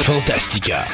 Fantastica.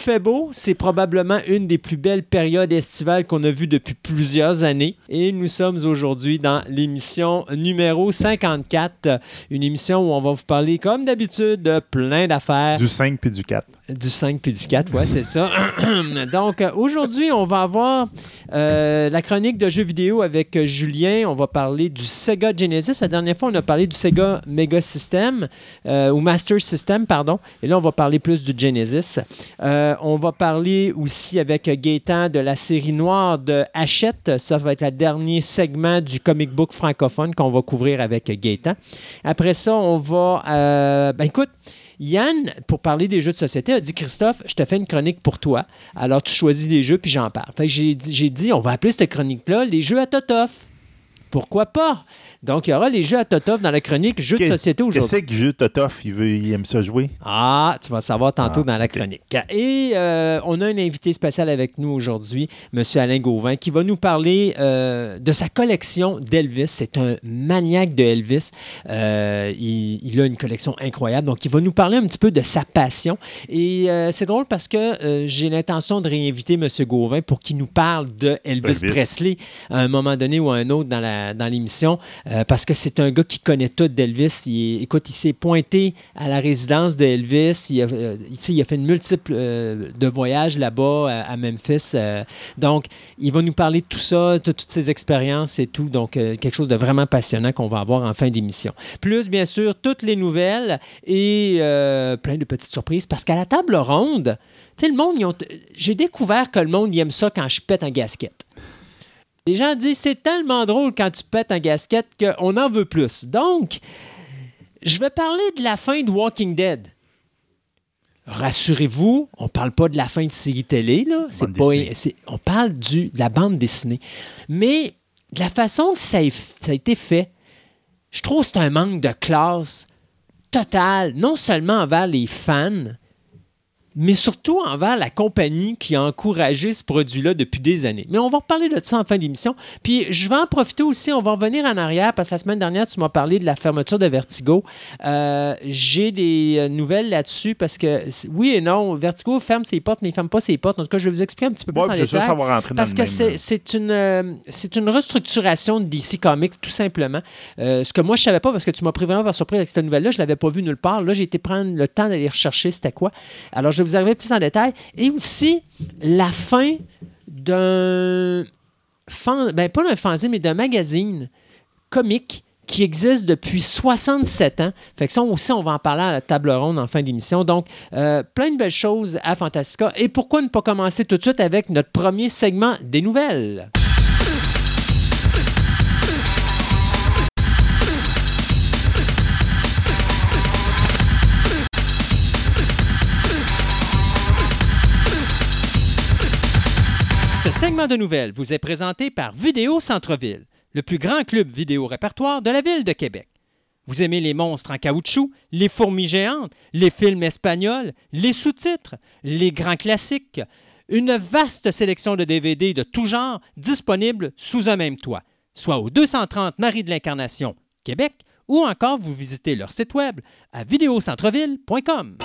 Fait beau, c'est probablement une des plus belles périodes estivales qu'on a vues depuis plusieurs années. Et nous sommes aujourd'hui dans l'émission numéro 54, une émission où on va vous parler, comme d'habitude, de plein d'affaires. Du 5 puis du 4. Du 5 puis du 4, ouais, c'est ça. Donc, aujourd'hui, on va avoir euh, la chronique de jeux vidéo avec Julien. On va parler du Sega Genesis. La dernière fois, on a parlé du Sega Mega System, euh, ou Master System, pardon. Et là, on va parler plus du Genesis. Euh, on va parler aussi avec Gaëtan de la série noire de Hachette. Ça va être le dernier segment du comic book francophone qu'on va couvrir avec Gaëtan. Après ça, on va... euh, ben écoute, Yann, pour parler des jeux de société, a dit Christophe, je te fais une chronique pour toi. Alors tu choisis les jeux puis j'en parle. J'ai dit, dit, on va appeler cette chronique-là les jeux à Totof. Pourquoi pas? Donc, il y aura les jeux à Totof dans la chronique jeux de société aujourd'hui. Qu'est-ce que jeu Totof, il, veut, il aime ça jouer? Ah, tu vas savoir tantôt Ah, dans la chronique. Et euh, on a un invité spécial avec nous aujourd'hui, M. Alain Gauvin, qui va nous parler euh, de sa collection d'Elvis. C'est un maniaque de Elvis. Euh, il, il a une collection incroyable. Donc, il va nous parler un petit peu de sa passion. Et c'est drôle parce que j'ai l'intention de réinviter M. Gauvin pour qu'il nous parle de Elvis, Elvis. Presley à un moment donné ou à un autre dans la- dans l'émission. Euh, parce que c'est un gars qui connaît tout d'Elvis. Écoute, il s'est pointé à la résidence de Elvis. Il euh, il a fait une multiple euh, de voyages là-bas à, à Memphis. euh, donc, il va nous parler de tout ça, de toutes ses expériences et tout. Donc, euh, quelque chose de vraiment passionnant qu'on va avoir en fin d'émission. Plus, bien sûr, toutes les nouvelles et euh, plein de petites surprises. Parce qu'à la table ronde, le monde, j'ai découvert que le monde il aime ça quand je pète en gasket. Les gens disent c'est tellement drôle quand tu pètes en gasket qu'on en veut plus. Donc, je vais parler de la fin de Walking Dead. Rassurez-vous, on parle pas de la fin de série télé, là. C'est pas, on parle du, de la bande dessinée. Mais de la façon que ça a, ça a été fait, je trouve que c'est un manque de classe total, non seulement envers les fans, mais surtout envers la compagnie qui a encouragé ce produit-là depuis des années. Mais on va reparler de ça en fin d'émission. Puis je vais en profiter aussi, on va revenir en arrière, parce que la semaine dernière, tu m'as parlé de la fermeture de Vertigo. Euh, J'ai des euh, nouvelles là-dessus, parce que oui et non, Vertigo ferme ses portes, mais il ferme pas ses portes. En tout cas, je vais vous expliquer un petit peu plus Ouais, en détail. ça va rentrer dans Parce le que c'est- euh, c'est une, euh, une restructuration de DC Comics, tout simplement. Euh, ce que moi, je savais pas, parce que tu m'as pris vraiment par surprise avec cette nouvelle-là, je l'avais pas vue nulle part. Là, j'ai été prendre le temps d'aller rechercher c'était quoi. Alors, je vais vous arriver plus en détail. Et aussi, la fin d'un... Ben, pas d'un fanzine, mais d'un magazine comique qui existe depuis 67 ans. Fait que ça aussi, on va en parler à la table ronde en fin d'émission. Donc, euh, plein de belles choses à Fantastica. Et pourquoi ne pas commencer tout de suite avec notre premier segment des nouvelles? Segment de nouvelles vous est présenté par Vidéo Centre-Ville, le plus grand club vidéo répertoire de la ville de Québec. Vous aimez les monstres en caoutchouc, les fourmis géantes, les films espagnols, les sous-titres, les grands classiques, une vaste sélection de DVD de tout genre disponibles sous un même toit, soit au 230 Marie de l'Incarnation, Québec, ou encore vous visitez leur site web à vidéocentreville.com.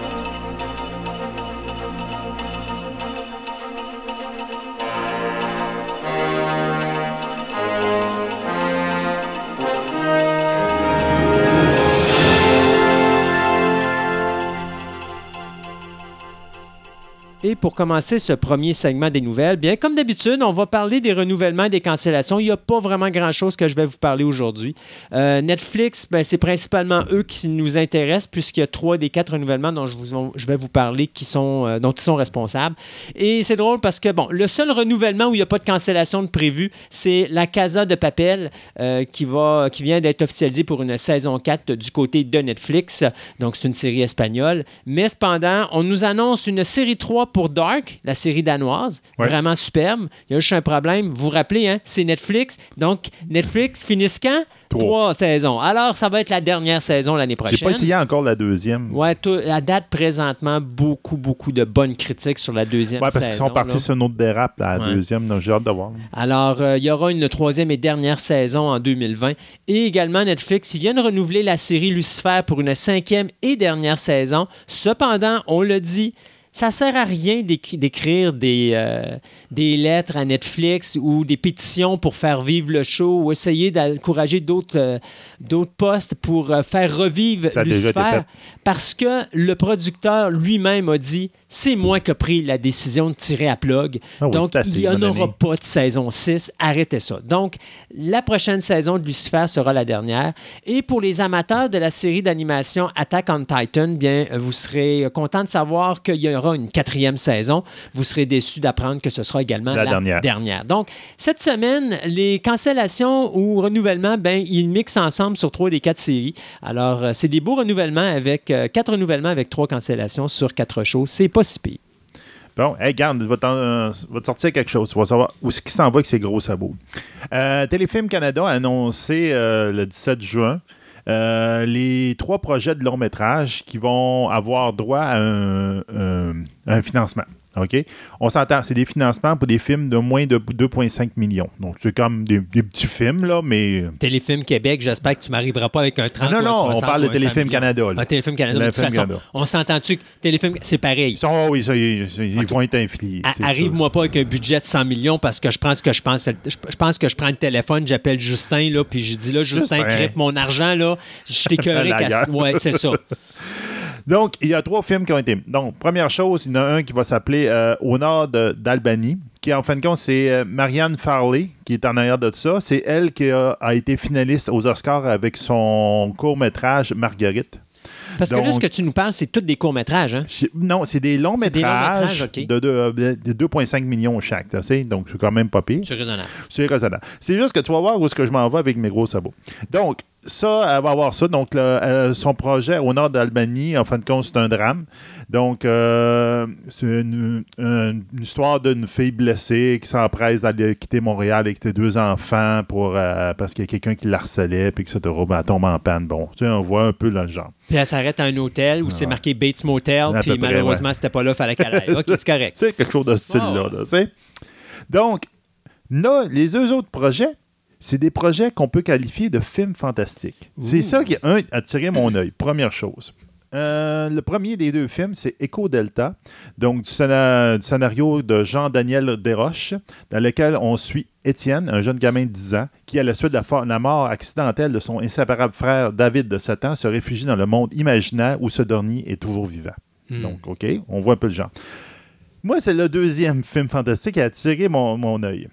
Et pour commencer ce premier segment des nouvelles, bien comme d'habitude, on va parler des renouvellements, des cancellations. Il n'y a pas vraiment grand-chose que je vais vous parler aujourd'hui. Euh, Netflix, ben, c'est principalement eux qui nous intéressent puisqu'il y a trois des quatre renouvellements dont je, vais vous parler qui sont, euh, dont ils sont responsables. Et c'est drôle parce que, bon, le seul renouvellement où il n'y a pas de cancellation de prévu, c'est la Casa de Papel euh, qui, va, qui vient d'être officialisée pour une saison 4 du côté de Netflix. Donc, c'est une série espagnole. Mais cependant, on nous annonce une série 3 pour Dark, la série danoise. Ouais. Vraiment superbe. Il y a juste un problème. Vous vous rappelez, hein, c'est Netflix. Donc, Netflix finissent quand? Trois. Trois saisons. Alors, ça va être la dernière saison l'année prochaine. J'ai pas essayé encore la deuxième. Ouais, à date présentement, beaucoup, beaucoup de bonnes critiques sur la deuxième Ouais, parce qu'ils sont partis là. sur une autre dérape, la Ouais. deuxième, donc j'ai hâte de voir. Alors, euh, il y aura une troisième et dernière saison en 2020. Et également, Netflix, ils viennent renouveler la série Lucifer pour une cinquième et dernière saison. Cependant, on le dit, ça sert à rien d'écri- d'écrire des, euh, des lettres à Netflix ou des pétitions pour faire vivre le show ou essayer d'encourager d'autres euh, d'autres postes pour euh, faire revivre Ça Lucifer parce que le producteur lui-même a dit c'est moi qui ai pris la décision de tirer à plug. Ah oui, Donc, il n'y en aura pas de saison 6. Arrêtez ça. Donc, la prochaine saison de Lucifer sera la dernière. Et pour les amateurs de la série d'animation Attack on Titan, bien, vous serez content de savoir qu'il y aura une quatrième saison. Vous serez déçus d'apprendre que ce sera également La la, dernière. dernière. Donc, cette semaine, les cancellations ou renouvellements, ben, ils mixent ensemble sur trois des quatre séries. Alors, euh, c'est des beaux renouvellements avec euh, quatre renouvellements avec trois cancellations sur quatre shows. C'est Bon, hey, garde, va, va te sortir quelque chose. Tu vas savoir où est-ce qu'il s'en va avec ses gros sabots. Euh, Téléfilm Canada a annoncé euh, le 17 juin euh, les trois projets de long métrage qui vont avoir droit à un financement. OK? On s'entend, c'est des financements pour des films de moins de 2,5 millions. Donc, c'est comme des, des petits films, là, mais. Téléfilm Québec, j'espère que tu m'arriveras pas avec un 30 Non, ou un non, on 60 parle de ou un 100 Téléfilm. Canada, là. Ah, Téléfilm Canada. mais de toute Téléfilm façon, Canada. on s'entend-tu que Téléfilm, c'est pareil? Ils sont, oui, ça, ils, ils vont être sûr. Arrive-moi pas avec un budget de 100 millions parce que je pense que je pense, je, pense que je prends le téléphone, j'appelle Justin, là, puis je dis là, Justin, Justin. mon argent, là. Je guerre. Ouais, c'est ça. Donc, il y a trois films qui ont été. Donc, première chose, il y en a un qui va s'appeler euh, Au nord d'Albanie, qui en fin de compte, c'est euh, Marianne Farley qui est en arrière de ça. C'est elle qui a, a été finaliste aux Oscars avec son court-métrage Marguerite. Parce que là, ce que tu nous parles, c'est tous des courts-métrages, hein? Non, c'est des longs des métrages longs-métrages, ok. de, deux- euh, de 2,5 millions chaque. Donc, c'est quand même pas pire. C'est raisonnable. C'est raisonnable. C'est juste que tu vas voir où est-ce que je m'en vais avec mes gros sabots. Donc, ça, elle va avoir ça. Donc, le- euh, son projet au nord d'Albanie, en fin de compte, c'est un drame. Donc, euh, c'est une, une- une histoire d'une fille blessée qui s'empresse d'aller quitter Montréal avec ses deux enfants pour, euh, parce qu'il y a quelqu'un qui la harcelait, puis etc. Ben, elle tombe en panne. Bon, tu sais, on voit un peu dans le genre. Puis elle s'arrête à un hôtel où c'est marqué Bates Motel, puis près, malheureusement, c'était pas là, fallait qu'elle aille. OK, c'est correct. C'est quelque chose de ce style-là. Tu sais. Donc, là, les deux autres projets, c'est des projets qu'on peut qualifier de films fantastiques. C'est ça qui a attiré mon œil. Première chose. Euh, le premier des deux films, c'est Echo Delta, donc du, scéna- du scénario de Jean-Daniel Desroches, dans lequel on suit Étienne, un jeune gamin de 10 ans, qui, à la suite de la, la mort accidentelle de son inséparable frère David de 7 ans, se réfugie dans le monde imaginaire où ce dernier est toujours vivant. Hmm. Donc, OK, on voit un peu le genre. Moi, c'est le deuxième film fantastique qui a attiré mon, mon œil.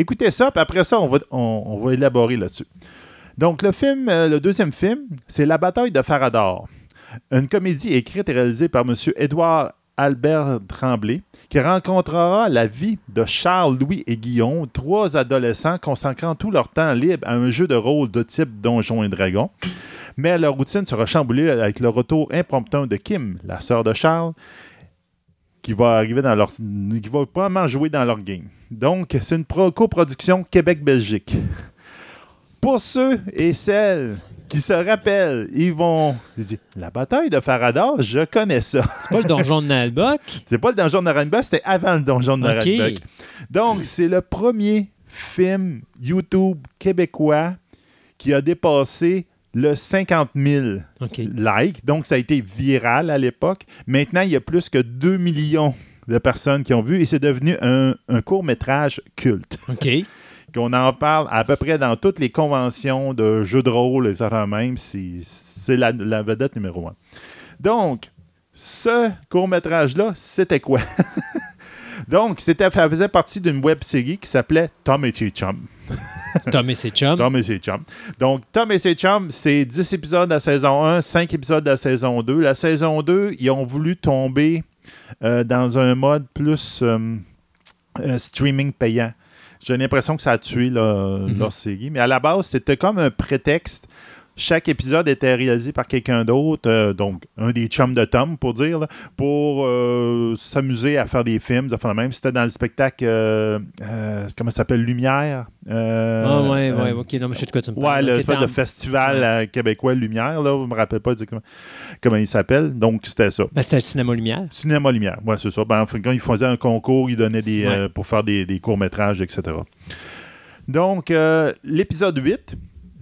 Écoutez ça, puis après ça, on va, on, élaborer là-dessus. Donc, le film, euh, le deuxième film, c'est La bataille de Farador. Une comédie écrite et réalisée par M. Édouard Albert Tremblay, qui rencontrera la vie de Charles, Louis et Guillaume, trois adolescents consacrant tout leur temps libre à un jeu de rôle de type Donjons et Dragons. Mais leur routine sera chamboulée avec le retour impromptu de Kim, la sœur de Charles, qui va arriver dans leur. qui va probablement jouer dans leur game. Donc, c'est une pro- coproduction Québec-Belgique. Pour ceux et celles qui se rappellent, ils vont. Ils disent La bataille de Farador, je connais ça. C'est pas le donjon de Nalbuck. C'est pas le donjon de Narenbach, c'était avant le donjon de OK. Narenbach. Donc, c'est le premier film YouTube québécois qui a dépassé le 50 000 OK. likes. Donc, ça a été viral à l'époque. Maintenant, il y a plus que 2 millions de personnes qui ont vu et c'est devenu un, un court-métrage culte. OK. Qu'on en parle à peu près dans toutes les conventions de jeux de rôle, et ça même, c'est c'est la, la vedette numéro un. Donc, ce court-métrage-là, c'était quoi? Donc, c'était, ça faisait partie d'une web série qui s'appelait Tom et ses chums. Tom et ses chums. Tom et ses chums. Donc, Tom et ses chums, c'est 10 épisodes de la saison 1, 5 épisodes de la saison 2. La saison 2, ils ont voulu tomber euh, dans un mode plus euh, euh, streaming payant. J'ai l'impression que ça a tué là, Mhm. leur série. Mais à la base, c'était comme un prétexte. Chaque épisode était réalisé par quelqu'un d'autre, euh, donc un des chums de Tom, pour dire, là, pour euh, s'amuser à faire des films. le même. C'était dans le spectacle, euh, comment ça s'appelle, Lumière. Ah, ouais, ouais, ok, non, mais je sais de quoi tu me Ouais, parles. le Ok, espèce de festival Ouais. québécois Lumière, là, je me rappelle pas exactement comment il s'appelle. Donc, c'était ça. Ben, c'était le cinéma lumière. Cinéma Lumière, ouais, c'est ça. Ben, quand ils faisaient un concours, ils donnaient des, Ouais. pour faire des, des courts-métrages, etc. Donc, euh, l'épisode 8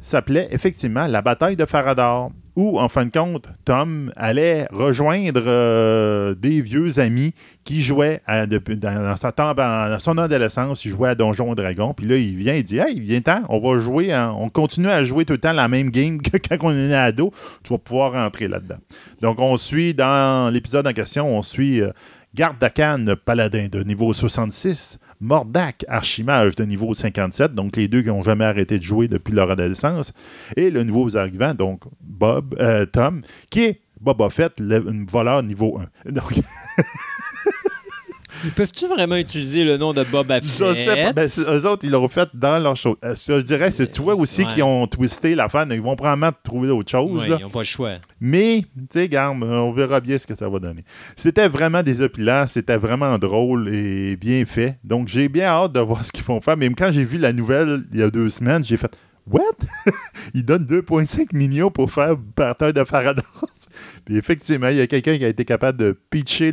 s'appelait effectivement La bataille de Faradar, où, en fin de compte, Tom allait rejoindre euh, des vieux amis qui jouaient depuis- dans, sa tombe- dans son adolescence, il jouait à Donjons et Dragons. Puis là, il vient, il dit Hey, viens temps, on va jouer, on continue à jouer tout le temps la même game que quand on est ado. Tu vas pouvoir rentrer là-dedans. Donc, on suit dans l'épisode en question, on suit euh, Garde d'Akan, paladin de niveau 66, Mordak, archimage de niveau 57, donc les deux qui n'ont jamais arrêté de jouer depuis leur adolescence, et le nouveau arrivant, donc Bob, euh, Tom, qui est Boba Fett, le voleur niveau 1. Donc, Peuvent-tu vraiment utiliser le nom de Boba je Fett? sais pas, ben, eux autres, ils l'ont fait dans leur show. Euh, je dirais, c'est toi aussi Ouais. qui ont twisté l'affaire, ils vont probablement trouver autre chose. Ouais, là. ils n'ont pas le choix. Mais, tu sais, garde, on verra bien ce que ça va donner. C'était vraiment désopilant, c'était vraiment drôle et bien fait. Donc, j'ai bien hâte de voir ce qu'ils vont faire. Même quand j'ai vu la nouvelle il y a deux semaines, j'ai fait What? Ils donnent 2,5 millions pour faire Bataille de Faraday. puis effectivement, il y a quelqu'un qui a été capable de pitcher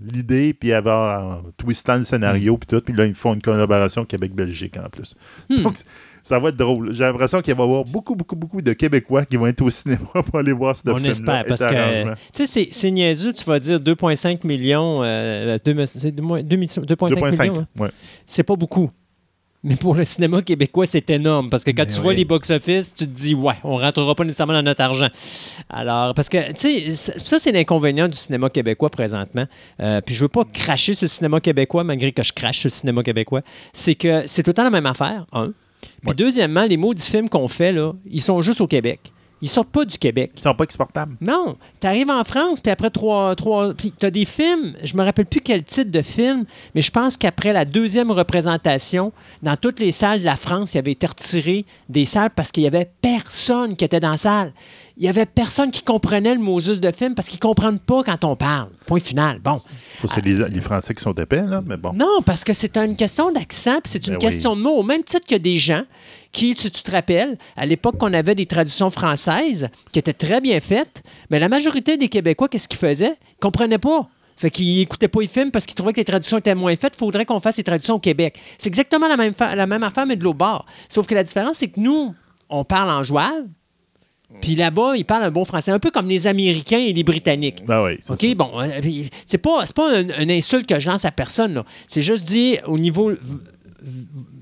l'idée, puis avoir en twistant le scénario, puis tout. Puis là, ils font une collaboration Québec-Belgique en plus. Hmm. Donc, ça va être drôle. J'ai l'impression qu'il va y avoir beaucoup, beaucoup, beaucoup de Québécois qui vont être au cinéma pour aller voir ce On film-là. espère, parce que, arrangement. tu sais, c'est- niaiseux, tu vas dire 2,5 millions, euh, deux- c'est deux mois- deux mi- 2,5 2,5. millions, hein? Ouais. c'est pas beaucoup. Mais pour le cinéma québécois, c'est énorme parce que quand Mais tu vois les box-office, tu te dis, ouais, on rentrera pas nécessairement dans notre argent. Alors, parce que, tu sais, ça- c'est l'inconvénient du cinéma québécois présentement. Euh, puis je veux pas cracher sur le cinéma québécois, malgré que je crache sur le cinéma québécois. C'est que c'est tout le temps la même affaire, un. Puis Ouais. deuxièmement, les maudits films qu'on fait, là, ils sont juste au Québec. Ils sortent pas du Québec. Ils sont pas exportables. Non, tu arrives en France, puis après trois. trois puis tu as des films, je me rappelle plus quel titre de film, mais je pense qu'après la deuxième représentation, dans toutes les salles de la France, il avait été retiré des salles parce qu'il y avait personne qui était dans la salle. Il y avait personne qui comprenait le Moses de film parce qu'ils comprennent pas quand on parle. Point final. Bon. Ça, c'est les, les Français qui sont épais, là, mais bon. Non, parce que c'est une question d'accent, puis c'est une Ben oui. question de mots. Au même titre que des gens qui, tu, tu te rappelles, à l'époque qu'on avait des traductions françaises qui étaient très bien faites, mais la majorité des Québécois, qu'est-ce qu'ils faisaient? Ils comprenaient pas. Fait qu'ils n'écoutaient pas les films parce qu'ils trouvaient que les traductions étaient moins faites. Il faudrait qu'on fasse les traductions au Québec. C'est exactement la même, fa- la même affaire, mais de l'autre bord. Sauf que la différence, c'est que nous, on parle en jouave, puis là-bas, ils parlent un bon français. Un peu comme les Américains et les Britanniques. Ben oui, OK, ça. bon, euh, c'est pas, pas un, un insulte que je lance à personne. C'est juste dit au niveau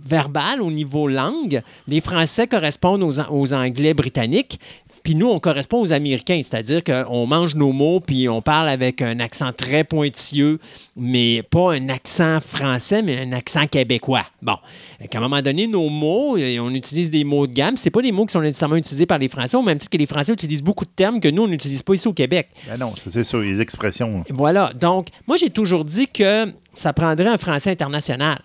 verbal, au niveau langue, les Français correspondent aux, aux Anglais britanniques, puis nous, on correspond aux Américains, c'est-à-dire qu'on mange nos mots, puis on parle avec un accent très pointilleux, mais pas un accent français, mais un accent québécois. Bon, qu'à un moment donné, nos mots, on utilise des mots de gamme, c'est pas des mots qui sont nécessairement utilisés par les Français, au même titre que les Français utilisent beaucoup de termes que nous, on n'utilise pas ici au Québec. Ben non, c'est sur les expressions. Voilà. Donc, moi, j'ai toujours dit que ça prendrait un français international.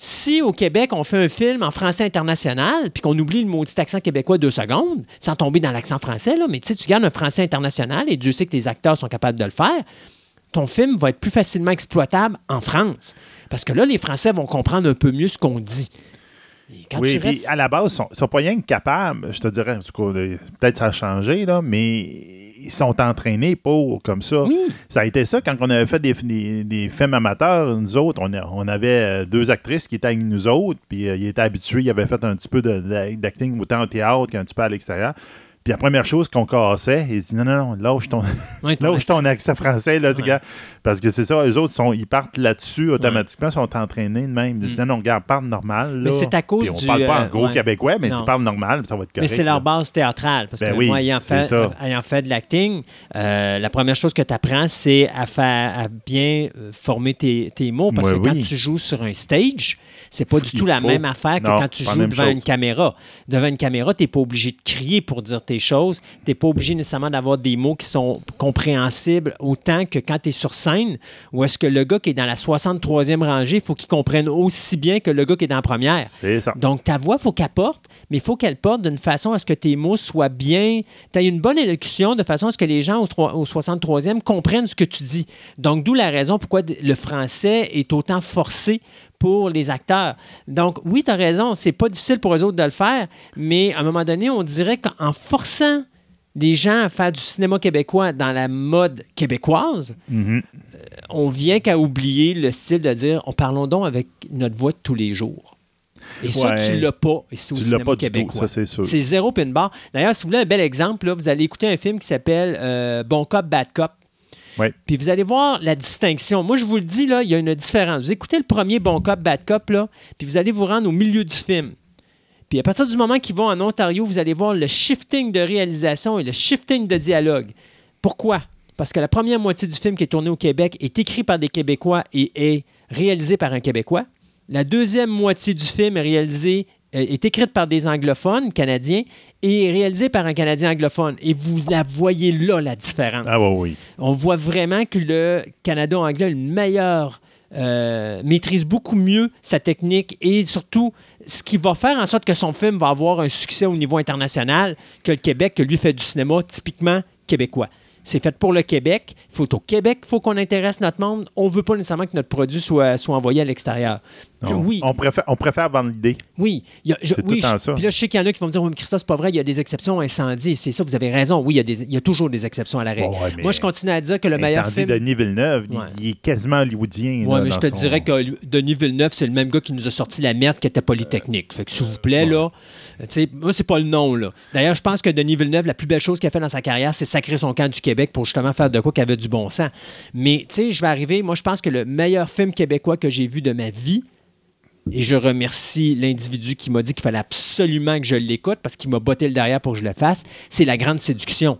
Si au Québec, on fait un film en français international, puis qu'on oublie le maudit accent québécois deux secondes, sans tomber dans l'accent français, là, mais tu sais, tu gardes un français international, et Dieu sait que les acteurs sont capables de le faire, ton film va être plus facilement exploitable en France. Parce que là, les Français vont comprendre un peu mieux ce qu'on dit. Quand oui, puis restes- à la base, ils sont, sont pas rien que capables, je te dirais, cas, euh, peut-être ça a changé, là, mais ils sont entraînés pour comme ça. Oui. Ça a été ça quand on avait fait des, des, des films amateurs, nous autres, on, avait euh, deux actrices qui étaient avec nous autres, puis euh, ils étaient habitués, ils avaient fait un petit peu de- de- d'acting autant au théâtre qu'un petit peu à l'extérieur. Puis la première chose qu'on cassait, il dit non, non, non, lâche ton, Ouais, ton lâche ton accent français, là, Ouais. gars. Parce que c'est ça, eux autres, sont, ils partent là-dessus automatiquement, sont entraînés de même. Ils disent non, non, regarde, parle normal. Mm. Mais là. c'est à cause Puis on du, parle pas en euh, gros ouais. québécois, mais Non. tu parles normal, puis ça va être Mais correct. c'est leur là. base théâtrale. Parce Ben que oui, moi, ayant fait, ça. ayant fait de l'acting, euh, la première chose que tu apprends, c'est à, faire, à bien euh, former tes, tes mots. Parce Ouais, que quand oui. tu joues sur un stage, c'est pas du tout la même affaire que Non, quand tu joues devant chose. une caméra. Devant une caméra, tu n'es pas obligé de crier pour dire tes choses. Tu n'es pas obligé nécessairement d'avoir des mots qui sont compréhensibles autant que quand tu es sur scène, où est-ce que le gars qui est dans la 63e rangée, il faut qu'il comprenne aussi bien que le gars qui est dans la première. C'est ça. Donc, ta voix, il faut qu'elle porte, mais il faut qu'elle porte d'une façon à ce que tes mots soient bien. Tu as une bonne élocution de façon à ce que les gens au, au 63e comprennent ce que tu dis. Donc, d'où la raison pourquoi le français est autant forcé pour les acteurs. Donc, oui, tu as raison, c'est pas difficile pour eux autres de le faire, mais à un moment donné, on dirait qu'en forçant les gens à faire du cinéma québécois dans la mode québécoise, Mhm. on vient qu'à oublier le style de dire on parlons donc avec notre voix de tous les jours. Et ça, Ouais. tu l'as pas ici au Tu l'as cinéma pas du tout, québécois. ça, c'est sûr. C'est zéro pin bar. D'ailleurs, si vous voulez un bel exemple, là, vous allez écouter un film qui s'appelle euh, Bon Cop, Bad Cop. Puis vous allez voir la distinction. Moi, je vous le dis, là, il y a une différence. Vous écoutez le premier Bon Cop, Bad Cop, là, puis vous allez vous rendre au milieu du film. Puis à partir du moment qu'ils vont en Ontario, vous allez voir le shifting de réalisation et le shifting de dialogue. Pourquoi? Parce que la première moitié du film qui est tourné au Québec est écrit par des Québécois et est réalisé par un Québécois. La deuxième moitié du film est réalisée est écrite par des anglophones canadiens et réalisée par un Canadien anglophone. Et vous la voyez là, la différence. Ah, oui, oui. On voit vraiment que le Canada anglais a une meilleure, euh, maîtrise beaucoup mieux sa technique et surtout ce qui va faire en sorte que son film va avoir un succès au niveau international que le Québec, que lui fait du cinéma typiquement québécois. C'est fait pour le Québec. Il faut au Québec, il faut qu'on intéresse notre monde. On ne veut pas nécessairement que notre produit soit, soit envoyé à l'extérieur. Oui, On préfère, on préfère vendre l'idée. oui. il y a- je- tout oui, je- ça. Puis là, je sais qu'il y en a qui vont me dire Oui, mais Christophe, c'est pas vrai, il y a des exceptions incendie. C'est ça, vous avez raison. Oui, il y a, des- il y a toujours des exceptions à la règle. Ouais, Moi, je continue à dire que le meilleur Incendie film. Denis Villeneuve, il- Ouais. il, est quasiment hollywoodien. Oui, mais je te son- dirais que Denis Villeneuve, c'est le même gars qui nous a sorti la merde qui était Polytechnique. Fait que s'il vous plaît, là, sais, moi, c'est pas le nom, là. D'ailleurs, je pense que Denis Villeneuve, la plus belle chose qu'il a fait dans sa carrière, c'est sacrer son camp du Québec pour justement faire de quoi qui avait du bon sens. Mais, tu sais, je vais arriver, moi, je pense que le meilleur film québécois que j'ai vu de ma vie, et je remercie l'individu qui m'a dit qu'il fallait absolument que je l'écoute parce qu'il m'a botté le derrière pour que je le fasse, c'est La Grande Séduction.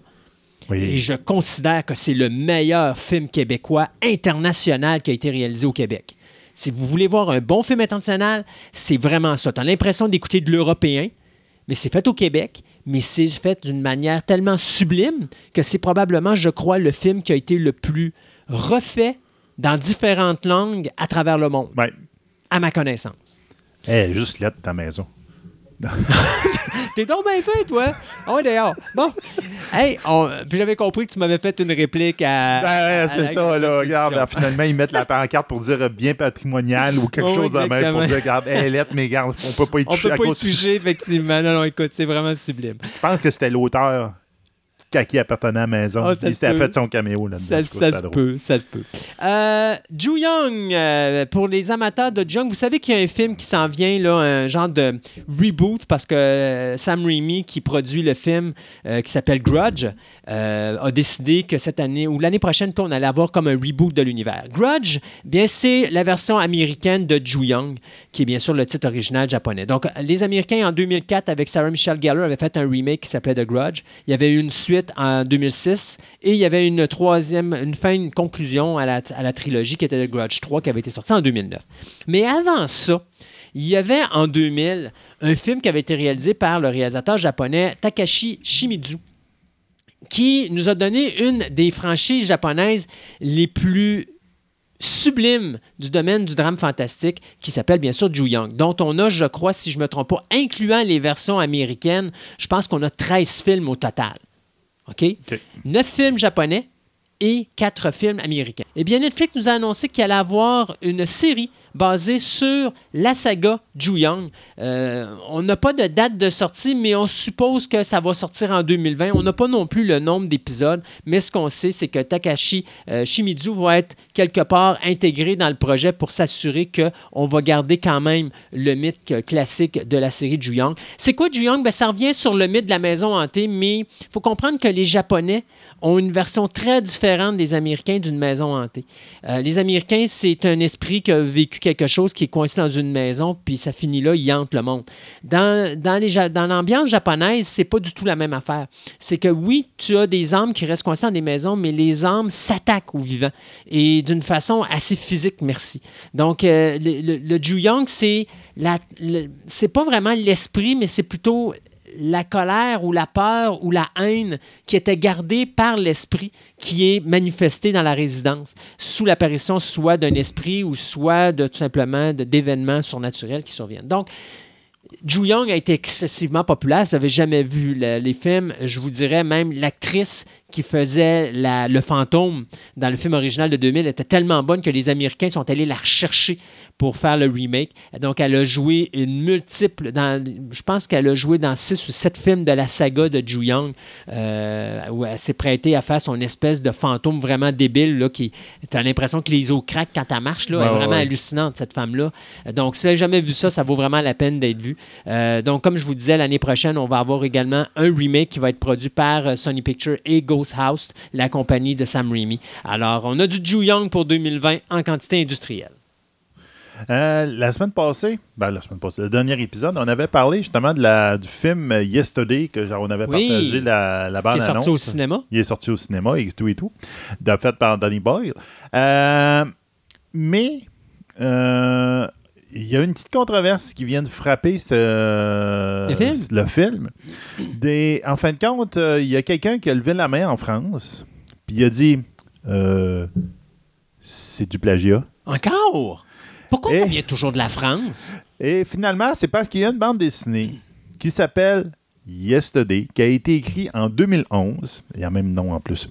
Et je considère que c'est le meilleur film québécois international qui a été réalisé au Québec. Si vous voulez voir un bon film international, c'est vraiment ça. Tu as l'impression d'écouter de l'européen, mais c'est fait au Québec, mais c'est fait d'une manière tellement sublime que c'est probablement, je crois, le film qui a été le plus refait dans différentes langues à travers le monde, Ouais. à ma connaissance. Eh, juste là de ta maison. T'es donc bien fait, toi. Ah ouais, d'ailleurs. Bon. Hey, on- puis j'avais compris que tu m'avais fait une réplique à. Ben, ouais, c'est ça, là. Regarde, finalement, ils mettent la pancarte pour dire euh, bien patrimonial ou quelque chose de même pour dire, regarde, elle est mais regarde, on peut pas y On toucher peut à pas y toucher, effectivement. Non, non, écoute, c'est vraiment sublime. Je pense que c'était l'auteur à qui appartenait à la maison. Ah, ça il s'était fait son caméo là-dedans. Ça, se peut, ça se peut. Euh, Ju Young, euh, pour les amateurs de Jung, vous savez qu'il y a un film qui s'en vient, là, un genre de reboot, parce que euh, Sam Raimi, qui produit le film euh, qui s'appelle Grudge, a décidé que cette année, ou l'année prochaine, on allait avoir comme un reboot de l'univers. Grudge, bien, c'est la version américaine de Ju Young, qui est bien sûr le titre original japonais. Donc, les Américains, en 2004, avec Sarah Michelle Gellar, avaient fait un remake qui s'appelait The Grudge. Il y avait eu une suite en 2006 et il y avait une troisième, une fin, une conclusion à la, à la trilogie qui était The Grudge 3 qui avait été sorti en 2009. Mais avant ça, il y avait en 2000 un film qui avait été réalisé par le réalisateur japonais Takashi Shimizu qui nous a donné une des franchises japonaises les plus sublimes du domaine du drame fantastique qui s'appelle bien sûr Ju Young, dont on a, je crois, si je ne me trompe pas, incluant les versions américaines, je pense qu'on a 13 films au total. OK? OK. 9 films japonais et 4 films américains. Eh bien, Netflix nous a annoncé qu'il allait avoir une série basé sur la saga Ju Young. Euh, on n'a pas de date de sortie, mais on suppose que ça va sortir en 2020. On n'a pas non plus le nombre d'épisodes, mais ce qu'on sait, c'est que Takashi euh, Shimizu va être quelque part intégré dans le projet pour s'assurer qu'on va garder quand même le mythe classique de la série Ju Young. C'est quoi Ju Young? Ben, ça revient sur le mythe de la maison hantée, mais il faut comprendre que les Japonais ont une version très différente des Américains d'une maison hantée. Euh, les Américains, c'est un esprit qui a vécu quelque chose qui est coincé dans une maison, puis ça finit là, il hante le monde. Dans, dans, l'ambiance japonaise, c'est pas du tout la même affaire. C'est que oui, tu as des âmes qui restent coincées dans des maisons, mais les âmes s'attaquent aux vivants et d'une façon assez physique, merci. Donc, euh, le, le, Ju Young, c'est c'est pas vraiment l'esprit, mais c'est plutôt la colère ou la peur ou la haine qui était gardée par l'esprit qui est manifesté dans la résidence, sous l'apparition soit d'un esprit ou soit de, tout simplement d'événements surnaturels qui surviennent. Donc, Ju Young a été excessivement populaire. Vous n'avez jamais vu les films, je vous dirais même l'actrice qui faisait le fantôme dans le film original de 2000 était tellement bonne que les Américains sont allés la rechercher pour faire le remake. Donc, elle a joué une multiple, dans, je pense qu'elle a joué dans six ou sept films de la saga de Ju Young, euh, où elle s'est prêtée à faire son espèce de fantôme vraiment débile, là, qui, as l'impression que les os craquent quand elle marche, là. elle est vraiment hallucinante, cette femme-là. Donc, si vous n'avez jamais vu ça, ça vaut vraiment la peine d'être vu. Euh, donc, comme je vous disais, l'année prochaine, on va avoir également un remake qui va être produit par euh, Sony Pictures et House, la compagnie de Sam Raimi. Alors, on a du Ju Young pour 2020 en quantité industrielle. Euh, la semaine passée, ben, la semaine passée, le dernier épisode, on avait parlé justement de la, du film Yesterday, que genre, on avait partagé la, la bande Il est sorti au cinéma. Il est sorti au cinéma et tout et tout, de, fait par Danny Boyle. Euh, mais euh, il y a une petite controverse qui vient de frapper le film? Des, en fin de compte, il y a quelqu'un qui a levé la main en France, puis il a dit c'est du plagiat. Encore? Pourquoi ça vient toujours de la France? Et finalement, c'est parce qu'il y a une bande dessinée qui s'appelle Yesterday, qui a été écrite en 2011. Il y a même nom en plus.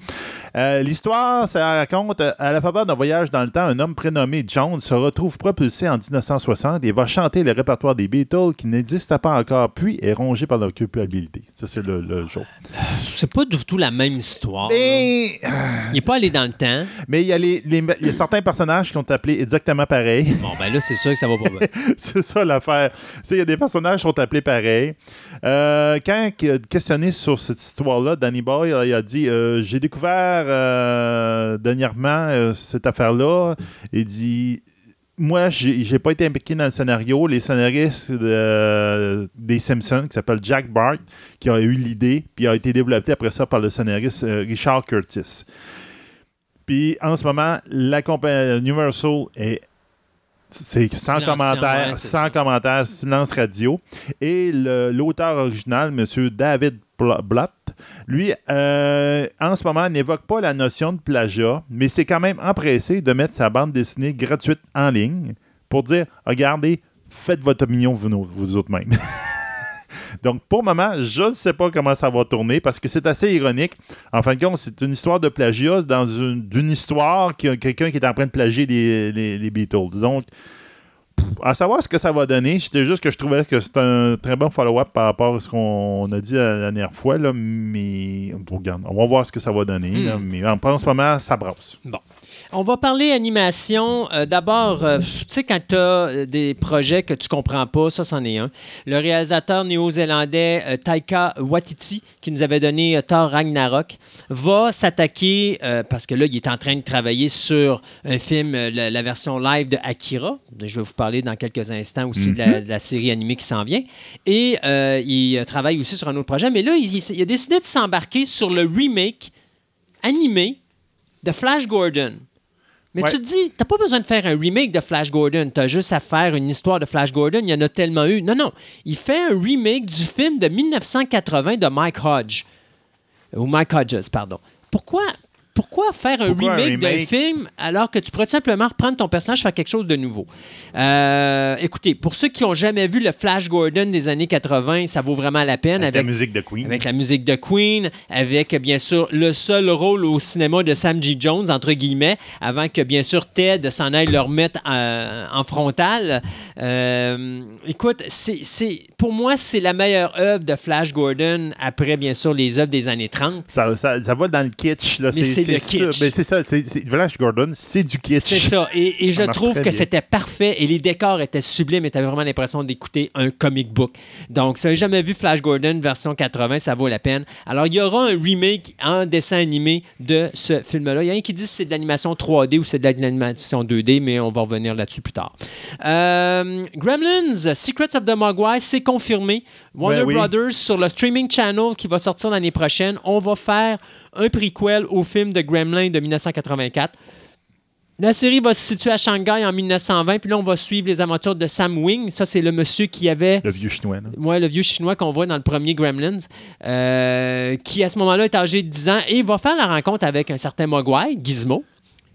Euh, l'histoire, ça raconte à la faveur d'un voyage dans le temps, un homme prénommé John se retrouve propulsé en 1960 et va chanter le répertoire des Beatles qui n'existe pas encore, puis est rongé par leur culpabilité. Ça, c'est le, le jour. C'est pas du tout la même histoire. Mais... Il n'est pas allé dans le temps. Mais il y, a les, y a certains personnages qui sont appelés exactement pareil. Bon, ben là, c'est sûr que ça va pas bien. c'est ça l'affaire. Il y a des personnages qui sont appelés pareil. Euh, quand questionné sur cette histoire-là, Danny Boy il a dit euh, J'ai découvert euh, dernièrement euh, cette affaire-là. Il dit moi, j'ai pas été impliqué dans le scénario. Les scénaristes des Simpsons, qui s'appelle Jack Bart, qui a eu l'idée, puis a été développé après ça par le scénariste Richard Curtis. Puis en ce moment, la compagnie Universal est c'est sans commentaire, sans commentaire, silence radio. Et l'auteur original, M. David Blatt, lui, euh, en ce moment, n'évoque pas la notion de plagiat, mais c'est quand même empressé de mettre sa bande dessinée gratuite en ligne pour dire regardez, faites votre opinion vous, vous autres même. Donc, pour le moment, je ne sais pas comment ça va tourner parce que c'est assez ironique. En fin de compte, c'est une histoire de plagiat dans une, histoire qui a quelqu'un qui est en train de plagier les, les Beatles. Donc, à savoir ce que ça va donner, c'était juste que je trouvais que c'est un très bon follow-up par rapport à ce qu'on a dit la dernière fois. Là, mais on va voir ce que ça va donner. Hmm. mais en, ce moment, ça brosse. Bon. On va parler animation. Euh, d'abord, euh, tu sais, quand tu as euh, des projets que tu comprends pas, ça, c'en est un. Le réalisateur néo-zélandais Taika Waititi, qui nous avait donné Thor Ragnarok, va s'attaquer, parce que là, il est en train de travailler sur un film, la, version live de Akira. Je vais vous parler dans quelques instants aussi de, la, mhm. série animée qui s'en vient. Et il travaille aussi sur un autre projet. Mais là, il, il a décidé de s'embarquer sur le remake animé de Flash Gordon. Mais tu te dis, t'as pas besoin de faire un remake de Flash Gordon, t'as juste à faire une histoire de Flash Gordon, il y en a tellement eu. Non, non, il fait un remake du film de 1980 de Mike Hodge. Ou Mike Hodges, pardon. Pourquoi, pourquoi faire un Pourquoi remake d'un film alors que tu pourrais tout simplement reprendre ton personnage et faire quelque chose de nouveau? Euh, écoutez, pour ceux qui n'ont jamais vu le Flash Gordon des années 80, ça vaut vraiment la peine Avec, avec, la musique de Queen. avec la musique de Queen, avec bien sûr le seul rôle au cinéma de Sam G. Jones, entre guillemets, avant que bien sûr Ted s'en aille le remettre en, en frontal. Euh, écoute, c'est, c'est- pour moi, c'est la meilleure œuvre de Flash Gordon après bien sûr les œuvres des années 30. Ça, ça, ça va dans le kitsch. Là. C'est kitsch. Mais c'est ça. C'est, Flash Gordon, c'est du kitsch. C'est ça. Et, et Ça je trouve que c'était parfait et les décors étaient sublimes et tu vraiment l'impression d'écouter un comic book. Donc, si vous n'avez jamais vu Flash Gordon version 80, ça vaut la peine. Alors, il y aura un remake en dessin animé de ce film-là. Il y a un qui dit que c'est de l'animation 3D ou c'est de l'animation 2D, mais on va revenir là-dessus plus tard. Euh, Gremlins, Secrets of the Mogwai, c'est confirmé. Warner Ben oui. Brothers sur le streaming channel qui va sortir l'année prochaine. On va faire un prequel au film de Gremlin de 1984. La série va se situer à Shanghai en 1920, puis là, on va suivre les aventures de Sam Wing. Ça, c'est le monsieur qui avait. Le vieux chinois. Ouais, le vieux chinois qu'on voit dans le premier Gremlins, euh, qui à ce moment-là est âgé de 10 ans et va faire la rencontre avec un certain Mogwai, Gizmo,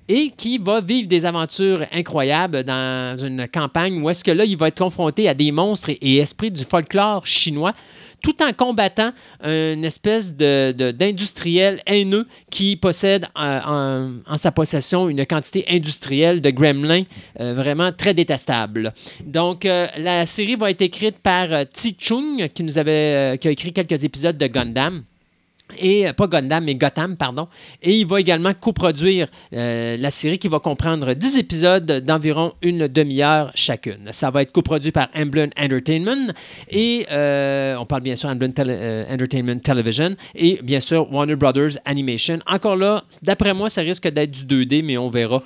et qui va vivre des aventures incroyables dans une campagne où est-ce que là, il va être confronté à des monstres et esprits du folklore chinois tout en combattant une espèce de- de- d'industriel haineux qui possède euh, en, sa possession une quantité industrielle de gremlins euh, vraiment très détestable. Donc, euh, la série va être écrite par Ti Chung, qui nous avait qui a écrit quelques épisodes de Gundam. Et euh, pas Gundam, mais Gotham, pardon. Et il va également coproduire euh, la série qui va comprendre 10 épisodes d'environ une demi-heure chacune. Ça va être coproduit par Amblin Entertainment et euh, on parle bien sûr euh, Entertainment Television et bien sûr Warner Brothers Animation. Encore là, d'après moi, ça risque d'être du 2D, mais on verra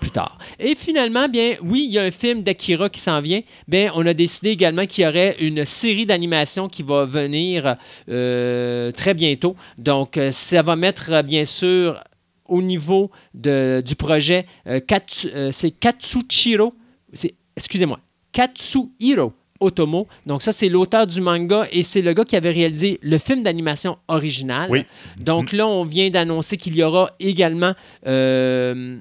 plus tard. Et finalement, bien oui, il y a un film d'Akira qui s'en vient. Bien, on a décidé également qu'il y aurait une série d'animation qui va venir très bientôt. Donc, euh, ça va mettre, euh, bien sûr, au niveau de- du projet, euh, Katsu- c'est Katsuchiro, c'est, excusez-moi, Katsuhiro Otomo. Donc, ça, c'est l'auteur du manga et c'est le gars qui avait réalisé le film d'animation original. Oui. Donc, là, on vient d'annoncer qu'il y aura également. euh,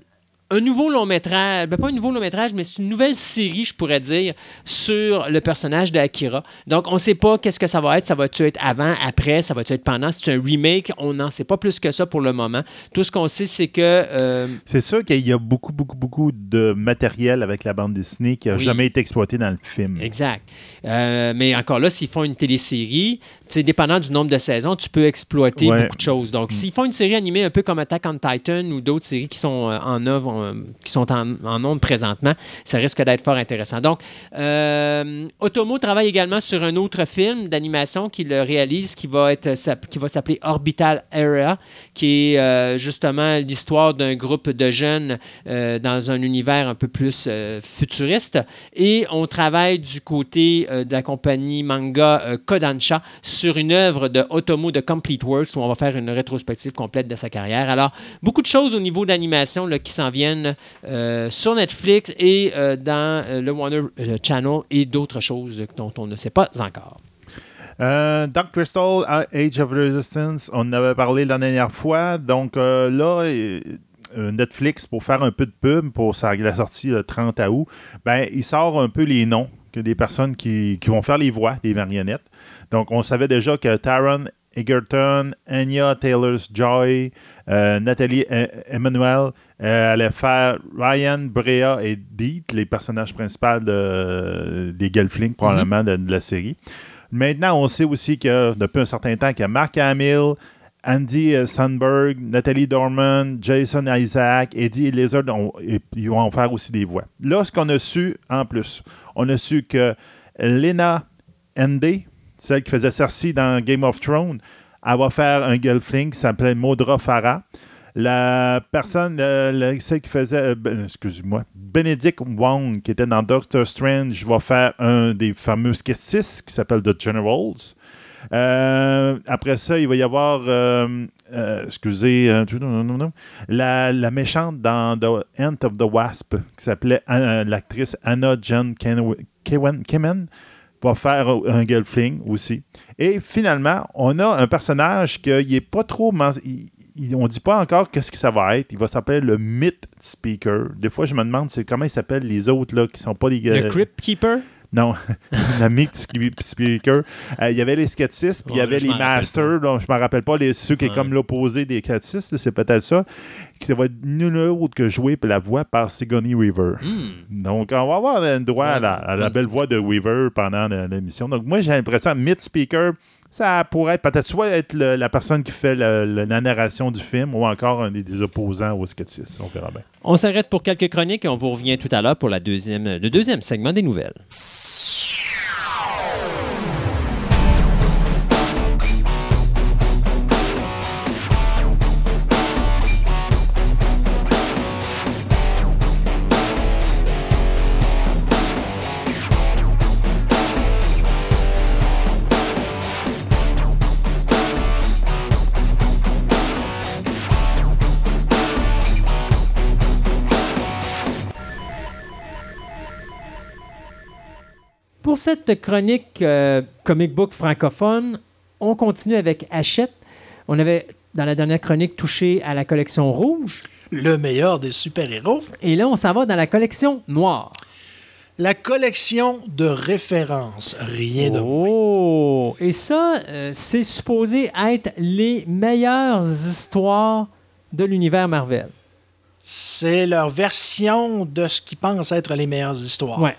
un nouveau long métrage, ben pas un nouveau long métrage, mais c'est une nouvelle série, je pourrais dire, sur le personnage de Akira. Donc, on ne sait pas qu'est-ce que ça va être. Ça va-tu être avant, après, ça va-tu être pendant? C'est un remake. On n'en sait pas plus que ça pour le moment. Tout ce qu'on sait, c'est que. euh, C'est sûr qu'il y a beaucoup, beaucoup, beaucoup de matériel avec la bande dessinée qui n'a Oui. jamais été exploité dans le film. Exact. Euh, mais encore là, s'ils font une télésérie, tu sais, dépendant du nombre de saisons, tu peux exploiter Ouais. beaucoup de choses. Donc, s'ils font une série animée un peu comme Attack on Titan ou d'autres séries qui sont euh, en œuvre, euh, qui sont en, en ondes présentement, ça risque d'être fort intéressant. Donc, euh, Otomo travaille également sur un autre film d'animation qu'il réalise qui va être qui va s'appeler Orbital Area, qui est euh, justement l'histoire d'un groupe de jeunes dans un univers un peu plus futuriste. Et on travaille du côté de la compagnie manga Kodansha sur une œuvre de Otomo de Complete Works où on va faire une rétrospective complète de sa carrière. Alors, beaucoup de choses au niveau d'animation qui s'en viennent euh, sur Netflix et euh, dans euh, le Warner Channel et d'autres choses dont on ne sait pas encore. Euh, Crystal, Age of Resistance, on en avait parlé la dernière fois. Donc là, Netflix, pour faire un peu de pub pour la sortie le 30 août, ben, il sort un peu les noms des personnes qui, vont faire les voix des marionnettes. Donc on savait déjà que Taron Egerton, Anya Taylor-Joy, Nathalie E- Emmanuel euh, allaient faire Ryan, Brea et Deet, les personnages principaux de- des Gelflings, probablement, de, de la série. Maintenant, on sait aussi que depuis un certain temps, a Mark Hamill, Andy euh, Sandberg, Nathalie Dorman, Jason Isaac, Eddie Lizard, et- ils vont faire aussi des voix. Là, ce qu'on a su en plus, on a su que Lena Ende, celle qui faisait Cersei dans Game of Thrones, elle va faire un Gelfling qui s'appelait Maudra Farah. La personne, celle qui faisait, euh, ben, excuse-moi, Benedict Wong, qui était dans Doctor Strange, va faire un des fameux Kestis qui s'appelle The Generals. Euh, après ça, il va y avoir, euh, euh, excusez, la, la méchante dans The End of the Wasp, qui s'appelait l'actrice Anna Kewen- Kemen, va faire un Gelfling aussi. Et finalement, on a un personnage qui n'est pas trop. On dit pas encore qu'est-ce que ça va être. Il va s'appeler le Myth Speaker. Des fois, je me demande c'est comment ils s'appellent les autres là, qui sont pas les gars. Le Crypt Keeper? Non, le Myth Speaker. Euh, il y avait les scatistes, puis il y avait les Masters. je me rappelle pas les, ceux qui est Ouais. comme l'opposé des là, C'est peut-être ça. Qui va être nul autre que joué la voix par Sigourney Weaver. Hmm. Donc, on va avoir un droit à la, à la belle voix de Weaver pendant l'émission. Donc, moi, j'ai l'impression que Myth Speaker, ça pourrait être peut-être soit être la personne qui fait la narration du film ou encore un des, opposants aux skatistes. On verra bien. On s'arrête pour quelques chroniques et on vous revient tout à l'heure pour deuxième, le deuxième segment des nouvelles. Pour cette chronique euh, comic book francophone, on continue avec Hachette. On avait, dans la dernière chronique, touché à la collection rouge. Le meilleur des super-héros. Et là, on s'en va dans la collection noire. La collection de références. Rien de moins. Oh! Et ça, euh, c'est supposé être les meilleures histoires de l'univers Marvel. C'est leur version de ce qu'ils pensent être les meilleures histoires. Ouais.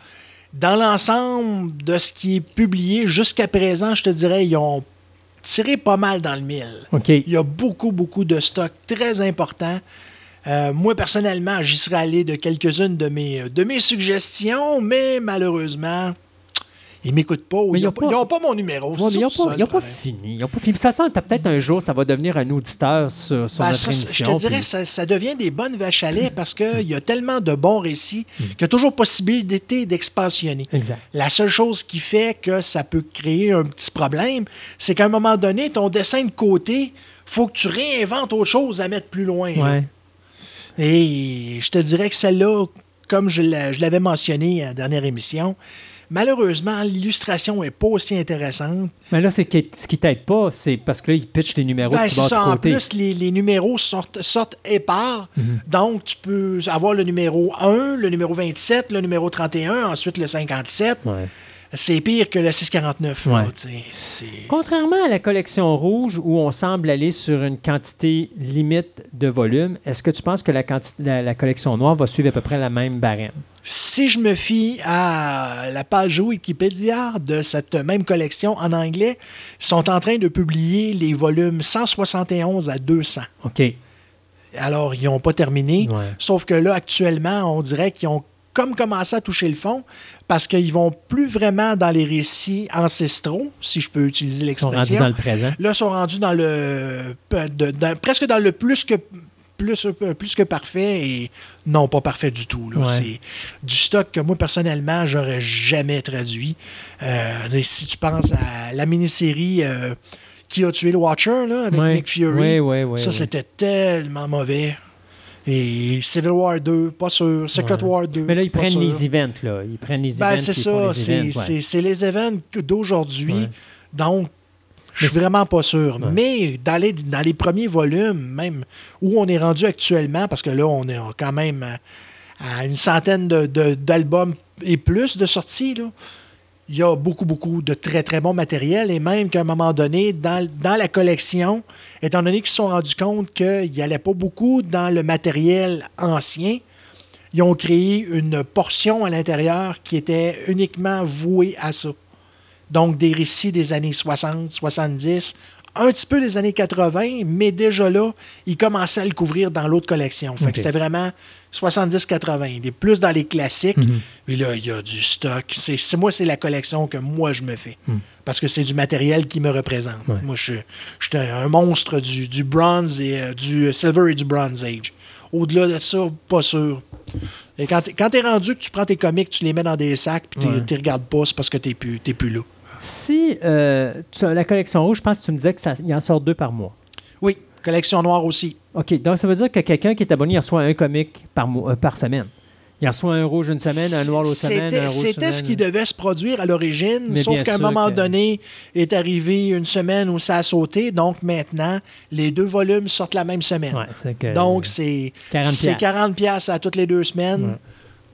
Dans l'ensemble de ce qui est publié jusqu'à présent, je te dirais, ils ont tiré pas mal dans le mille. Il y a beaucoup, beaucoup de stocks très importants. Euh, moi, personnellement, j'y serais allé de quelques-unes de mes, de mes suggestions, mais malheureusement, ils m'écoutent pas Mais ils n'ont pas- mon numéro. Ouais, ils n'ont pas, fini. Ils ont pas fini. De toute façon, peut-être un jour, ça va devenir un auditeur sur, sur Ben, notre ça, émission. je te dirais, puis- ça, ça devient des bonnes vaches à lait parce qu'il y a tellement de bons récits qu'il y a toujours possibilité d'expansionner. Exact. La seule chose qui fait que ça peut créer un petit problème, c'est qu'à un moment donné, ton dessin de côté, faut que tu réinventes autre chose à mettre plus loin. Ouais. Et je te dirais que celle-là, comme je l'avais mentionné à la dernière émission, malheureusement, l'illustration n'est pas aussi intéressante. Mais là, c'est ce qui t'aide pas, c'est parce que là, ils pitchent les numéros Ben, vont ça. de En côté. plus, les, les numéros sortent, sortent épars. Mhm. Donc, tu peux avoir le numéro 1, le numéro 27, le numéro 31, ensuite le 57. Ouais. C'est pire que le 649. là, Ouais. tu sais, c'est- Contrairement à la collection rouge où on semble aller sur une quantité limite de volume, est-ce que tu penses que la, quanti- la, la collection noire va suivre à peu près la même barème? Si je me fie à la page Wikipédia de cette même collection en anglais, ils sont en train de publier les volumes 171 à 200. OK. Alors, ils n'ont pas terminé. Ouais. Sauf que là, actuellement, on dirait qu'ils ont comme commencé à toucher le fond parce qu'ils vont plus vraiment dans les récits ancestraux, si je peux utiliser Ils sont rendus l'expression. dans le présent. Là, ils sont rendus dans le de- dans- presque dans le plus que plus, plus que parfait et non pas parfait du tout. Ouais. C'est du stock que moi personnellement j'aurais jamais traduit. Euh, si tu penses à la mini-série euh, qui a tué le Watcher là, avec Ouais. Nick Fury, Ouais, ça c'était tellement mauvais. Et Civil War 2, pas sûr. Secret Ouais. War 2. Mais là, ils prennent sûr. les events, là. Ils prennent les Ben, events. c'est ça. C'est events, les que- d'aujourd'hui. Ouais. Donc, je suis vraiment pas sûr. Ouais. Mais dans les, dans les premiers volumes, même où on est rendu actuellement, parce que là, on est quand même à, une centaine de- de- d'albums et plus de sorties, là, il y a beaucoup, beaucoup de très, très bon matériel. Et même qu'à un moment donné, dans, dans la collection, étant donné qu'ils se sont rendus compte qu'il n'y allait pas beaucoup dans le matériel ancien, ils ont créé une portion à l'intérieur qui était uniquement vouée à ça. Donc, des récits des années 60, 70, un petit peu des années 80, mais déjà là, ils commençaient à le couvrir dans l'autre collection. Fait que c'était vraiment 70-80. Il est plus dans les classiques. Mhm. Mais là, il y a du stock. C'est, c'est- moi, c'est la collection que moi, je me fais. Mhm. Parce que c'est du matériel qui me représente. Ouais. Moi, je, je suis un, un monstre du, du bronze et euh, du silver et du bronze age. Au-delà de ça, pas sûr. Et quand, t'es- quand t'es rendu que tu prends tes comics, tu les mets dans des sacs, puis tu Ouais. les regardes pas, c'est parce que t'es plus, t'es plus là. Si euh, tu as la collection rouge, je pense que tu me disais qu'il en sort deux par mois. Oui, collection noire aussi. OK, donc ça veut dire que quelqu'un qui est abonné il reçoit un comic par, mois, euh, par semaine. Il reçoit un rouge une semaine, un noir l'autre semaine, C'était un rouge c'était ce qui devait se produire à l'origine, sauf qu'à un moment que- donné est arrivé une semaine où ça a sauté. Donc maintenant, les deux volumes sortent la même semaine. Ouais, c'est que- Donc c'est 40 c'est piastres. 40 pièces à toutes les deux semaines. Ouais.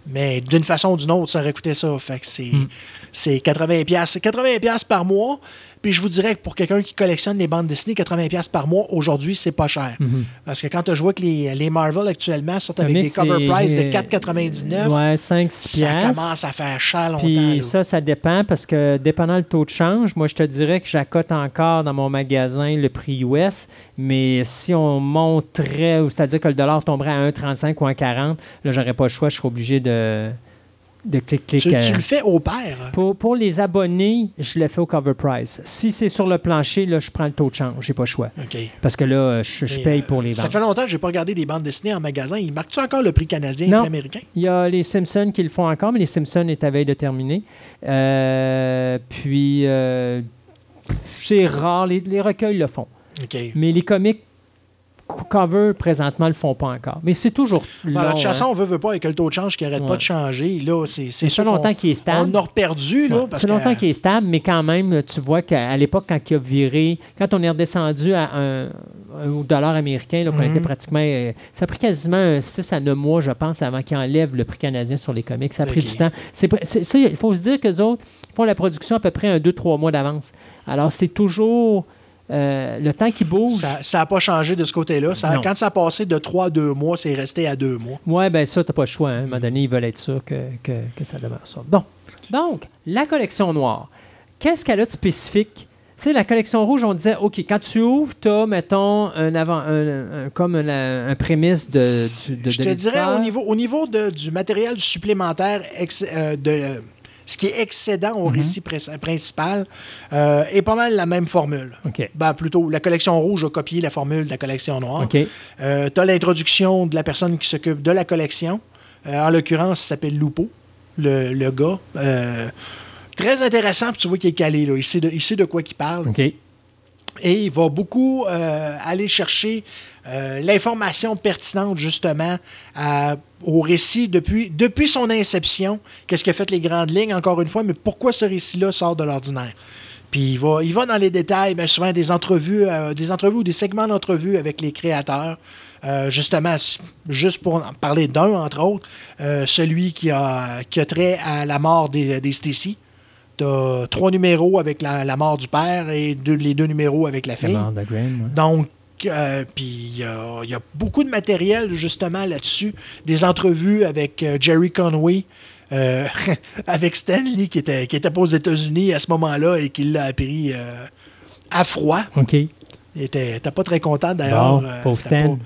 Mais d'une façon ou d'une autre, ça aurait coûté ça. Fait que c'est Hmm. c'est 80 pièces, 80 pièces par mois. Puis je vous dirais que pour quelqu'un qui collectionne les bandes dessinées, 80 pièces par mois aujourd'hui, c'est pas cher. Parce que quand je vois que les, les Marvel actuellement sortent avec des cover price de 4,99, Ouais, 5-6 ça piastres. commence à faire cher longtemps. Puis là. ça, ça dépend parce que dépendant le taux de change, moi je te dirais que j'accote encore dans mon magasin le prix US, mais si on monterait, ou c'est-à-dire que le dollar tomberait à 1,35 ou 1,40, là j'aurais pas le choix, je serais obligé de, de clic-clic. tu, euh, tu le fais au pair. Pour, pour les abonnés, je le fais au cover price. Si c'est sur le plancher, là, je prends le taux de change. J'ai pas le choix. OK. Parce que là, je, je paye euh, pour les Ça ventes. fait longtemps que j'ai pas regardé des bandes dessinées en magasin. Ils marquent-tu encore le prix canadien et Non. le prix américain? Il y a les Simpsons qui le font encore, mais les Simpsons est à veille de terminer. Euh, puis, euh, c'est rare. Les, les recueils le font. OK. Mais les comics co- cover, présentement, le font pas encore. Mais c'est toujours long. De toute hein. façon, on veut, veut pas avec le taux de change qui arrête Ouais. pas de changer. Là, c'est c'est Ça longtemps qu'il est stable. On a reperdu, là. Ouais, C'est longtemps que- qu'il est stable, mais quand même, tu vois qu'à l'époque, quand il a viré, quand on est redescendu à un, dollar américain, là, qu'on Mhm. était pratiquement. euh, ça a pris quasiment 6 à 9 mois, je pense, avant qu'il enlève le prix canadien sur les comics. Ça a pris du temps. C'est ça, il faut se dire qu'eux autres font la production à peu près un 2-3 mois d'avance. Alors, c'est toujours euh, le temps qui bouge. Ça n'a pas changé de ce côté-là. Quand ça a passé de 3 à 2 mois, c'est resté à 2 mois. Ouais, ben ça, t'as pas le choix. hein. À un moment donné, ils veulent être sûrs que, que, que ça demeure ça. Bon. Donc, la collection noire, qu'est-ce qu'elle a de spécifique? C'est la collection rouge, on disait, OK, quand tu ouvres, tu as, mettons, un avant, un, un- comme un, un prémisse de, Je te dirais, au niveau, au niveau de- du matériel supplémentaire, ex- euh, de, ce qui est excédent Mhm. au récit prin- principal, euh, est pas mal la même formule. Ben, plutôt, la collection rouge a copié la formule de la collection noire. Euh, tu as l'introduction de la personne qui s'occupe de la collection. Euh, en l'occurrence, il s'appelle Lupo, le, le gars. Très intéressant, puis tu vois qu'il est calé. Là. Il, sait de, il sait de quoi il parle. Et il va beaucoup euh, aller chercher euh, l'information pertinente, justement, au récit depuis, depuis son inception. Qu'est-ce qui a fait les grandes lignes, encore une fois, mais pourquoi ce récit-là sort de l'ordinaire? Puis il va, il va dans les détails, mais souvent des entrevues, euh, des entrevues ou des segments d'entrevues avec les créateurs. Justement, juste pour en parler d'un, entre autres, celui qui a, qui a trait à la mort des, des Stacy. As trois numéros avec la, la mort du père et deux- les deux numéros avec la fille. Ouais. Donc, euh, puis il y a, il y a beaucoup de matériel justement là-dessus. Des entrevues avec euh, Jerry Conway, euh, avec Stanley qui était, qui était pas aux États-Unis à ce moment-là et qui l'a appris à froid. OK. Il était, était pas très content d'ailleurs. Bon, c'était Stan. pas-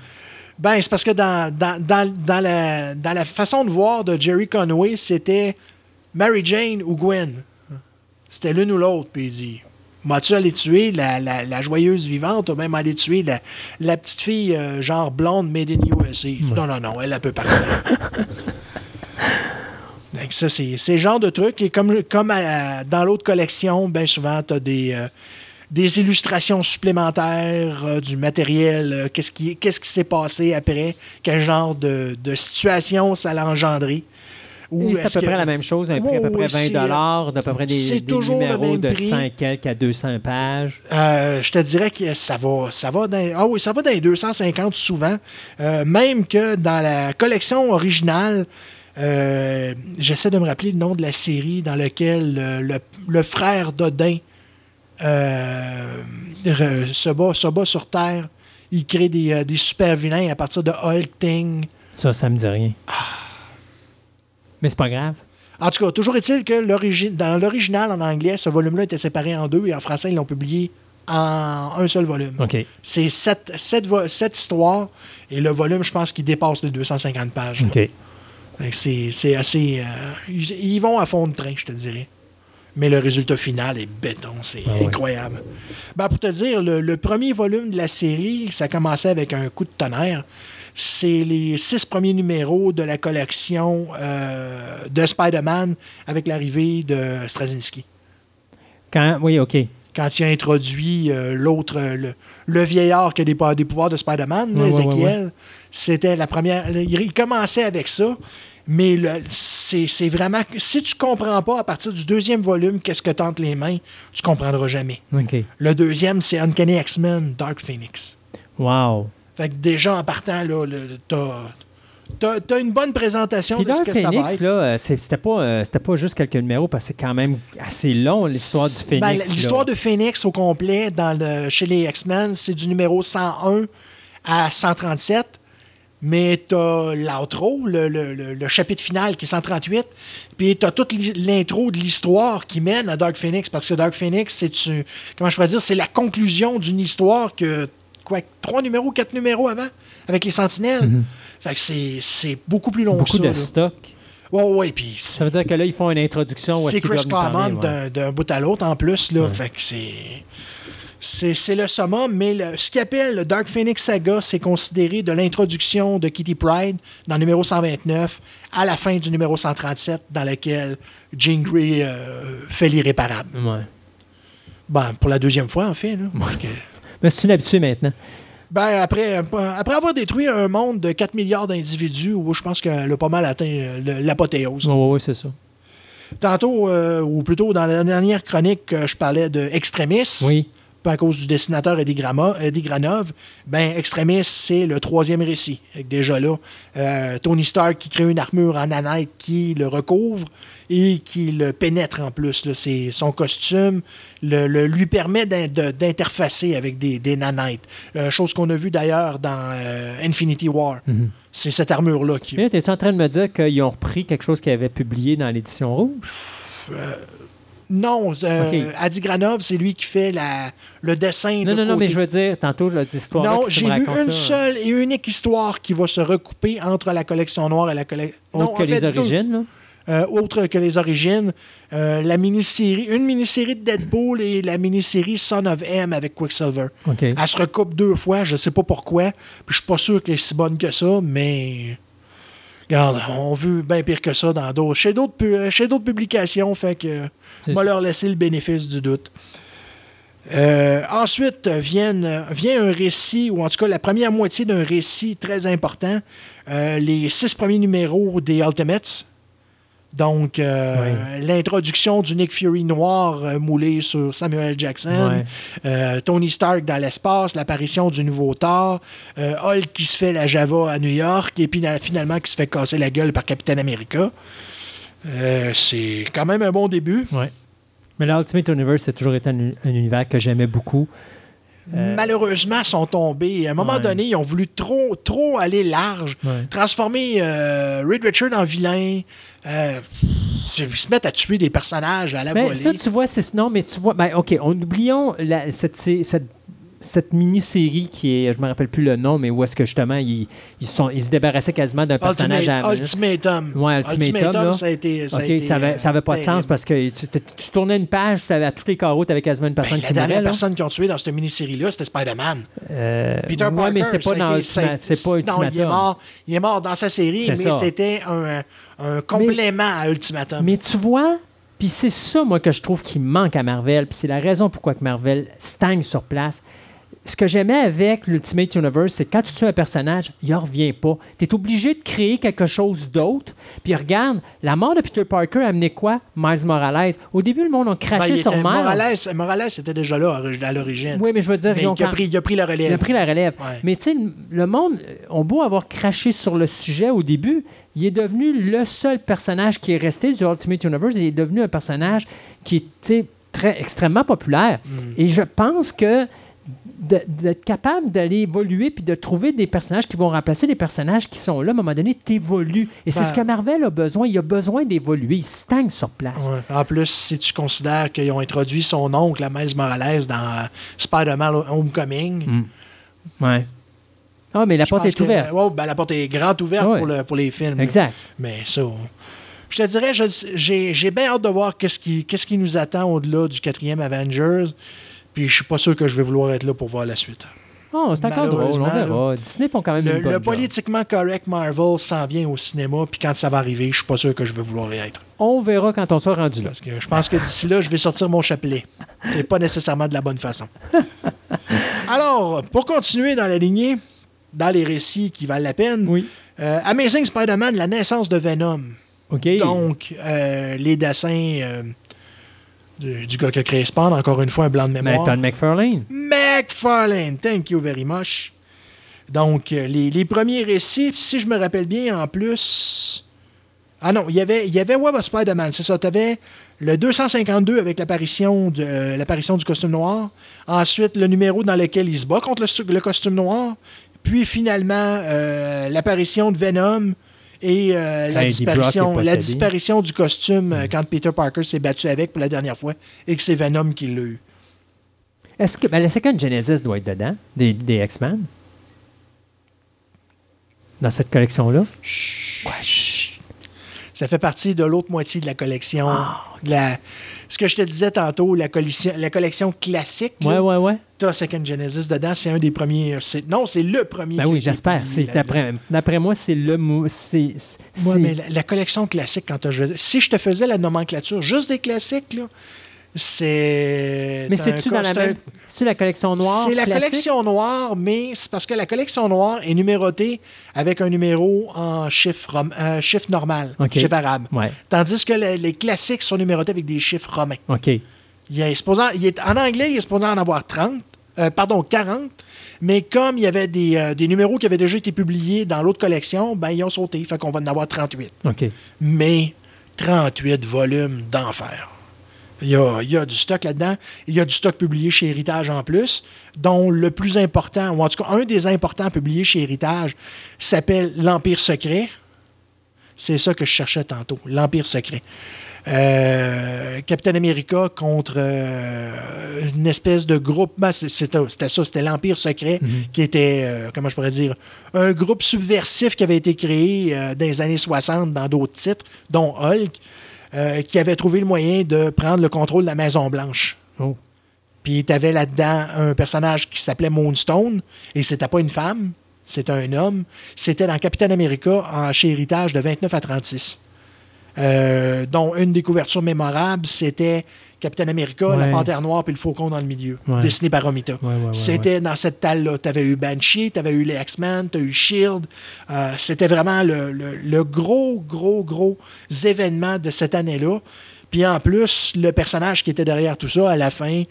Ben, c'est parce que dans, dans, dans, dans la, dans la façon de voir de Jerry Conway, c'était Mary Jane ou Gwen. C'était l'une ou l'autre. Puis il dit M'as-tu allé tuer la, la, la joyeuse vivante ou même aller tuer la, la petite fille euh, genre blonde made in USA Non, non, non, elle, elle peut partir. Donc ça, c'est le genre de truc. Et comme, comme à- dans l'autre collection, bien souvent, tu as des, euh, des illustrations supplémentaires, euh, du matériel, euh, qu'est-ce qui qu'est-ce qui s'est passé après, quel genre de, de situation ça l'a engendré. C'est à peu près la même chose, un prix à peu près oui, 20 c'est, dollars, d'à peu près des, des numéros de prix. 100 quelques à 200 pages. Euh, je te dirais que ça va, ça va dans, ah oui, ça va dans les 250 souvent. Euh, même que dans la collection originale, euh, j'essaie de me rappeler le nom de la série dans laquelle le, le- le frère d'Odin se, bat, se bat sur Terre. Il crée des, des super vilains à partir de Hulk Thing. Ça, ça me dit rien. Mais c'est pas grave. En tout cas, toujours est-il que dans l'original en anglais, ce volume-là était séparé en deux et en français, ils l'ont publié en un seul volume. C'est sept, sept vo- sept histoires et le volume, je pense qu'il dépasse les 250 pages. C'est c'est assez. euh, ils, vont à fond de train, je te dirais. Mais le résultat final est béton, c'est Ah ouais. incroyable. Ben, pour te dire, le, le premier volume de la série, ça commençait avec un coup de tonnerre. C'est les six premiers numéros de la collection euh, de Spider-Man avec l'arrivée de Straczynski. Quand, oui, OK. Quand il a introduit euh, l'autre, euh, le, le vieillard qui a des, des pouvoirs de Spider-Man, Ezekiel, c'était la première. Il, il commençait avec ça. Mais le- c'est c'est vraiment. Si tu comprends pas à partir du deuxième volume qu'est-ce que tentent les mains, tu comprendras jamais. OK. Le deuxième, c'est Uncanny X-Men Dark Phoenix. Wow. Fait que déjà en partant, là, t'as. T'as t'as une bonne présentation de ce que ça va Phoenix, être. là, euh, c'était pas, euh, c'était pas juste quelques numéros parce que c'est quand même assez long, l'histoire du Phoenix. Ben, là. L'histoire de Phoenix au complet dans le, chez les X-Men, c'est du numéro 101 à 137. Mais t'as l'outro, le, le- le- chapitre final qui est 138. Puis t'as toute l'intro de l'histoire qui mène à Dark Phoenix. Parce que Dark Phoenix, c'est tu- comment je pourrais dire, c'est la conclusion d'une histoire que quoi, trois numéros, quatre numéros avant, avec les Sentinelles. Fait que c'est- beaucoup plus long que beaucoup ça. de là. stock. Ouais, ouais, puis Ça veut dire que là, ils font une introduction c'est Chris Claremont ouais. d'un- bout à l'autre en plus. Là, Ouais. Fait que c'est. C'est c'est le summum, mais le- ce qu'il appelle le Dark Phoenix Saga, c'est considéré de l'introduction de Kitty Pride dans le numéro 129 à la fin du numéro 137, dans lequel Jean Grey euh, fait l'irréparable. Ouais. Ben, pour la deuxième fois, en fait. Là, parce que, Mais c'est une habitude maintenant? ben, après, après avoir détruit un monde de 4 milliards d'individus, où je pense qu'elle a pas mal atteint euh, l'apothéose. Oui, oui, c'est ça. Tantôt, euh, ou plutôt dans la dernière chronique, euh, je parlais de. Oui. Pas à cause du dessinateur Eddie, Grama, Eddie Granov, ben Extremis, c'est le troisième récit. Déjà là, euh, Tony Stark qui crée une armure en nanite qui le recouvre et qui le pénètre en plus. là. C'est son costume le, le- lui permet d'in- de- d'interfacer avec des, des nanites. Euh, chose qu'on a vu d'ailleurs dans euh, Infinity War. Mhm. C'est cette armure-là qui... Là, t'es-tu en train de me dire qu'ils ont repris quelque chose qu'ils avaient publié dans l'édition rouge? Non, euh. Adi Granov, c'est lui qui fait la, le dessin Non, de non, non, mais je veux dire, tantôt, l'histoire. Non, j'ai vu une seule et unique histoire qui va se recouper entre la collection noire et la collection. Autre que les origines, là? autre que les origines. Euh, la mini-série, une mini-série de Deadpool et la mini-série Son of M avec Quicksilver. Elle se recoupe deux fois, je sais pas pourquoi. Puis je suis pas sûr qu'elle est si bonne que ça, mais. Regarde, on vu bien pire que ça dans d'autres. Chez d'autres chez d'autres publications, fait que. Va leur laisser le bénéfice du doute. Euh, ensuite viennent, vient un récit, ou en tout cas la première moitié d'un récit très important, euh, les six premiers numéros des Ultimates. Donc, euh, l'introduction du Nick Fury noir moulé sur Samuel Jackson, Tony Stark dans l'espace, l'apparition du nouveau Thor, Hulk qui se fait la Java à New York, et puis na- finalement qui se fait casser la gueule par Captain America. Euh, c'est quand même un bon début. Ouais. Mais l'Ultimate Universe, c'est toujours été un, un univers que j'aimais beaucoup. Euh, Malheureusement, sont tombés. À un moment Ouais. donné, ils ont voulu trop, trop aller large, Ouais. transformer euh, Reed Richard en vilain, euh, ils se mettent à tuer des personnages à la Mais volée. ça, tu vois, c'est. Non, mais tu vois. Ben, OK, on, oublions la- cette, c'est- cette, cette mini-série qui est. Je me rappelle plus le nom, mais où est-ce que justement, ils, ils, sont, ils se débarrassaient quasiment d'un personnage à la. Ultimatum. Ouais, Ultimatum, là. ça a été. Ça a OK, été, ça avait, euh, ça avait pas de terrible. sens parce que tu, tu- tournais une page, tu avais à tous les carreaux, tu avais quasiment une Ben, personne la qui dernière mourait. là. personne qu'ils ont tué dans cette mini-série-là, c'était Spider-Man. Euh, Peter ouais, Parker, mais c'est pas dans c'est pas Non, Ultimatum. il est mort, il est mort dans sa série, mais c'était un, un complément à Ultimatum. Mais tu vois, puis c'est ça, moi, que je trouve qui manque à Marvel, puis c'est la raison pourquoi que Marvel stagne sur place. Ce que j'aimais avec l'Ultimate Universe, c'est que quand tu tues un personnage, il en revient pas. Tu es obligé de créer quelque chose d'autre. Puis regarde, la mort de Peter Parker a amené quoi? Miles Morales. Au début, le monde a Ben, craché il sur Miles. Morales, Morales était déjà là à l'origine. Oui, mais je veux dire, Mais ils ont il, a pris, il a pris la relève. il a pris la relève. Ouais. Mais tu sais, le monde, on beau avoir craché sur le sujet au début, il est devenu le seul personnage qui est resté du Ultimate Universe. Il est devenu un personnage qui est très, extrêmement populaire. Mm. Et je pense que d'être capable d'aller évoluer puis de trouver des personnages qui vont remplacer les personnages qui sont là, à un moment donné, t'évolues. Et c'est Ben- ce que Marvel a besoin. Il a besoin d'évoluer. Il stagne sur place. Ouais. En plus, si tu considères qu'ils ont introduit son oncle, la Miles Morales, dans euh, Spider-Man Homecoming. Mm. Ouais. Ah, mais la je porte est que- ouverte. ouais, ben, la porte est grande ouverte Ouais. pour, le- pour les films. Exact. Mais ça. Je te dirais, j'ai j'ai bien hâte de voir qu'est-ce qui, qu'est-ce qui nous attend au-delà du quatrième Avengers. Puis je suis pas sûr que je vais vouloir être là pour voir la suite. Oh, c'est encore drôle. On verra. Disney font quand même Le, une bonne le job. politiquement correct Marvel s'en vient au cinéma, puis quand ça va arriver, je suis pas sûr que je vais vouloir y être. On verra quand on sera rendu là. Parce que je pense que d'ici là, je vais sortir mon chapelet. Et pas nécessairement de la bonne façon. Alors, pour continuer dans la lignée, dans les récits qui valent la peine, Oui. Euh, Amazing Spider-Man, la naissance de Venom. OK. Donc, euh, les dessins euh, du, du gars qui a créé Spawn, encore une fois, un blanc de mémoire. Todd McFarlane. McFarlane, thank you very much. Donc, euh, les, les premiers récits, si je me rappelle bien, en plus. Ah non, il y avait, il y avait Web of Spider-Man, c'est ça. Tu avais le 252 avec l'apparition euh, l'apparition du costume noir. Ensuite, le numéro dans lequel il se bat contre le costume noir. Puis finalement, euh, l'apparition de Venom et euh, la, disparition, la disparition du costume euh, quand Peter Parker s'est battu avec pour la dernière fois et que c'est Venom qui l'a eu. Est-ce que ben, le Second Genesis doit être dedans, des, des X-Men? Dans cette collection-là? Ouais, chut. Ça fait partie de l'autre moitié de la collection. Ah, de la- ce que je te disais tantôt, la, collection- la collection classique. Ouais, ouais, ouais. T'as Second Genesis dedans, c'est un des premiers. Non, c'est le premier. Ben oui, j'espère. D'après moi, c'est le mot. C'est. Ouais, mais la, la collection classique, quand joué- Si je te faisais la nomenclature juste des classiques, là, c'est. Mais c'est-tu dans la même. C'est la collection noire? C'est la collection noire, mais c'est parce que la collection noire est numérotée avec un numéro en chiffre, euh, chiffre normal, chiffre arabe. Ouais. Tandis que les, les classiques sont numérotés avec des chiffres romains. OK. Il est supposé, il est, en anglais, il est supposé en avoir 30, euh, pardon, 40, mais comme il y avait des, euh, des numéros qui avaient déjà été publiés dans l'autre collection, ben ils ont sauté, fait qu'on va en avoir 38. OK. Mais 38 volumes d'enfer. Il y, a, il y a du stock là-dedans. Il y a du stock publié chez Héritage en plus, dont le plus important, ou en tout cas un des importants publiés chez Héritage, s'appelle L'Empire secret. C'est ça que je cherchais tantôt, L'Empire secret. Euh, Captain America contre euh, une espèce de groupe. ben, c'était ça, c'était l'Empire secret qui était, euh, comment je pourrais dire, un groupe subversif qui avait été créé dans les années 60 dans d'autres titres, dont Hulk, euh, qui avait trouvé le moyen de prendre le contrôle de la Maison-Blanche. Oh. Puis tu avais là-dedans un personnage qui s'appelait Moonstone, et c'était pas une femme, c'était un homme. C'était dans Captain America en chez Héritage de 29 à 36. Euh, dont une des couvertures mémorables, c'était Captain America, la. Panthère Noire puis le Faucon dans le milieu, Ouais. dessiné par Romita. C'était dans cette talle-là. Tu avais eu Banshee, tu avais eu les X-Men, tu as eu Shield. Euh, c'était vraiment le, le- le gros, gros, gros événement de cette année-là. Puis en plus, le personnage qui était derrière tout ça, à la fin,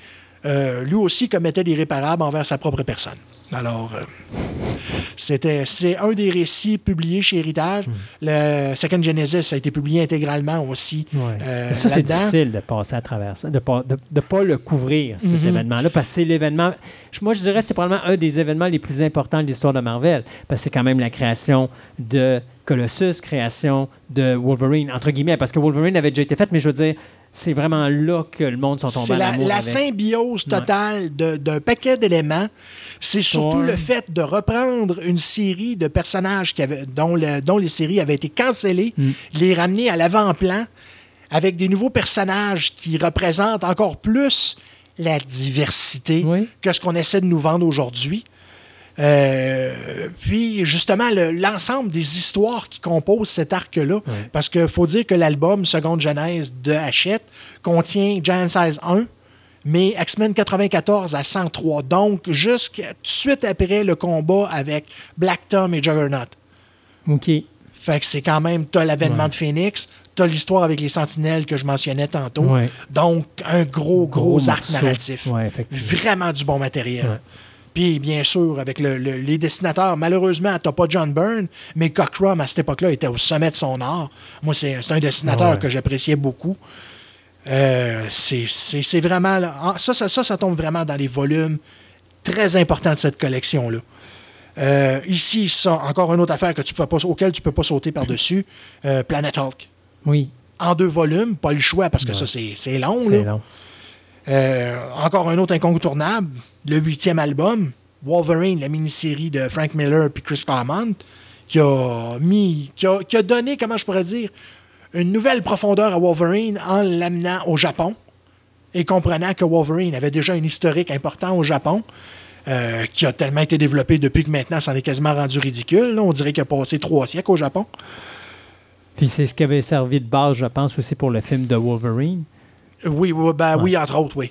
euh, lui aussi commettait l'irréparable envers sa propre personne. Alors, euh, c'était, c'est un des récits publiés chez Héritage. Le Second Genesis a été publié intégralement aussi. Ouais. euh, ça, c'est difficile de passer à travers ça, de ne de, de pas le couvrir, cet Mhm. événement-là, parce que c'est l'événement. Moi, je dirais que c'est probablement un des événements les plus importants de l'histoire de Marvel, parce que c'est quand même la création de Colossus, création de Wolverine, entre guillemets, parce que Wolverine avait déjà été faite, mais je veux dire, c'est vraiment là que le monde sont tombés C'est en la, amour la avec. symbiose totale d'un paquet d'éléments. C'est surtout le fait de reprendre une série de personnages qui avaient- dont, le- dont les séries avaient été cancellées, Mm. les ramener à l'avant-plan avec des nouveaux personnages qui représentent encore plus la diversité Oui. que ce qu'on essaie de nous vendre aujourd'hui. Euh, puis justement le- l'ensemble des histoires qui composent cet arc-là, parce qu'il faut dire que l'album Seconde Genèse de Hachette contient Giant Size 1, mais X-Men 94 à 103. Donc jusqu'à tout de suite après le combat avec Black Tom et Juggernaut. OK. Fait que c'est quand même, t'as l'avènement Ouais. de Phoenix, t'as l'histoire avec les sentinelles que je mentionnais tantôt. Ouais. Donc, un gros, gros, Gros arc narratif. Ouais. Vraiment du bon matériel. Puis, bien sûr, avec le- le- les dessinateurs, malheureusement, t'as pas John Byrne, mais Cockrum, à cette époque-là, était au sommet de son art. Moi, c'est un dessinateur que j'appréciais beaucoup. Euh, c'est vraiment... là- ah, ça, ça, ça, ça tombe vraiment dans les volumes très importants de cette collection-là. Euh, ici, ça, encore une autre affaire que tu peux pas, auquel tu peux pas sauter par-dessus, euh, Planet Hulk. Oui, En deux volumes, pas le choix, parce que ça, c'est c'est long. c'est là. long. Encore un autre incontournable, le huitième album, Wolverine, la mini-série de Frank Miller puis Chris Claremont, qui a mis, qui a, qui a donné, comment je pourrais dire, une nouvelle profondeur à Wolverine en l'amenant au Japon et comprenant que Wolverine avait déjà un historique important au Japon. euh, qui a tellement été développé depuis que maintenant, ça en est quasiment rendu ridicule. là. On dirait qu'il a passé trois siècles au Japon. Puis c'est ce qui avait servi de base, je pense, aussi pour le film de Wolverine. Oui, oui, ben, Ouais. oui, entre autres, oui.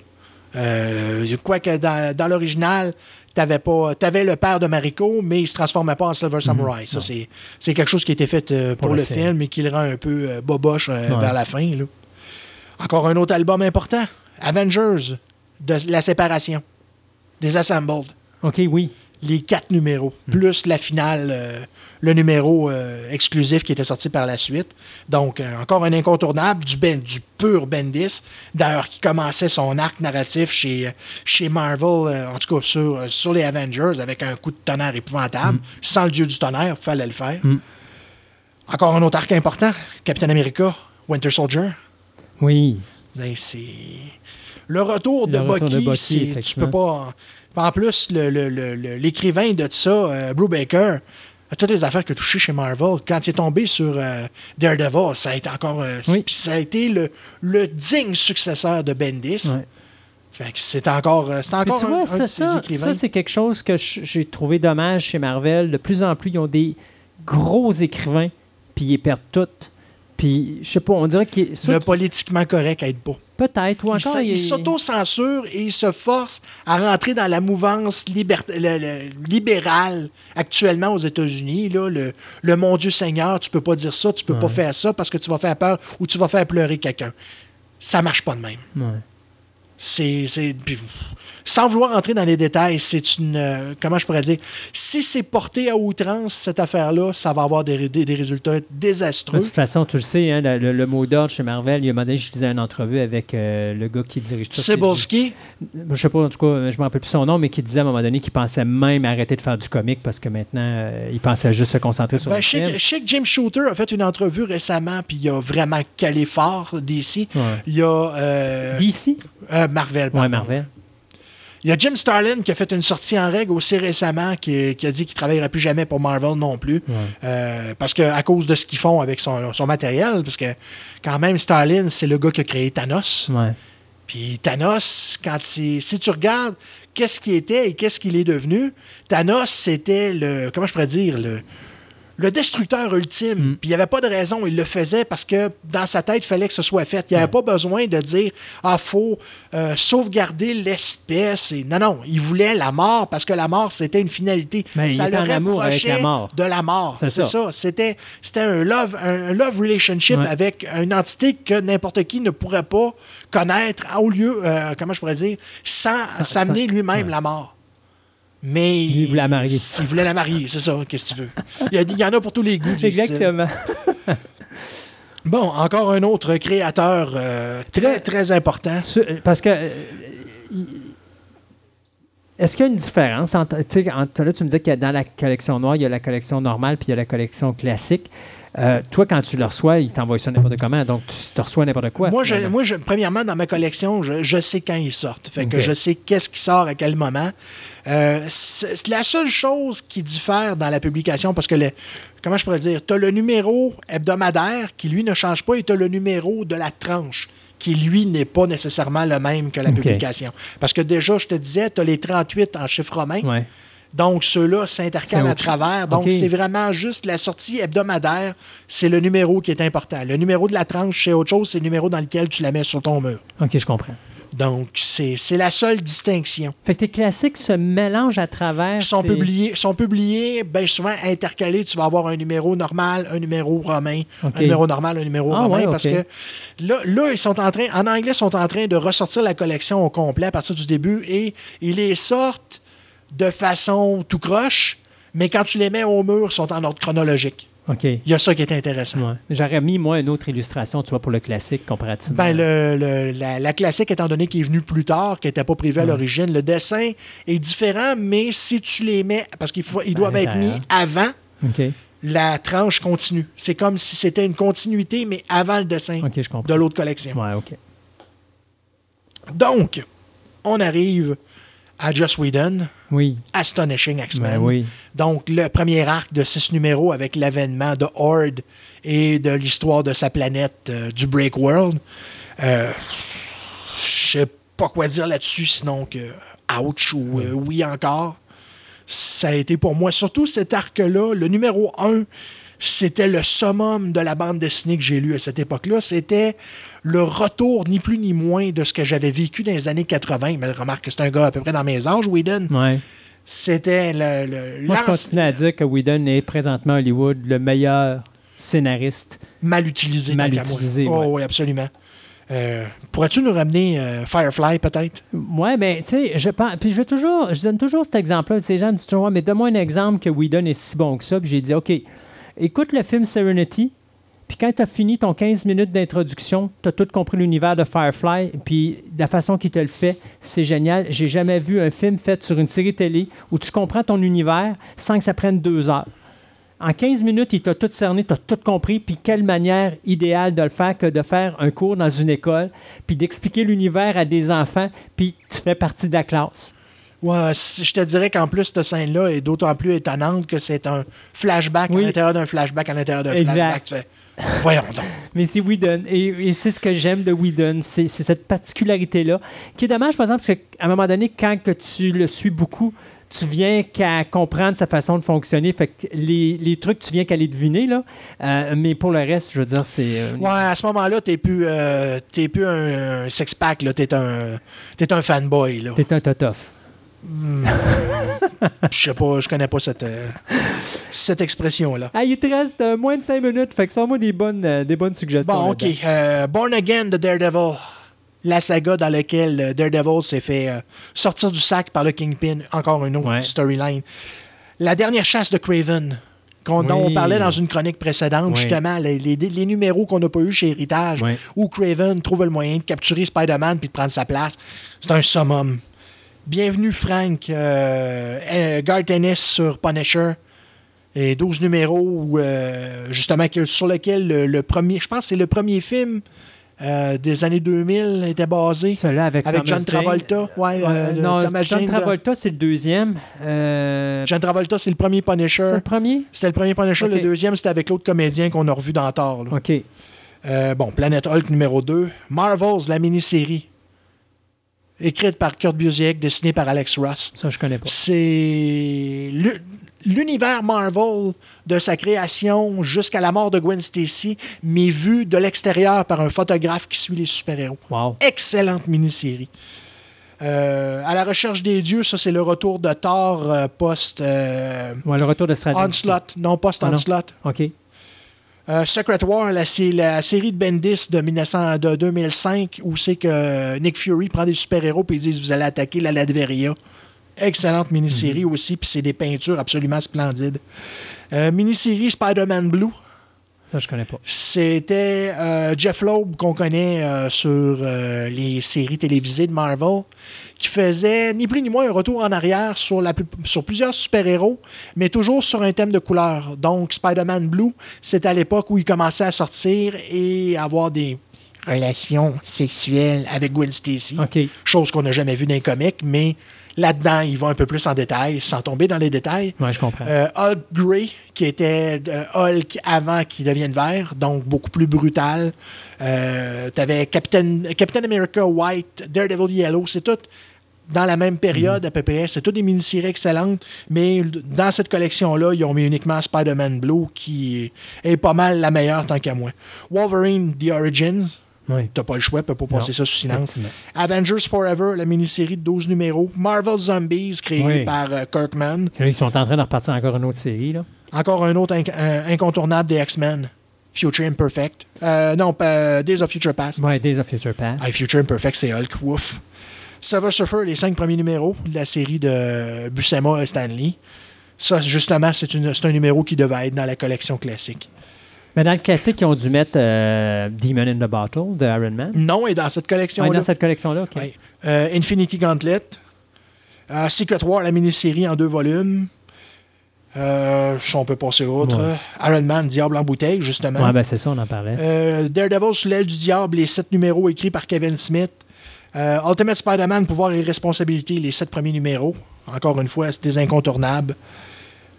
Euh, Quoique dans, dans l'original, t'avais pas t'avais le père de Mariko, mais il se transformait pas en Silver Samurai. Ça, c'est, c'est quelque chose qui a été fait euh, pour, le le film. film et qui le rend un peu euh, boboche euh, Ouais. vers la fin. là. Encore un autre album important. Avengers, de la séparation. Des Assembled. OK, oui. Les quatre numéros, Hmm. plus la finale, euh, le numéro euh, exclusif qui était sorti par la suite. Donc, euh, encore un incontournable, du, ben, du pur Bendis. D'ailleurs, qui commençait son arc narratif chez, chez Marvel, en tout cas sur, sur les Avengers, avec un coup de tonnerre Hmm. épouvantable. Sans le dieu du tonnerre, il fallait le faire. Encore un autre arc important, Captain America, Winter Soldier. Oui. Ben, C'est le retour de retour de Bucky. Bucky, tu peux pas. En plus, l'écrivain de ça, euh, Brew Baker, a toutes les affaires qu'il a touchées chez Marvel. Quand il est tombé sur euh, Daredevil, ça a été encore. euh, Oui. ça a été le, le digne successeur de Bendis. Fait que c'est encore, euh, c'est encore tu un, vois, un ça, de ça, écrivains. ça, c'est quelque chose que j'ai trouvé dommage chez Marvel. De plus en plus, ils ont des gros écrivains, puis ils perdent tout. Puis, je sais pas, on dirait qu'ils. soit le politiquement correct aide pas. Peut-être, ou encore. il ils- s'auto-censure et il se force à rentrer dans la mouvance libert- le- le- libérale actuellement aux États-Unis. là, Le, le mon Dieu Seigneur, tu peux pas dire ça, tu peux pas faire ça parce que tu vas faire peur ou tu vas faire pleurer quelqu'un. Ça marche pas de même. Ouais. C'est, sans vouloir entrer dans les détails, c'est une. euh, comment je pourrais dire Si c'est porté à outrance, cette affaire-là, ça va avoir des, des- des résultats De désastreux. toute façon, tu le sais, hein, le, le- le mot d'ordre chez Marvel, il y a un moment donné, je lisais une entrevue avec euh, le gars qui dirige tout ça. Cebulski, Je sais pas, en tout cas, je me rappelle plus son nom, mais qui disait à un moment donné qu'il pensait même arrêter de faire du comique parce que maintenant, euh, il pensait juste se concentrer sur Ben, le film. je sais que Jim Shooter a fait une entrevue récemment, puis il a vraiment calé fort d'ici. Ouais. Il y a DC? Euh, Marvel. Ouais, pardon. Marvel. Il y a Jim Starlin qui a fait une sortie en règle aussi récemment, qui, qui a dit qu'il ne travaillera plus jamais pour Marvel non plus. Ouais. Euh, parce que à cause de ce qu'ils font avec son, son matériel, parce que quand même, Starlin, c'est le gars qui a créé Thanos. Ouais. Puis Thanos, quand il- si tu regardes qu'est-ce qu'il était et qu'est-ce qu'il est devenu, Thanos, c'était le. Comment je pourrais dire le, le destructeur ultime. Mm. Puis il n'y avait pas de raison. Il le faisait parce que dans sa tête, il fallait que ce soit fait. Il n'y avait pas besoin de dire Ah, faut euh, sauvegarder l'espèce. Et... Non, non. Il voulait la mort parce que la mort, c'était une finalité. Mais il ça était le en amour avec la mort. De la mort. C'est ça. C'était, c'était un love, un, un love relationship Ouais. avec une entité que n'importe qui ne pourrait pas connaître au lieu, euh, comment je pourrais dire, sans s'amener lui-même ouais. la mort. Mais Lui, il voulait la marier. Il voulait la marier, c'est ça, qu'est-ce que tu veux? Il y, a- il y en a pour tous les goûts. Exactement. Bon, encore un autre créateur euh, très, très important. Ce- Parce que. euh, Est-ce qu'il y a une différence entre. Tu sais, entre- là, tu me disais que dans la collection noire, il y a la collection normale puis il y a la collection classique. Euh, toi, quand tu le reçois, il t'envoie ça n'importe comment. Donc, tu te reçois n'importe quoi. Moi, je, moi je- premièrement, dans ma collection, je, je sais quand ils sortent. Fait que je sais qu'est-ce qui sort à quel moment. Euh, c'est la seule chose qui diffère dans la publication, parce que le, comment je pourrais dire, tu as le numéro hebdomadaire qui, lui, ne change pas, et tu as le numéro de la tranche qui, lui, n'est pas nécessairement le même que la publication. Parce que déjà, je te disais, tu as les 38 en chiffre romain. Ouais. Donc, ceux-là s'intercalent à travers. Donc, c'est vraiment juste la sortie hebdomadaire. C'est le numéro qui est important. Le numéro de la tranche, c'est autre chose. C'est le numéro dans lequel tu la mets sur ton mur. OK, je comprends. Donc, c'est la seule distinction. Fait que tes classiques se mélangent à travers. Ils sont tes- publiés, sont publiés bien souvent intercalés. Tu vas avoir un numéro normal, un numéro romain, un numéro normal, un numéro Ah, romain. ouais, Parce que là, là, ils sont en train, en anglais, ils sont en train de ressortir la collection au complet à partir du début et ils les sortent de façon tout croche, mais quand tu les mets au mur, ils sont en ordre chronologique. OK. Il y a ça qui est intéressant. Ouais. J'aurais mis, moi, une autre illustration, tu vois, pour le classique comparativement. Ben, le, le- la, la classique, étant donné qu'il est venu plus tard, qui n'était pas prévu à l'origine, le dessin est différent, mais si tu les mets, parce qu'ils doivent être mis avant, OK. la tranche continue. C'est comme si c'était une continuité, mais avant le dessin OK, je comprends. de l'autre collection. Ouais, OK. Donc, on arrive à Joss Whedon, Oui. Astonishing X-Men. Ben oui. Donc, le premier arc de six numéros avec l'avènement de Horde et de l'histoire de sa planète euh, du Break World. Euh, Je sais pas quoi dire là-dessus, sinon que ouch ou euh, oui encore. Ça a été pour moi, surtout cet arc-là, le numéro 1, c'était le summum de la bande dessinée que j'ai lue à cette époque-là. C'était le retour, ni plus ni moins, de ce que j'avais vécu dans les années 80. Mais remarque que c'est un gars à peu près dans mes âges, Whedon. Ouais. C'était le. le Moi, je continue à dire que Whedon est présentement à Hollywood le meilleur scénariste. mal utilisé. Mal utilisé, Oh, ouais. oui, absolument. Euh, Pourrais-tu nous ramener euh, Firefly, peut-être? Ouais, ben, tu sais, je pense. Puis je toujours, je donne toujours cet exemple-là. Ces gens me disent toujours, mais donne-moi un exemple que Whedon est si bon que ça. Puis j'ai dit, OK, écoute le film Serenity. Puis quand tu as fini ton 15 minutes d'introduction, tu as tout compris l'univers de Firefly. Puis la façon qu'il te le fait, c'est génial. J'ai jamais vu un film fait sur une série télé où tu comprends ton univers sans que ça prenne deux heures. En 15 minutes, il t'a tout cerné, tu as tout compris, puis quelle manière idéale de le faire que de faire un cours dans une école, puis d'expliquer l'univers à des enfants, puis tu fais partie de la classe. Ouais, je te dirais qu'en plus, cette scène-là est d'autant plus étonnante que c'est un flashback Oui. à l'intérieur d'un flashback à l'intérieur d'un flashback. Tu fais, voyons donc. Mais c'est Whedon. Et, et c'est ce que j'aime de Whedon. C'est cette particularité-là. Qui est dommage, par exemple, parce qu'à un moment donné, quand que tu le suis beaucoup, tu viens qu'à comprendre sa façon de fonctionner. Fait que les, les trucs, tu viens qu'à les deviner. Là. Euh, mais pour le reste, je veux dire, c'est. euh, Ouais, à ce moment-là, t'es plus, euh, plus un, un six-pack, là. T'es un, t'es un fanboy, là. T'es un totof. Je sais pas, je connais pas cette, euh, cette expression-là. Ah, il te reste euh, moins de 5 minutes. Fait que sors-moi des bonnes, euh, des bonnes suggestions. Bon, OK. Euh, Born Again de Daredevil. La saga dans laquelle euh, Daredevil s'est fait euh, sortir du sac par le Kingpin. Encore une autre Ouais. storyline. La dernière chasse de Craven, qu'on- dont Oui. on parlait dans une chronique précédente, Oui. justement, les, les- les numéros qu'on n'a pas eu chez Héritage, Oui. où Craven trouve le moyen de capturer Spider-Man puis de prendre sa place. C'est un summum. Bienvenue, Frank. Euh, euh, Garth Ennis sur Punisher. Et 12 numéros où, euh, justement, que- sur lequel le, le premier, je pense que c'est le premier film euh, des années 2000 était basé. Celui-là avec, Avec John Travolta. Ouais, euh, non, Thomas John Jane, Travolta, c'est le deuxième. Euh, John Travolta, c'est le premier c'est Punisher. le premier? C'était le premier Punisher. Le deuxième, c'était avec l'autre comédien qu'on a revu dans Thor. là. OK. Bon, Planet Hulk numéro 2. Marvels, la mini-série. Écrite par Kurt Busiek, dessinée par Alex Ross. Ça, je connais pas. C'est l'u- l'univers Marvel de sa création jusqu'à la mort de Gwen Stacy, mais vu de l'extérieur par un photographe qui suit les super-héros. Wow. Excellente mini-série. Euh, à la recherche des dieux, ça c'est le retour de Thor euh, post euh, Ouais, le retour de Straczynski. Onslaught, non post Ah. Onslaught. OK. Euh, Secret War, la, c'est la série de Bendis de, 1900 de 2005 où c'est que Nick Fury prend des super-héros et ils disent vous allez attaquer la Latveria. Excellente mini-série Mhm. aussi, puis c'est des peintures absolument splendides. Euh, mini-série Spider-Man Blue. Ça, je connais pas. C'était euh, Jeff Loeb qu'on connaît sur les séries télévisées de Marvel, qui faisait ni plus ni moins un retour en arrière sur, la, plus- sur plusieurs super-héros, mais toujours sur un thème de couleur. Donc Spider-Man Blue, c'est à l'époque où il commençait à sortir et avoir des relations sexuelles avec Gwen Stacy. Chose qu'on n'a jamais vue dans les comics, mais là-dedans, il va un peu plus en détail, sans tomber dans les détails. Ouais, je comprends. Euh, Hulk Grey, qui était euh, Hulk avant qu'il devienne vert, donc beaucoup plus brutal. Euh, T'avais Captain, Captain America White, Daredevil Yellow, c'est tout dans la même période à peu près. C'est toutes des mini-séries excellentes, mais dans cette collection-là, ils ont mis uniquement Spider-Man Blue, qui est pas mal la meilleure tant qu'à moi. Wolverine The Origins, oui. t'as pas le choix, tu peux pas passer Non, ça sous silence. Avengers Forever, la mini-série de 12 numéros. Marvel Zombies, créée Oui. par euh, Kirkman. Là, ils sont en train de repartir encore une autre série. Là. Encore un autre inc- un- incontournable des X-Men. Future Imperfect. Euh, non, pas Days of Future Past. Ouais, Days of Future Past. Ah, Future Imperfect, c'est Hulk. Ouf. Silver Surfer, les cinq premiers numéros de la série de Buscema et Stanley. Ça, justement, c'est un numéro qui devait être dans la collection classique. Mais dans le classique, ils ont dû mettre euh, Demon in the Bottle de Iron Man. Non, et dans cette collection-là. dans cette collection-là, OK. Ouais. Euh, Infinity Gauntlet. Euh, Secret War, la mini-série en deux volumes. Euh, on peut passer autre. Ouais. Iron Man, Diable en bouteille, justement. Ouais, ben c'est ça, on en parlait. Daredevil sous l'aile du diable, les sept numéros écrits par Kevin Smith. Ultimate Spider-Man, pouvoir et responsabilité, les sept premiers numéros. Encore une fois, c'est des incontournables.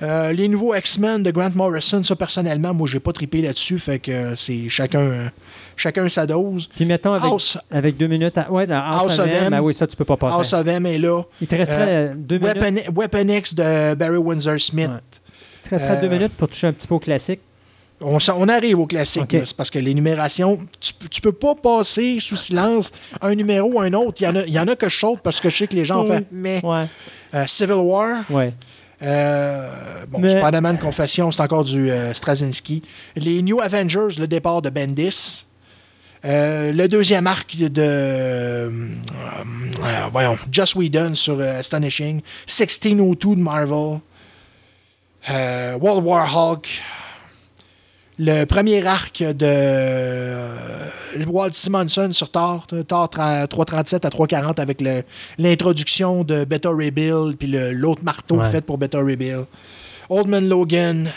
Euh, les nouveaux X-Men de Grant Morrison, ça personnellement, moi j'ai pas trippé là-dessus, fait que euh, c'est chacun, euh, chacun sa dose. Puis mettons avec, House, avec deux minutes. À... Ouais, House, House of M, M. ah oui, ça, tu peux pas passer. House of M est là. Il te resterait euh, deux minutes. Weapon, Weapon X de Barry Windsor Smith. Ouais. Il te resterait deux minutes pour toucher un petit peu au classique. On, arrive au classique, c'est parce que les numérations, tu, peux- tu peux pas passer sous silence un numéro ou un autre. Il y en a, il y en a que je saute parce que je sais que les gens ont fait mais Ouais. Civil War, Ouais. Euh, bon, Mais- Spider-Man Confession, c'est encore du euh, Straczynski. Les New Avengers, le départ de Bendis. Euh, le deuxième arc de euh, euh, voyons, Joss Whedon sur euh, Astonishing. 1602 de Marvel. World War Hulk. Le premier arc de euh, Walt Simonson sur Thor, Thor 3- 337 à 340 avec l'introduction de Beta Ray Bill, puis l'autre marteau Ouais. fait pour Beta Ray Bill. Old Man Logan,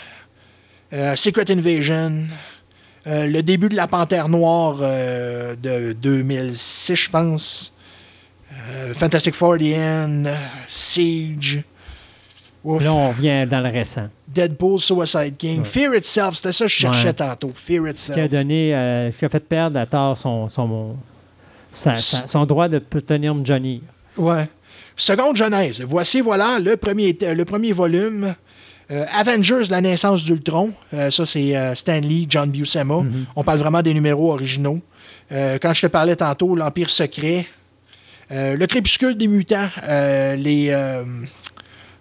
euh, Secret Invasion, euh, le début de la Panthère Noire de 2006, je pense. Fantastic Four, The End, Siege. Ouf. Là, on revient dans le récent. Deadpool, Suicide King, Ouais. Fear Itself, c'était ça que je cherchais Ouais. tantôt. Fear Ce qui a Itself. donné, euh, ce qui a fait perdre à tort son, son, son droit de tenir Johnny. Ouais. Seconde genèse. Voici, voilà, le premier, le premier volume. Euh, Avengers, la naissance d'Ultron. Euh, ça, c'est euh, Stan Lee, John Buscema. On parle vraiment des numéros originaux. Quand je te parlais tantôt, l'Empire secret. Le crépuscule des mutants. les,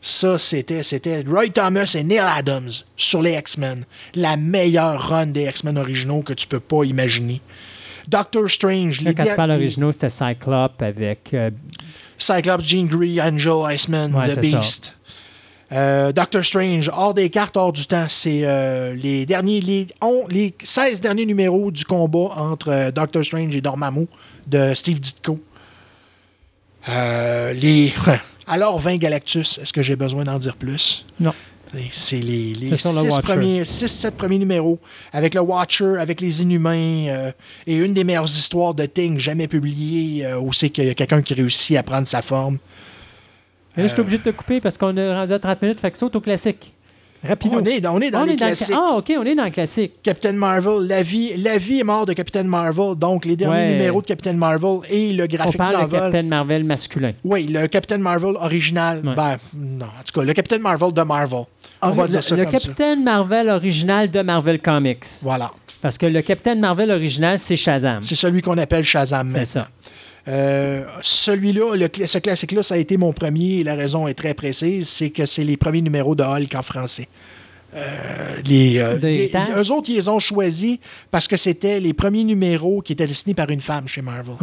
ça, c'était, c'était Roy Thomas et Neil Adams sur les X-Men. La meilleure run des X-Men originaux que tu peux pas imaginer. Doctor Strange. Là, quand tu parles les- originaux, c'était Cyclope avec. euh, Cyclops, Jean Grey, Angel, Iceman, Ouais, The. Beast. Euh, Doctor Strange, hors des cartes, hors du temps, c'est euh, les derniers, les, on- les 16 derniers numéros du combat entre Doctor Strange et Dormammu de Steve Ditko. Les, alors 20 Galactus, est-ce que j'ai besoin d'en dire plus? Non. C'est les, les sur le six Watcher. premiers, 6-7 premiers numéros avec le Watcher, avec les Inhumains euh, et une des meilleures histoires de Thing jamais publiées euh, où c'est qu'il y a quelqu'un qui réussit à prendre sa forme. Là, je suis obligé de te couper parce qu'on est rendu à 30 minutes, fait que saute au classique. Rapido. On est, dans- on est dans On les est dans le- classiques. Ah, OK, on est dans le classique. Captain Marvel, la vie, la vie est mort de Captain Marvel, donc les derniers Ouais. numéros de Captain Marvel et le On graphique de. Captain Marvel masculin. Oui, le Captain Marvel original. Ouais. Ben, non, en tout cas, le Captain Marvel de Marvel. On va le, dire ça le comme ça. Captain Marvel original de Marvel Comics. Voilà. Parce que le Captain Marvel original, c'est Shazam. C'est celui qu'on appelle Shazam. C'est ça. Euh, Celui-là, ce classique-là, ça a été mon premier et la raison est très précise, c'est que c'est les premiers numéros de Hulk en français. Euh, les, euh, les- eux autres, ils les ont choisis parce que c'était les premiers numéros qui étaient dessinés par une femme chez Marvel.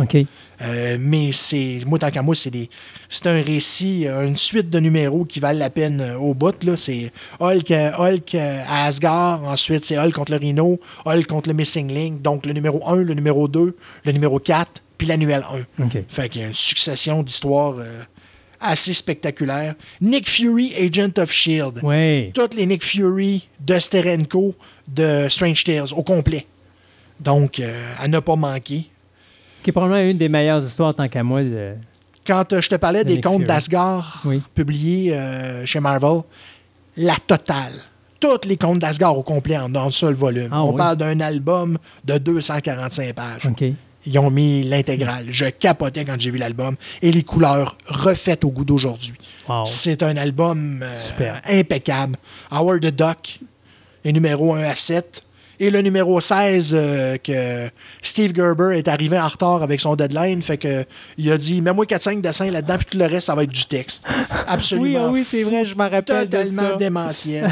Euh, mais c'est, moi, tant qu'à moi, c'est, des, c'est un récit, une suite de numéros qui valent la peine au bout. Là. C'est Hulk, Hulk à Asgard, ensuite c'est Hulk contre le Rhino, Hulk contre le Missing Link, donc le numéro 1, le numéro 2, le numéro 4, puis l'annuel 1. OK. Fait qu'il y a une succession d'histoires euh, assez spectaculaires. Nick Fury, Agent of S.H.I.E.L.D. Oui. Toutes les Nick Fury de Sterenko de Strange Tales au complet. Donc, euh, à ne pas manquer. Qui est probablement une des meilleures histoires, tant qu'à moi. de- Quand euh, je te parlais De des Nick contes d'Asgard Oui. publiés chez Marvel, la totale. Toutes les contes d'Asgard au complet en un seul volume. Ah On oui. parle d'un album de 245 pages. Ils ont mis l'intégrale. Je capotais quand j'ai vu l'album. Et les couleurs refaites au goût d'aujourd'hui. Wow. C'est un album euh, Super. impeccable. Howard the Duck est numéro 1 à 7. Et le numéro 16, euh, que Steve Gerber est arrivé en retard avec son deadline, fait que il a dit Mets-moi 4-5 dessins là-dedans, puis tout le reste, ça va être du texte. Absolument. Oui, oui, c'est vrai, je me rappelle de Totalement ça. démentiel.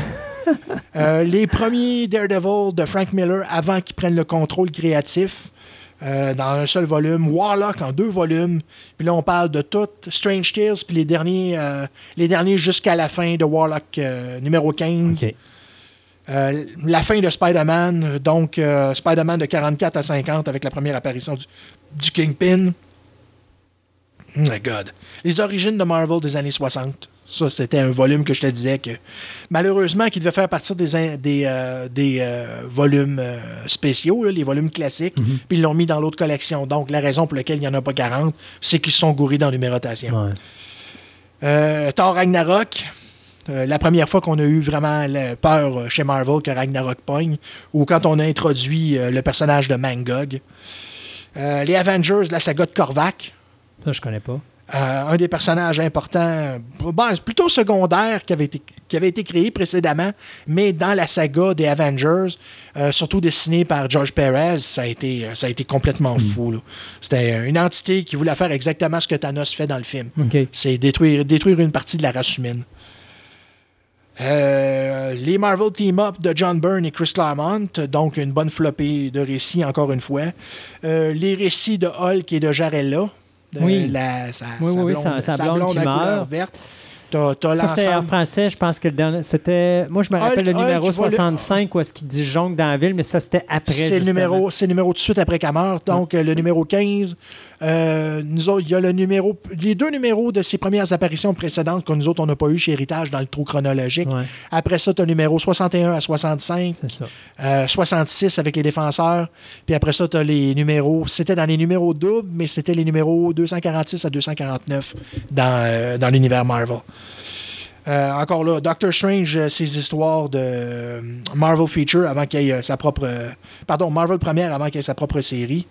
Euh, les premiers Daredevil de Frank Miller avant qu'ils prennent le contrôle créatif. Euh, dans un seul volume, Warlock en deux volumes, puis là on parle de tout, Strange Tales, puis les derniers, euh, les derniers jusqu'à la fin de Warlock euh, numéro 15. OK. Euh, la fin de Spider-Man, donc Spider-Man de 44 à 50 avec la première apparition du, du Kingpin. Oh my God. Les origines de Marvel des années 60. Ça, c'était un volume que je te disais que malheureusement, qui devait faire partie des, des, euh, des euh, volumes euh, spéciaux, là, les volumes classiques, puis ils l'ont mis dans l'autre collection. Donc, la raison pour laquelle il n'y en a pas 40, c'est qu'ils se sont gourés dans numérotation. Ouais. Euh, Thor Ragnarok, la première fois qu'on a eu vraiment la peur chez Marvel que Ragnarok pogne, ou quand on a introduit le personnage de Mangog. Les Avengers, la saga de Korvac. Ça, je connais pas. Euh, un des personnages importants, bon, c'est plutôt secondaire, qui avait, été, qui avait été créé précédemment, mais dans la saga des Avengers, euh, surtout dessiné par George Perez, ça a été, ça a été complètement fou. là. C'était une entité qui voulait faire exactement ce que Thanos fait dans le film. C'est détruire, détruire une partie de la race humaine. Euh, les Marvel Team Up de John Byrne et Chris Claremont, donc une bonne flopée de récits, encore une fois. Euh, les récits de Hulk et de Jarella. De Oui. la- sa, Oui, sa oui, blonde, sa- sa sa blonde blonde qui couleur meurt. verte. Ça, c'était en français, je pense que le dernier. C'était. Moi, je me rappelle Hulk, le numéro Hulk, voilà. 65 où est-ce qu'il dit jonque dans la ville, mais ça, c'était après. C'est le, numéro, c'est le numéro de suite après qu'elle meurt. Donc, euh, le numéro 15. Euh, nous autres, il y a le numéro. Les deux numéros de ses premières apparitions précédentes que nous autres, on n'a pas eu chez Héritage dans le trou chronologique. Ouais. Après ça, tu as le numéro 61 à 65. C'est ça. Euh, 66 avec les défenseurs. Puis après ça, tu as les numéros. C'était dans les numéros doubles, mais c'était les numéros 246 à 249 dans, euh, dans l'univers Marvel. Euh, encore là, Doctor Strange, euh, ses histoires de euh, Marvel Feature avant qu'il ait sa propre. pardon, Marvel Première avant qu'il ait sa propre série.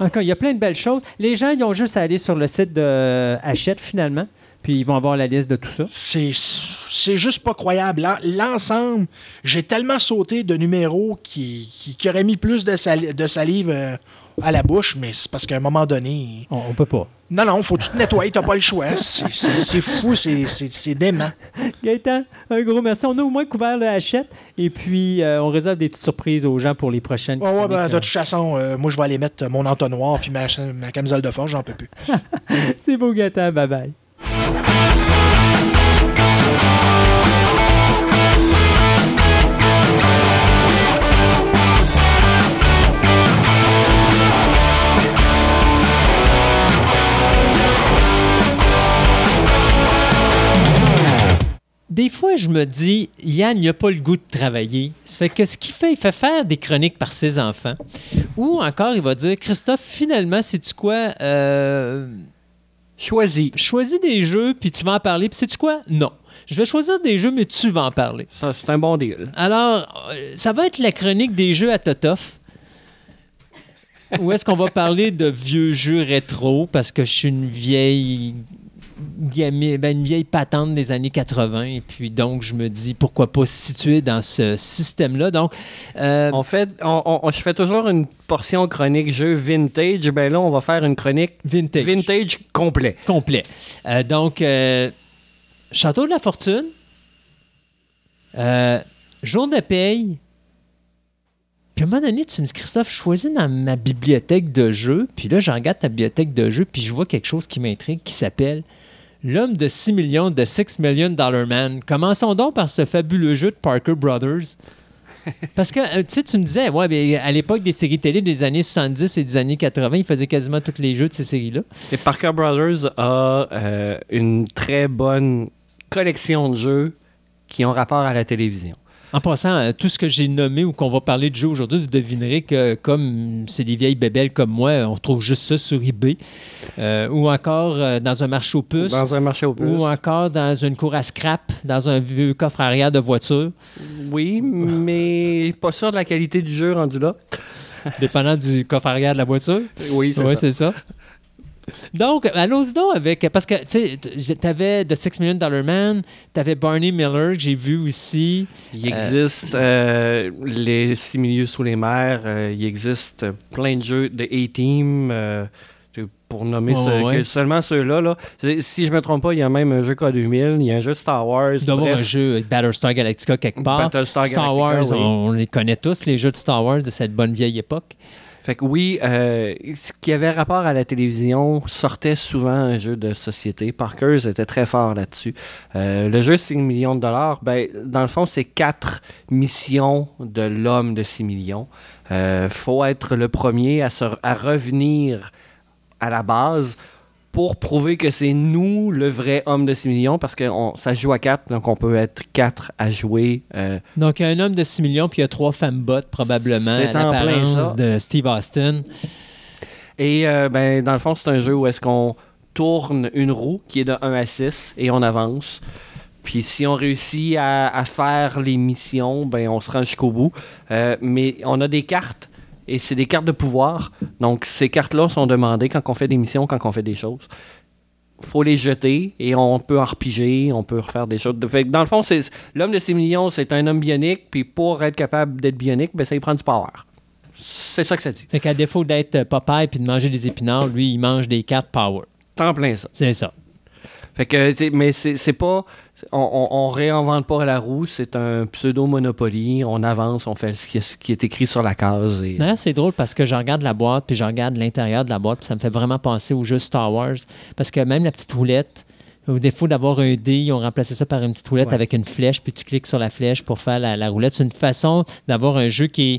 Encore, il y a plein de belles choses. Les gens, ils ont juste à aller sur le site de Hachette, finalement, puis ils vont avoir la liste de tout ça. C'est, c'est juste pas croyable. L'en- L'ensemble, j'ai tellement sauté de numéros qui, qui, qui auraient mis plus de, sali- de salive euh, à la bouche, mais c'est parce qu'à un moment donné. On, on peut pas. Non, non, faut que tu te nettoyer, t'as pas le choix. C'est, fou, c'est, c'est, c'est dément. Gaëtan, un gros merci. On a au moins couvert le Hachette, et puis euh, on réserve des petites surprises aux gens pour les prochaines. Ouais, ouais, ben, de chroniques, toute façon, euh, moi, je vais aller mettre mon entonnoir puis ma, ma camisole de force, j'en peux plus. euh. C'est beau, Gaëtan. Bye bye. Des fois, je me dis, Yann, il n'a pas le goût de travailler. Ça fait que ce qu'il fait, il fait faire des chroniques par ses enfants. Ou encore, il va dire, Christophe, finalement, sais-tu quoi? Euh, Choisis. choisis des jeux, puis tu vas en parler. Puis sais-tu quoi? Non. Je vais choisir des jeux, mais tu vas en parler. Ça, c'est un bon deal. Alors, euh, ça va être la chronique des jeux à Totoff. Où est-ce qu'on va parler de vieux jeux rétro parce que je suis une vieille une vieille patente des années 80 et puis donc je me dis pourquoi pas se situer dans ce système-là. Donc euh, On fait, on, on- on- je fais toujours une portion chronique jeu vintage. Ben là, on va faire une chronique vintage, vintage complet. complet. Euh, donc euh, Château de la Fortune, euh, Jour de paye. Puis à un moment donné, tu me dis, Christophe, choisis dans ma bibliothèque de jeux. Puis là, je regarde ta bibliothèque de jeux, puis je vois quelque chose qui m'intrigue qui s'appelle L'homme de 6 millions, de 6 Million Dollar Man. Commençons donc par ce fabuleux jeu de Parker Brothers. Parce que, euh, tu tu me disais, à l'époque des séries télé des années 70 et des années 80, ils faisaient quasiment tous les jeux de ces séries-là. Et Parker Brothers a euh, une très bonne collection de jeux qui ont rapport à la télévision. En passant, euh, tout ce que j'ai nommé ou qu'on va parler de jeu aujourd'hui, vous devinerez que comme c'est des vieilles bébelles comme moi, on trouve juste ça sur eBay. Euh, ou encore euh, dans un marché aux puces. Dans un marché aux puces. Ou encore dans une cour à scrap, dans un vieux coffre arrière de voiture, Oui, mais pas sûr de la qualité du jeu rendu là. dépendant du coffre arrière de la voiture. Oui, c'est ça. c'est ça. Donc, allons-y donc avec. Parce que, tu sais, t'avais The Six Million Dollar Man, t'avais Barney Miller, que j'ai vu aussi. Il existe euh, les six milieux sous les mers, euh, il existe plein de jeux de A-Team, euh, pour nommer Ouais, ce- ouais. que seulement ceux-là. Là. Si je me trompe pas, il y a même un jeu K2000, il y a un jeu de Star Wars. Il doit y avoir un jeu Battlestar Galactica quelque part. Battlestar Star Galactica, Wars, oui. on, on les connaît tous, les jeux de Star Wars de cette bonne vieille époque. Fait que oui, euh, ce qui avait rapport à la télévision sortait souvent un jeu de société. Parker's était très fort là-dessus. Euh, le jeu 6 millions de dollars, ben, dans le fond, c'est quatre missions de l'homme de 6 millions. Euh, faut être le premier à, se, à revenir à la base pour prouver que c'est nous le vrai homme de 6 millions parce que on- ça joue à 4, donc on peut être 4 à jouer. euh, Donc, il y a un homme de 6 millions, puis il y a trois femmes bottes, probablement, C'est en plein ça. de Steve Austin. Et euh, ben, dans le fond, c'est un jeu où est-ce qu'on tourne une roue qui est de 1 à 6 et on avance. Puis si on réussit à, à faire les missions, ben, on se rend jusqu'au bout. Euh, mais on a des cartes et c'est des cartes de pouvoir. Donc, ces cartes-là sont demandées quand on fait des missions, quand on fait des choses. faut les jeter et on peut en repiger, on peut refaire des choses. Fait que dans le fond, c'est l'homme de 6 millions, c'est un homme bionique, puis pour être capable d'être bionique, ben, ça il prend du power. C'est ça que ça dit. Fait qu'à défaut d'être euh, Popeye puis de manger des épinards, lui, il mange des cartes Power. C'est en plein ça. C'est ça. Fait que, mais c'est pas. On, on, on réinvente pas la roue, c'est un pseudo-monopoly. On avance, on fait ce qui est, ce qui est écrit sur la case. Et... C'est drôle parce que je regarde la boîte, puis je regarde l'intérieur de la boîte, puis ça me fait vraiment penser au jeu Star Wars. Parce que même la petite roulette, au défaut d'avoir un dé, ils ont remplacé ça par une petite roulette Ouais. avec une flèche, puis tu cliques sur la flèche pour faire la, la roulette. C'est une façon d'avoir un jeu qui est.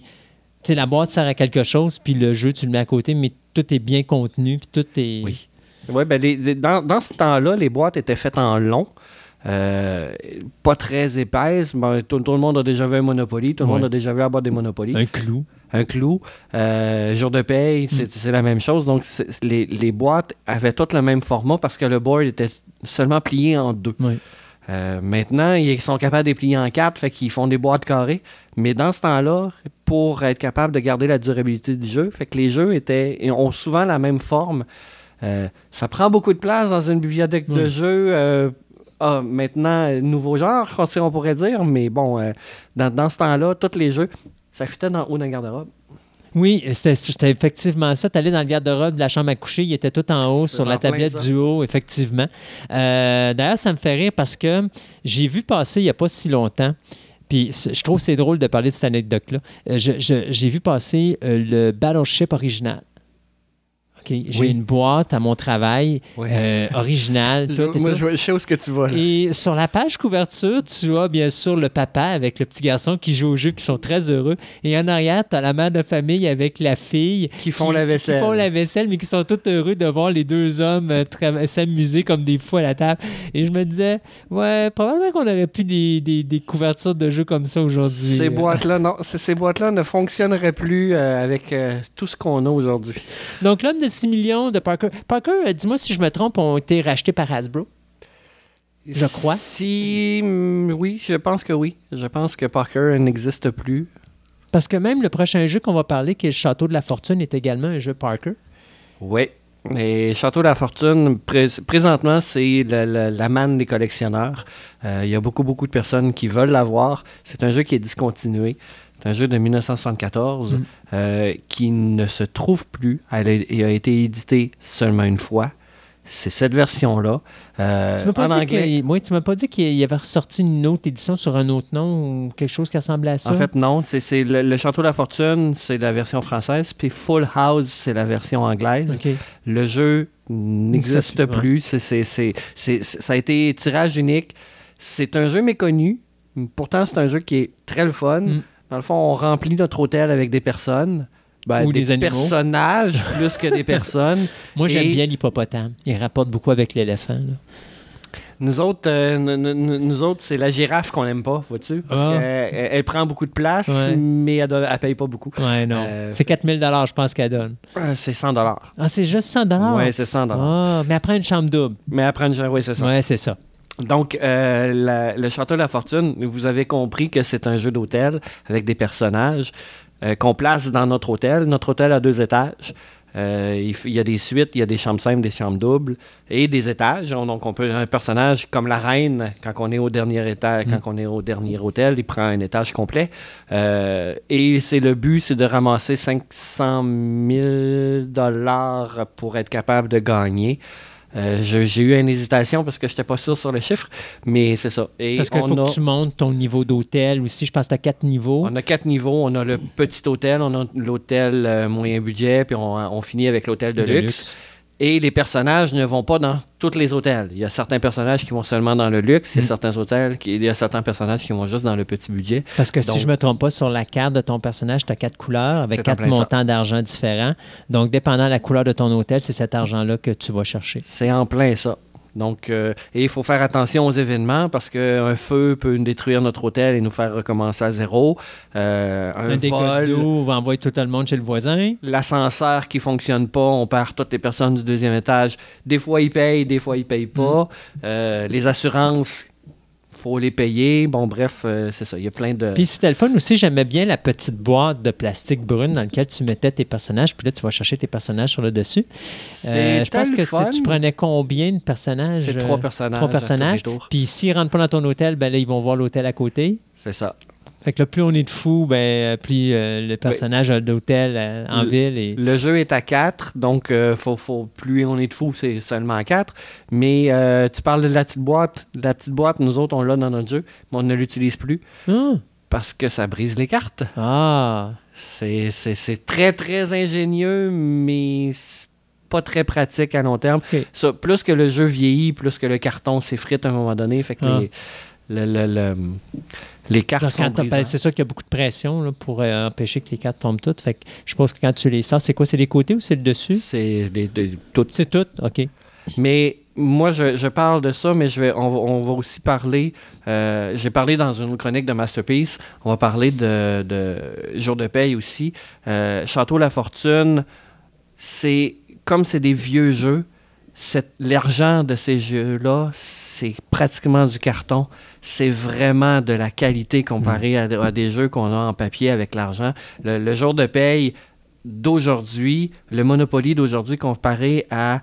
Tu sais, la boîte sert à quelque chose, puis le jeu, tu le mets à côté, mais tout est bien contenu, puis tout est. Oui. Ouais, ben les- les- dans, dans ce temps-là, les boîtes étaient faites en long. euh, pas très épaisses. Ben, tout, tout le monde a déjà vu un Monopoly. Tout le Ouais. monde a déjà vu la boîte des Monopoly. Un clou. un clou. Euh, jour de paye, c'est Mm. c'est la même chose. Donc, les, les boîtes avaient toutes le même format parce que le board était seulement plié en deux. Oui. Euh, maintenant, ils sont capables de les plier en quatre, fait qu'ils font des boîtes carrées. Mais dans ce temps-là, pour être capable de garder la durabilité du jeu, fait que les jeux étaient, ont souvent la même forme. Euh, ça prend beaucoup de place dans une bibliothèque de jeux. euh, ah, maintenant, euh, nouveau genre, on on pourrait dire, mais bon, euh, dans, dans ce temps-là, tous les jeux, ça fitait dans le haut d'un garde-robe. Oui, c'était effectivement ça. Tu allais dans le garde-robe de la chambre à coucher, il était tout en haut sur la tablette ça. du haut, effectivement. D'ailleurs, ça me fait rire parce que j'ai vu passer il n'y a pas si longtemps. Puis je trouve que c'est drôle de parler de cette anecdote-là. J'ai vu passer le Battleship original. J'ai Oui. une boîte à mon travail, Ouais. euh, originale. Tout moi, tout. je, sais où ce que tu vas. là. Et sur la page couverture, tu as bien sûr le papa avec le petit garçon qui joue au jeu, qui sont très heureux. Et en arrière, tu as la mère de famille avec la fille. Qui font la vaisselle. Qui font la vaisselle, mais qui sont tous heureux de voir les deux hommes euh, s'amuser comme des fous à la table. Et je me disais, ouais, probablement qu'on aurait plus des, des- des couvertures de jeux comme ça aujourd'hui. Ces boîtes-là, non, ces boîtes-là ne fonctionneraient plus euh, avec euh, tout ce qu'on a aujourd'hui. Donc, l'homme 6 millions de Parker. Parker, euh, dis-moi si je me trompe, ont été rachetés par Hasbro. Je crois. Si, mm, oui, je pense que oui. Je pense que Parker n'existe plus. Parce que même le prochain jeu qu'on va parler, qui est le Château de la Fortune, est également un jeu Parker. Oui. Et Château de la Fortune, pré- présentement, c'est la, la- la manne des collectionneurs. Euh, Il y a beaucoup, beaucoup de personnes qui veulent l'avoir. C'est un jeu qui est discontinué. C'est un jeu de 1974 Mm. euh, qui ne se trouve plus. Elle a, il a été édité seulement une fois. C'est cette version-là. Euh, Tu m'as pas en dit anglais. oui, tu m'as pas dit qu'il y avait ressorti une autre édition sur un autre nom ou quelque chose qui ressemblait à ça? En fait, non. C'est, le, le Château de la Fortune, c'est la version française. Puis Full House, c'est la version anglaise. Le jeu n'existe plus, ça a été tirage unique. C'est un jeu méconnu. Pourtant, c'est un jeu qui est très le fun. Mm. Dans le fond, on remplit notre hôtel avec des personnes. Ben, Ou des, des personnages plus que des personnes. Moi, j'aime Et- bien l'hippopotame. Il rapporte beaucoup avec l'éléphant. Nous autres, euh, nous, autres, c'est la girafe qu'on n'aime pas, vois-tu? Parce Ah. qu'elle elle- elle prend beaucoup de place, Ouais. mais elle ne paye pas beaucoup. Ouais, non. Euh, c'est 4000 je pense qu'elle donne. Euh, c'est 100 dollars. Ah, c'est juste 100 Ouais, c'est 100 Ah, mais après une chambre double. Mais après une oui, c'est ça. Ouais, c'est ça. Donc, euh, la- le Château de la Fortune, vous avez compris que c'est un jeu d'hôtel avec des personnages euh, qu'on place dans notre hôtel. Notre hôtel a deux étages. Euh, il, y a des suites, il y a des chambres simples, des chambres doubles et des étages. On- Donc, on peut un personnage comme la reine, quand on est au dernier étage, quand on est au dernier hôtel, il prend un étage complet. Euh, et c'est le but, c'est de ramasser 500 000 dollars pour être capable de gagner. Euh, J'ai eu une hésitation parce que je n'étais pas sûr sur le chiffre, mais c'est ça. Et Parce qu'il faut a, que tu montes ton niveau d'hôtel aussi. Je pense que tu as quatre niveaux. on a quatre niveaux. On a le petit hôtel, on a l'hôtel euh, moyen budget, puis on, on finit avec l'hôtel de, De luxe. luxe. Et les personnages ne vont pas dans tous les hôtels. Il y a certains personnages qui vont seulement dans le luxe, il y a Mm. certains hôtels, qui, il y a certains personnages qui vont juste dans le petit budget. Parce que Donc- si je me trompe pas, sur la carte de ton personnage, tu as quatre couleurs avec quatre montants d'argent différents. Donc, dépendant de la couleur de ton hôtel, c'est cet argent-là que tu vas chercher. C'est en plein ça. Donc, euh, et il faut faire attention aux événements parce qu'un feu peut nous détruire notre hôtel et nous faire recommencer à zéro. Euh, un Un vol, va envoyer tout le monde chez le voisin. l'ascenseur qui fonctionne pas, on perd toutes les personnes du deuxième étage. Des fois, ils payent, des fois, ils payent pas. Euh, les assurances faut les payer. Bon, bref, euh, c'est ça. Il y a plein de. Puis c'était le fun aussi, j'aimais bien la petite boîte de plastique brune dans laquelle tu mettais tes personnages, puis là tu vas chercher tes personnages sur le dessus. Euh, je pense que fun. si tu prenais combien de personnages C'est euh, trois personnages. trois tous les personnages. Puis s'ils rentrent pas dans ton hôtel, ben là ils vont voir l'hôtel à côté. C'est ça. Fait que là, plus on est de fous, ben plus euh, le personnage a d'hôtel euh, en Le- ville et Le jeu est à 4, donc euh, faut, faut, plus on est de fous, c'est seulement à 4. Mais tu parles de la petite boîte. La petite boîte, nous autres, on l'a dans notre jeu, mais on ne l'utilise plus Ah. parce que ça brise les cartes. Ah. C'est très, très ingénieux, mais pas très pratique à long terme. Ça, plus que le jeu vieillit, plus que le carton s'effrite à un moment donné. Fait que Ah. les, le- le- le- les cartes sont ben, c'est sûr qu'il y a beaucoup de pression là, pour euh, empêcher que les cartes tombent toutes. Fait que je pense que quand tu les sors, c'est quoi? C'est les côtés ou c'est le dessus? C'est les- les- toutes C'est tout? OK. Mais moi, je, je parle de ça, mais je vais, on, va, on va aussi parler. euh, J'ai parlé dans une chronique de Masterpiece. On va parler de, de Jour de paye aussi. Euh, Château La Fortune, c'est comme c'est des vieux jeux. L'argent de ces jeux-là, c'est pratiquement du carton. C'est vraiment de la qualité comparé à, à des jeux qu'on a en papier avec l'argent. Le, le jour de paye d'aujourd'hui, le Monopoly d'aujourd'hui comparé à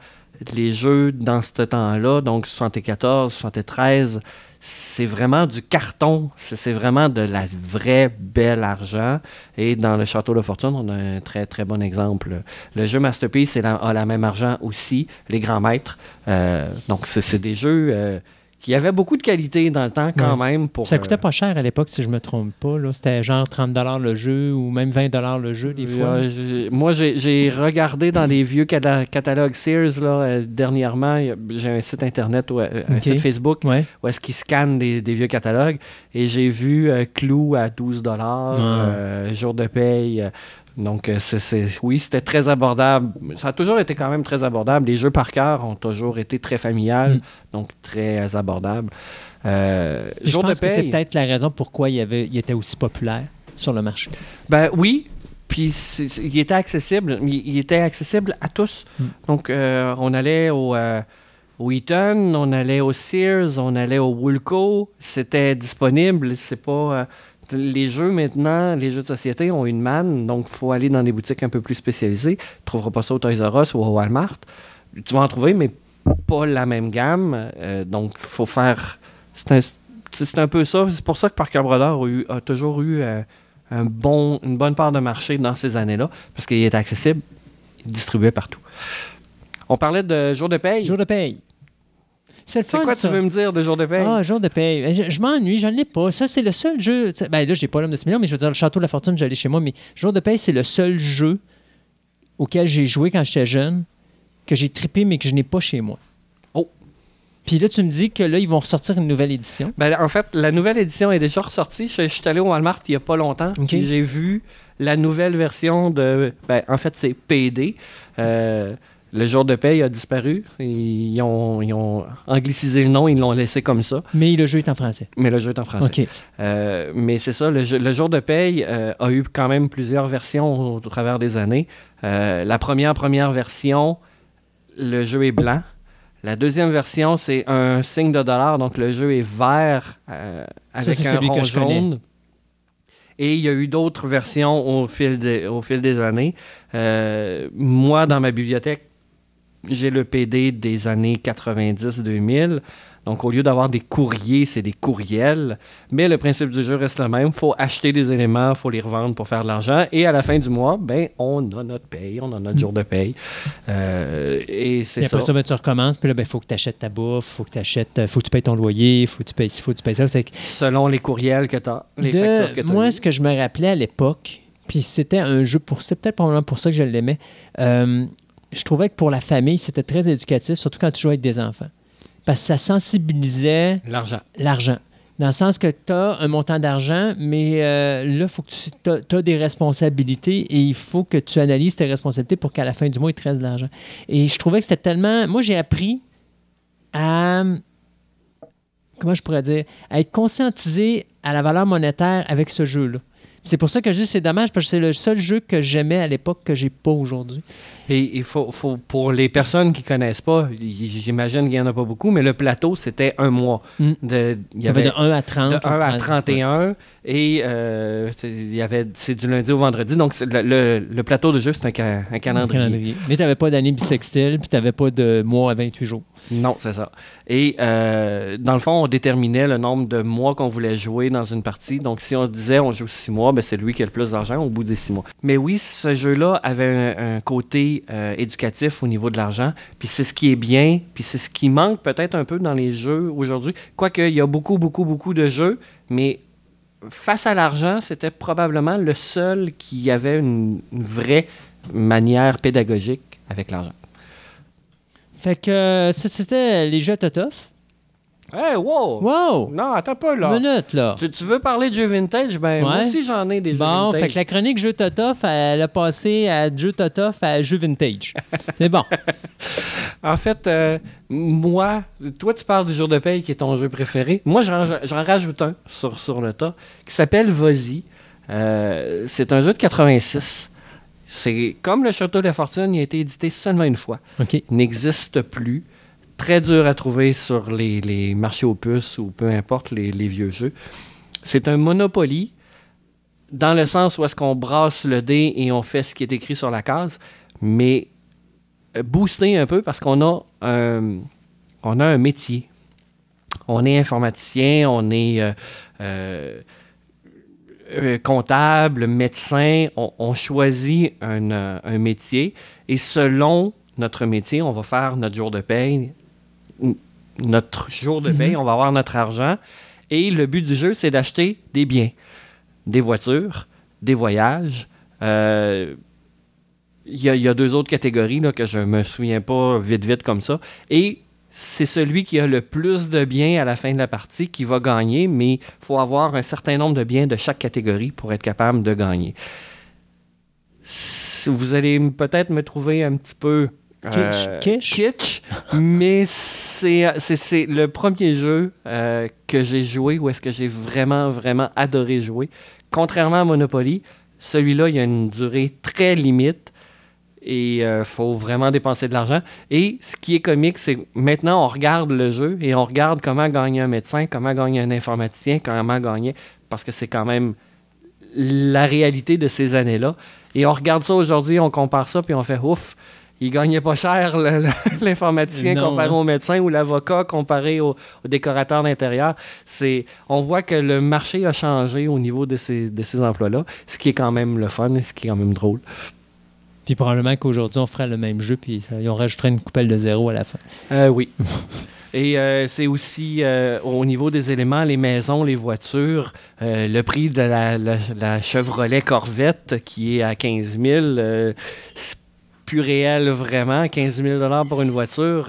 les jeux dans ce temps-là, donc 74, 73, c'est vraiment du carton. C'est vraiment de la vraie belle argent. Et dans le Château de Fortune, on a un très très bon exemple. Le jeu Masterpiece a la même argent aussi, les grands maîtres. Euh, donc c'est c'est des jeux euh, qui avaient beaucoup de qualité dans le temps quand même. Pour, Ça coûtait euh, pas cher à l'époque, si je me trompe pas. C'était genre 30 le jeu ou même 20 le jeu, des fois. Euh, j'ai- moi, j'ai regardé dans les vieux cata- catalogues Sears là, euh, dernièrement. J'ai un site internet, ou, un site Facebook Ouais. où est-ce qu'ils scannent des, des vieux catalogues. Et j'ai vu euh, Clou à 12 dollars, Ah. jour de paye. Donc, euh, c'est, oui, c'était très abordable. Ça a toujours été quand même très abordable. Les jeux par cœur ont toujours été très familiales, Mm. donc très abordables. Euh, Je de pense que c'est peut-être la raison pourquoi il, avait, il était aussi populaire sur le marché. Ben oui, puis il était accessible. Il, il était accessible à tous. Mm. Donc, euh, on allait au, euh, au Eaton, on allait au Sears, on allait au Woolco. C'était disponible. C'est pas... euh, les jeux maintenant, les jeux de société ont une manne, donc il faut aller dans des boutiques un peu plus spécialisées. Tu ne trouveras pas ça au Toys R Us ou au Walmart. Tu vas en trouver, mais pas la même gamme. Euh, donc, il faut faire... C'est un, peu ça. C'est pour ça que Parker Brothers a, a toujours eu... euh, une bonne part de marché dans ces années-là, parce qu'il était accessible, il distribuait partout. On parlait de jour de paye. Jour de paye. C'est le C'est fun, quoi ça. tu veux me dire de jour de paye? Ah, jour de paye. Je, je m'ennuie, je ne l'ai pas. Ça, c'est le seul jeu. Ben là, j'ai pas l'homme de 6 millions, mais je veux dire, le Château de la Fortune, j'allais chez moi. Mais jour de paye, c'est le seul jeu auquel j'ai joué quand j'étais jeune, que j'ai trippé, mais que je n'ai pas chez moi. Oh. Puis là, tu me dis que là, ils vont ressortir une nouvelle édition. Ben, en fait, la nouvelle édition est déjà ressortie. Je, je suis allé au Walmart il n'y a pas longtemps. Ok. puis J'ai vu la nouvelle version de. Ben, en fait, c'est PD. Euh, le jour de paye a disparu. Ils ont, ils ont anglicisé le nom, ils l'ont laissé comme ça. Mais le jeu est en français. Mais le jeu est en français. Euh, mais c'est ça, le, jeu- le jour de paye euh, a eu quand même plusieurs versions au, travers des années. Euh, la première première version, le jeu est blanc. La deuxième version, c'est un signe de dollar, donc le jeu est vert avec c'est un celui que rond jaune. Et il y a eu d'autres versions au fil, des- au fil des années. Moi, dans ma bibliothèque, j'ai le PD des années 90-2000. Donc, au lieu d'avoir des courriers, c'est des courriels. Mais le principe du jeu reste le même. Il faut acheter des éléments, il faut les revendre pour faire de l'argent. Et à la fin du mois, ben, on a notre paye, on a notre jour de paye. Euh, et c'est ça. après ça, ben, tu recommences. Puis là, il faut que tu achètes ta bouffe, faut que tu achètes, faut que tu payes ton loyer, faut que tu payes ci, faut que tu payes ça. Que Selon les courriels que tu as, les de- factures que tu as. moi, ce que je me rappelais à l'époque, puis c'était un jeu pour. C'est peut-être probablement pour ça que je l'aimais. euh, je trouvais que pour la famille, c'était très éducatif, surtout quand tu jouais avec des enfants. Parce que ça sensibilisait L'argent. l'argent. Dans le sens que tu as un montant d'argent, mais euh, là, il faut que tu as, des responsabilités et il faut que tu analyses tes responsabilités pour qu'à la fin du mois, il te reste de l'argent. Et je trouvais que c'était tellement. Moi, j'ai appris à. Comment je pourrais dire À être conscientisé à la valeur monétaire avec ce jeu-là. C'est pour ça que je dis c'est dommage parce que c'est le seul jeu que j'aimais à l'époque que j'ai pas aujourd'hui. Et il faut, faut- pour les personnes qui connaissent pas, j'imagine qu'il y en a pas beaucoup, mais le plateau, c'était un mois. Mm. De, il y avait de 1 à 30. de ou 1 à 30, 31 et euh, il y avait c'est du lundi au vendredi donc le, le- le plateau de jeu c'est un, ca- un calendrier. calendrier. Mais tu n'avais pas d'année bissextile, puis tu n'avais pas de mois à 28 jours. Non, c'est ça. Et euh, dans le fond, on déterminait le nombre de mois qu'on voulait jouer dans une partie. Donc, si on se disait on joue six mois, ben, c'est lui qui a le plus d'argent au bout des six mois. Mais oui, ce jeu-là avait un, côté euh, éducatif au niveau de l'argent. Puis c'est ce qui est bien. Puis c'est ce qui manque peut-être un peu dans les jeux aujourd'hui. Quoique, il y a beaucoup, beaucoup, beaucoup de jeux. Mais face à l'argent, c'était probablement le seul qui avait une vraie manière pédagogique avec l'argent. Fait que euh, ça, c'était les jeux à Totoff. Hey, wow! Wow! Non, attends pas, là. Une minute, là. Tu, tu veux parler de jeux vintage? Ben, moi aussi, j'en ai des jeux Bon, vintage. fait que la chronique jeux Totoff, elle a passé à jeux Totoff à jeux vintage. C'est bon. En fait, euh, moi, toi, tu parles du jour de paye qui est ton jeu préféré. Moi, j'en, j'en rajoute un sur, sur le tas qui s'appelle Vosi. Euh, c'est un jeu de 86. C'est comme le Château de la Fortune, il a été édité seulement une fois. Il n'existe plus. Très dur à trouver sur les, les marchés aux puces ou peu importe les, les vieux jeux. C'est un Monopoly dans le sens où est-ce qu'on brasse le dé et on fait ce qui est écrit sur la case, mais euh, boosté un peu parce qu'on a un, on a un métier. On est informaticien, on est euh, euh, euh, comptable, médecin, on, on choisit un, euh, un métier et selon notre métier, on va faire notre jour de paye. Notre jour de paye, on va avoir notre argent. Et le but du jeu, c'est d'acheter des biens, des voitures, des voyages. Euh, Il y, a- il y a deux autres catégories là, que je me souviens pas vite, vite comme ça. Et c'est celui qui a le plus de biens à la fin de la partie qui va gagner, mais il faut avoir un certain nombre de biens de chaque catégorie pour être capable de gagner. Vous allez peut-être me trouver un petit peu euh, Kitsch? kitsch, mais c'est c'est- c'est le premier jeu euh, que j'ai joué où est-ce que j'ai vraiment, vraiment adoré jouer. Contrairement à Monopoly, celui-là, il y a une durée très limite et il faut vraiment dépenser de l'argent. Et ce qui est comique, c'est que maintenant, on regarde le jeu et on regarde comment gagner un médecin, comment gagner un informaticien, comment gagner, parce que c'est quand même la réalité de ces années-là. Et on regarde ça aujourd'hui, on compare ça, puis on fait ouf. Il gagnait pas cher, l'informaticien comparé hein. au médecin ou l'avocat comparé au, au décorateur d'intérieur. C'est, on voit que le marché a changé au niveau de ces, de ces emplois-là, ce qui est quand même le fun et ce qui est quand même drôle. Puis probablement qu'aujourd'hui, on ferait le même jeu, puis ça, on rajouterait une coupelle de zéro à la fin. Euh, oui. Et euh, c'est aussi euh, au niveau des éléments, les maisons, les voitures, euh, le prix de la, la- la Chevrolet Corvette qui est à 15 000. Plus réel vraiment, 15 000 pour une voiture.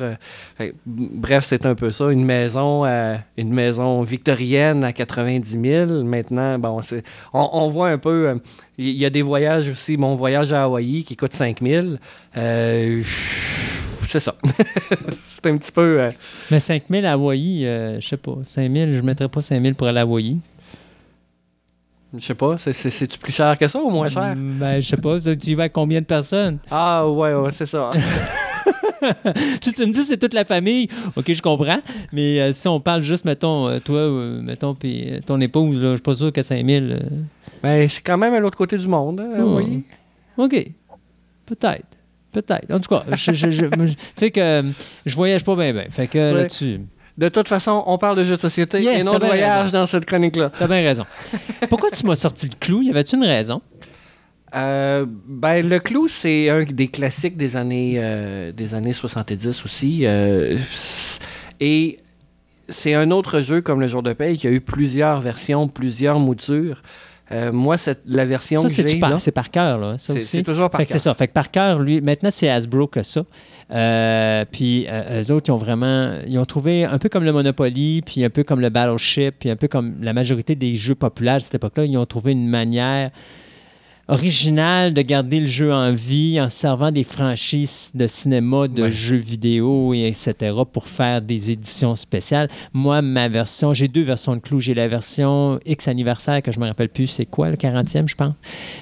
euh, bref, c'est un peu ça. Une maison, euh, une maison victorienne à 90 000. Maintenant, bon, c'est, on, voit un peu. euh, Il y a des voyages aussi. Mon voyage à Hawaï qui coûte 5 000. euh, c'est ça. c'est un petit peu. Mais 5000 à Hawaï, euh, je sais pas. 5000, je mettrais pas 5000 pour aller à Hawaï. Je sais pas, c'est, c'est, c'est-tu plus cher que ça ou moins cher? Ben, je sais pas. Tu y vas à combien de personnes? Ah, ouais, ouais, c'est ça. si tu me dis c'est toute la famille, ok, je comprends. Mais euh, si on parle juste, mettons, euh, toi, euh, mettons, puis euh, ton épouse, là, je suis pas sûr qu'à 5000. euh, Mais c'est quand même à l'autre côté du monde, hein, Hmm. oui. OK. Peut-être. Peut-être. En tout cas, tu sais que je voyage pas bien, bien. Fait que Ouais. là-dessus, De toute façon, on parle de jeux de société Yes, et non de voyage raison. dans cette chronique-là. t'as bien raison. Pourquoi tu m'as sorti le clou? Y avait-tu une raison? Euh, ben, le clou, c'est un des classiques des années, euh, des années 70 aussi. euh, et c'est un autre jeu comme le jour de paye qui a eu plusieurs versions, plusieurs moutures. Euh, moi, la version Ça, que c'est j'ai. par, là, c'est par cœur, là. C'est- toujours par que c'est cœur. ça. Fait que par cœur, lui, maintenant, c'est Hasbro que ça. Euh, puis euh, eux autres, ils ont vraiment. Ils ont trouvé un peu comme le Monopoly, puis un peu comme le Battleship, puis un peu comme la majorité des jeux populaires de cette époque-là, ils ont trouvé une manière. Original de garder le jeu en vie en servant des franchises de cinéma, de Ouais. jeux vidéo, et etc. pour faire des éditions spéciales. Moi, ma version, j'ai deux versions de Clou. J'ai la version X anniversaire, que je me rappelle plus c'est quoi, le 40e, je pense,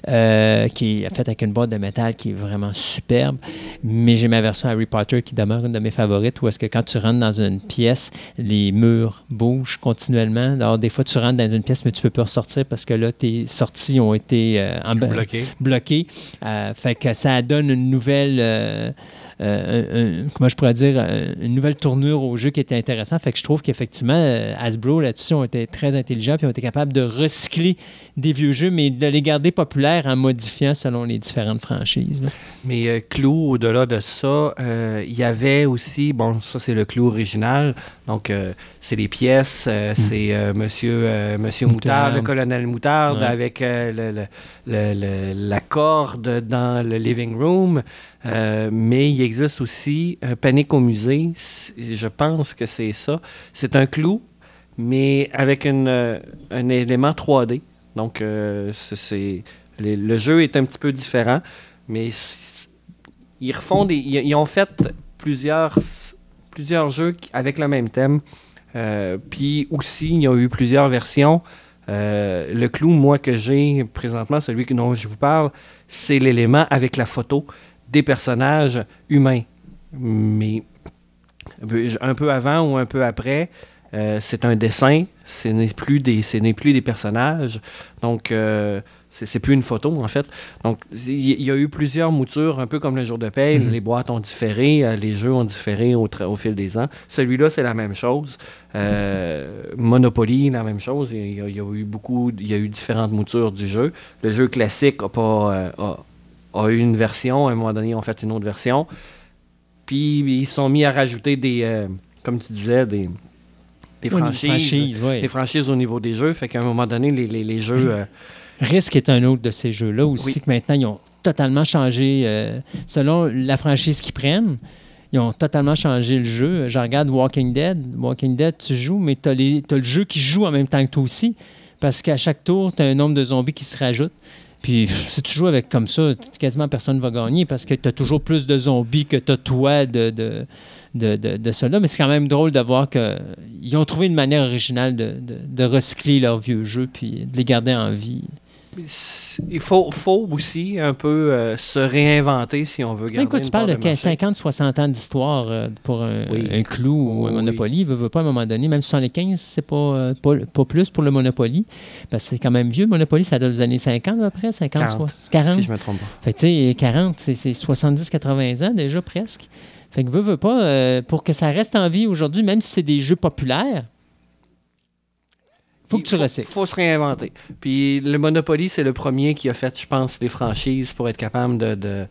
euh, qui est faite avec une boîte de métal qui est vraiment superbe. Mais j'ai ma version Harry Potter qui demeure une de mes favorites, où est-ce que quand tu rentres dans une pièce, les murs bougent continuellement. Alors, des fois, tu rentres dans une pièce, mais tu peux pas ressortir parce que là, tes sorties ont été euh, Bloqué. bloqué. Euh, fait que ça donne une nouvelle. euh, euh, un- un- comment je pourrais dire, une nouvelle tournure au jeu qui était intéressant. Fait que je trouve qu'effectivement, euh, Hasbro là-dessus ont été très intelligents puis ont été capables de recycler des vieux jeux, mais de les garder populaires en modifiant selon les différentes franchises. là. Mais euh, Clou, au-delà de ça, euh, il y avait aussi, bon, ça c'est le Clou original, donc euh, c'est les pièces, euh, c'est euh, Monsieur, euh, Monsieur Moutarde, Moutarde. le colonel Moutarde, Ouais. avec le- le- le- le- la corde dans le living room. Mais il existe aussi un Panique au musée, je pense que c'est ça. C'est un clou, mais avec une, un élément 3D. Donc, c'est- le, jeu est un petit peu différent, mais ils refont des, ils, ils ont fait plusieurs, plusieurs jeux avec le même thème. Euh, Puis aussi, il y a eu plusieurs versions. Euh, le clou, moi, que j'ai présentement, celui dont je vous parle, c'est l'élément avec la photo des personnages humains. Mais un peu- avant ou un peu après, euh, c'est un dessin, ce n'est plus des, plus des personnages. Donc, c'est plus une photo, en fait. Donc, il y, a eu plusieurs moutures, un peu comme le jour de paye. Mhm. Les boîtes ont différé, euh, les jeux ont différé au, fil des ans. Celui-là, c'est la même chose. Euh, Monopoly, la même chose. Il y, a, il y a eu beaucoup, il y a eu différentes moutures du jeu. Le jeu classique a pas... euh, a- a eu une version, à un moment donné, ils ont fait une autre version. Puis ils se sont mis à rajouter des, euh, comme tu disais, des, des Oui, franchises. ouais. Des franchises au niveau des jeux. Fait qu'à un moment donné, les, les- les jeux. euh, Risk est un autre de ces jeux-là aussi, Oui. que maintenant, ils ont totalement changé, euh, selon la franchise qu'ils prennent, ils ont totalement changé le jeu. Je regarde Walking Dead. Walking Dead, tu joues, mais tu as, le jeu qui joue en même temps que toi aussi, parce qu'à chaque tour, tu as un nombre de zombies qui se rajoute. Puis si tu joues avec comme ça, quasiment personne ne va gagner parce que tu as toujours plus de zombies que tu as toi de, de, de, de, de cela. Mais c'est quand même drôle de voir qu'ils ont trouvé une manière originale de recycler leurs vieux jeux puis de les garder en vie. Il faut, faut aussi un peu euh, se réinventer si on veut Mais garder. écoute, une tu parles de part marché. 50, 60 ans d'histoire euh, pour un, Oui. un clou ou un. Monopoly. Veut, veut pas à un moment donné, même 75, c'est pas, euh, pas, pas plus pour le Monopoly. Parce que c'est quand même vieux. Le Monopoly, ça date des années 50 à peu près, 50, 40, 60, 40. Si je me trompe pas. Fait tu sais, 40, c'est c'est 70-80 ans déjà presque. Fait que veut, veut pas, pour que ça reste en vie aujourd'hui, même si c'est des jeux populaires, faut que tu Il faut se réinventer. Puis le Monopoly, c'est le premier qui a fait, je pense, les franchises pour être capable de, de,